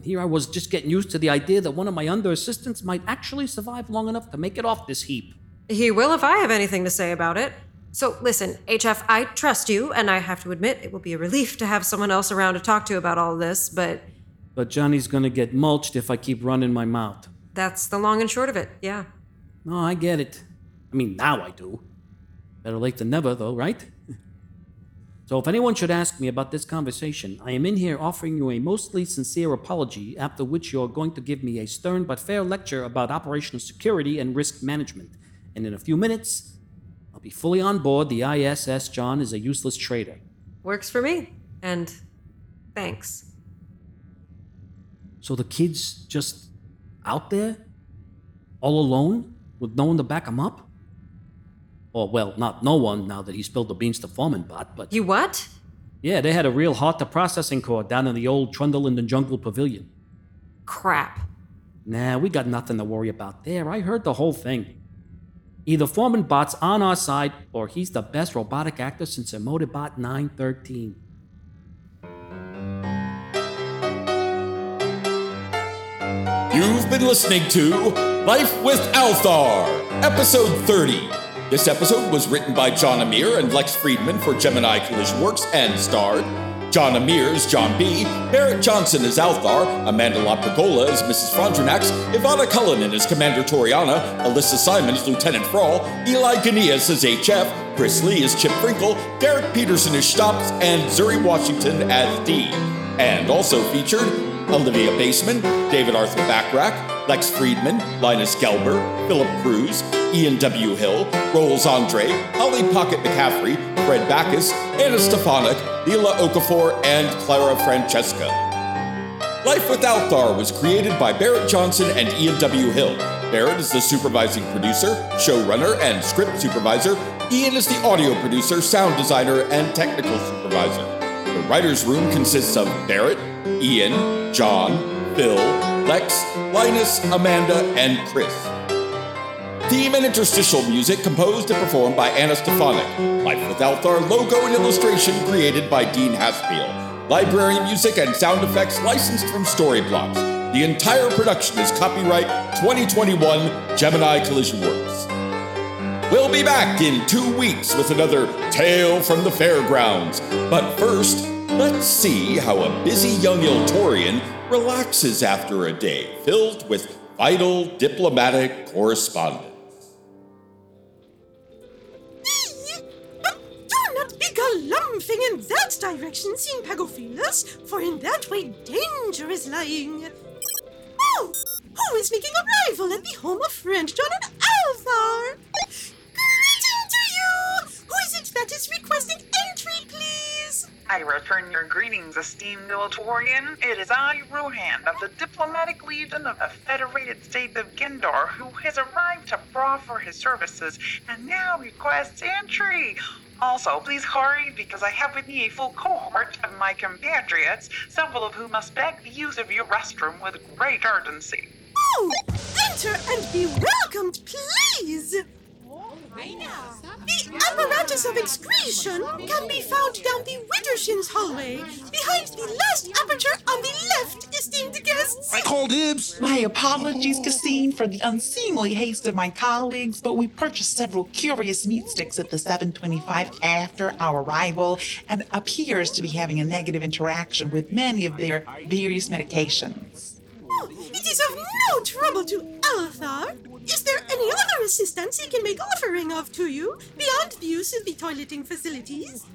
And here I was just getting used to the idea that one of my under assistants might actually survive long enough to make it off this heap. He will if I have anything to say about it. So listen, HF, I trust you, and I have to admit it will be a relief to have someone else around to talk to about all this, but But Johnny's gonna get mulched if I keep running my mouth. that's the long and short of it, yeah. No, I get it. I mean, now I do. Better late than never, though, right? So, if anyone should ask me about this conversation, I am in here offering you a mostly sincere apology, after which you're going to give me a stern but fair lecture about operational security and risk management. And in a few minutes, I'll be fully on board the ISS John is a useless traitor. Works for me. And thanks. So the kid's just out there? All alone? With no one to back him up? Or, well, not no one now that he spilled the beans to Foreman Bot, but. You what? Yeah, they had a real heart to processing core down in the old Trundle in the Jungle Pavilion. Crap. Nah, we got nothing to worry about there. I heard the whole thing. Either Foreman Bot's on our side, or he's the best robotic actor since Emotibot 913. You've been listening to Life with Althar, episode 30. This episode was written by John Amir and Lex Friedman for Gemini Collision Works and starred John Amir as John B., Barrett Johnson as Althar, Amanda Laprigola as Mrs. Frondranax, Ivana Cullinan as Commander Toriana, Alyssa Simon as Lieutenant Frall, Eli Ganias as HF, Chris Lee as Chip Frinkle, Derek Peterson as Stops, and Zuri Washington as D. And also featured Olivia Baseman, David Arthur Bachrach, Lex Friedman, Linus Gelber, Philip Cruz, Ian W. Hill, Rolls Andre, Holly Pocket McCaffrey, Fred Backus, Anna Stefanik, Leela Okafor, and Clara Francesca. Life Without Althar was created by Barrett Johnson and Ian W. Hill. Barrett is the supervising producer, showrunner, and script supervisor. Ian is the audio producer, sound designer, and technical supervisor. The writer's room consists of Barrett, Ian, John, Phil, Lex, Linus, Amanda, and Chris. Theme and interstitial music composed and performed by Anna Stefanik. Life with Althar logo and illustration created by Dean Haspiel. Library music and sound effects licensed from Storyblocks. The entire production is copyright 2021 Gemini Collision Works. We'll be back in two weeks with another Tale from the Fairgrounds. But first, let's see how a busy young Iltorian relaxes after a day filled with vital diplomatic correspondence. Do not be galumphing in that direction, Seeing Pagophilus, for in that way danger is lying. Oh, who is making arrival at the home of friend John and Althar? Greeting to you! Who is it that is requesting entry, please? I return your greetings, esteemed Militarian. It is I, Rohan, of the Diplomatic Legion of the Federated States of Gendor, who has arrived to proffer his services and now requests entry. Also, please hurry because I have with me a full cohort of my compatriots, several of whom must beg the use of your restroom with great urgency. Oh, enter and be welcomed, please! The apparatus of excretion can be found down the Widdershins hallway, behind the last aperture on the left, esteemed guests. I call dibs. My apologies, Cassine, for the unseemly haste of my colleagues, but we purchased several curious meat sticks at the 725 after our arrival and appears to be having a negative interaction with many of their various medications. Oh, it is of no trouble to Althar. Is there any other assistance he can make offering of to you beyond the use of the toileting facilities?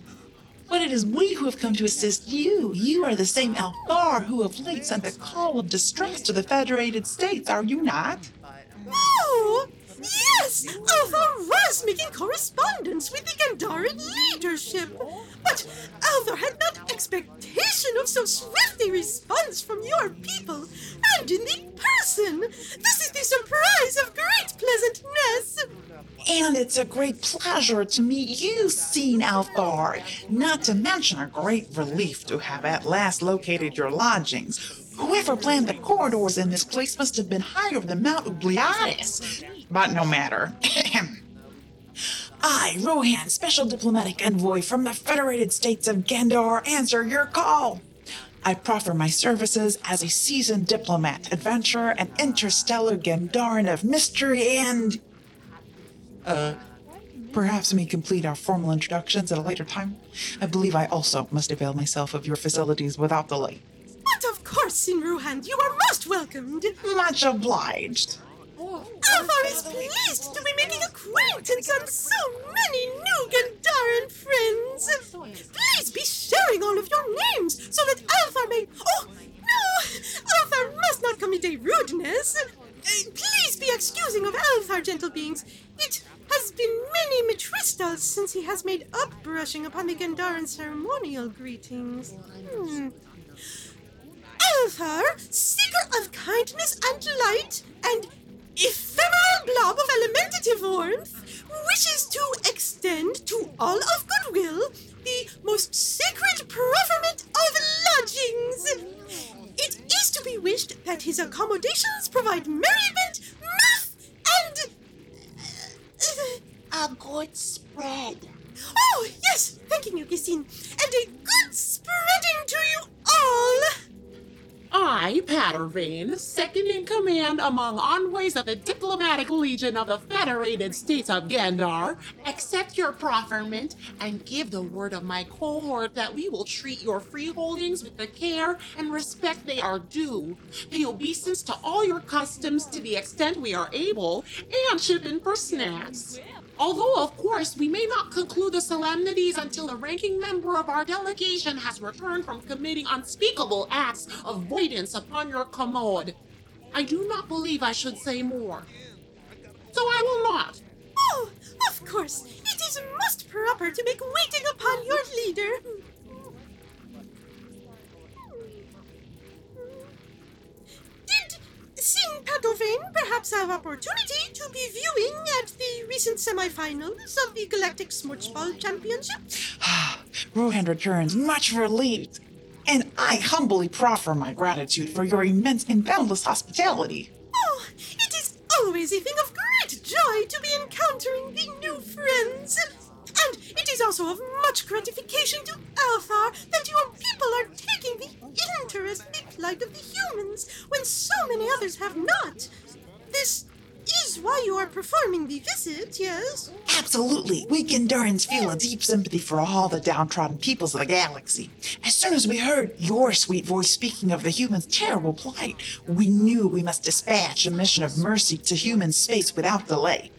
But it is we who have come to assist you. You are the same Althar who of late sent a call of distress to the Federated States, are you not? Oh, yes! Oh, Althar was making correspondence with the Gendaran leadership. But Althar had not expectation of so swift a response from your people, and in the person. This is the surprise of great pleasantness. And it's a great pleasure to meet you, Seen Althar. Not to mention a great relief to have at last located your lodgings. Whoever planned the corridors in this place must have been high over the Mount Ubliatis. But no matter. <clears throat> I, Rohan, Special Diplomatic Envoy from the Federated States of Gendar, answer your call. I proffer my services as a seasoned diplomat, adventurer, and interstellar Gendaran of mystery and. Uh, perhaps we complete our formal introductions at a later time. I believe I also must avail myself of your facilities without delay. But of course, in Ruhan, you are most welcomed. Much obliged. Althar is pleased to be making acquaintance on so many new Gendaran friends. Please be sharing all of your names so that Althar may. Oh, no! Althar must not commit a rudeness. Uh, Please be excusing of Althar, gentle beings. It has been many Mitristals since he has made upbrushing upon the Gendaran ceremonial greetings. Hmm. Althar, seeker of kindness and light, and ephemeral blob of elementative warmth, wishes to extend to all of goodwill the most sacred preferment of lodgings. It is to be wished that his accommodations provide merriment, mirth, and. Uh, a good spread. Oh, yes! Thanking you, Gisine. And a good spreading to you all! I, Pattervane, second in command among envoys of the Diplomatic Legion of the Federated States of Gandar, accept your profferment and give the word of my cohort that we will treat your freeholdings with the care and respect they are due, pay obeisance to all your customs to the extent we are able, and chip in for snacks. Although, of course, we may not conclude the solemnities until the ranking member of our delegation has returned from committing unspeakable acts of voidance upon your commode. I do not believe I should say more. So I will not. Oh, of course, it is most proper to make waiting upon your leader. Did Sin Padovane perhaps have opportunity to be viewing at the recent semifinals of the Galactic Smorchball Championship? <sighs> Ah, Rohan returns much relieved, and I humbly proffer my gratitude for your immense and boundless hospitality. Oh, it is always a thing of great joy to be encountering the new friends. And it is also of much gratification to Althar that your people are taking the interest they plight of the humans when so many others have not. This is why you are performing the visit, yes? Absolutely. We Gendarans feel a deep sympathy for all the downtrodden peoples of the galaxy. As soon as we heard your sweet voice speaking of the humans' terrible plight, we knew we must dispatch a mission of mercy to human space without delay.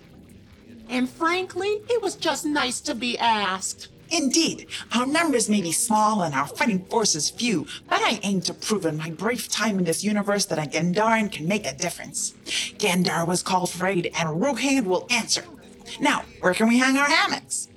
And frankly, it was just nice to be asked. Indeed, our numbers may be small and our fighting forces few, but I aim to prove in my brief time in this universe that a Gendaran can make a difference. Gandar was called for aid, and Rohan will answer. Now, where can we hang our hammocks?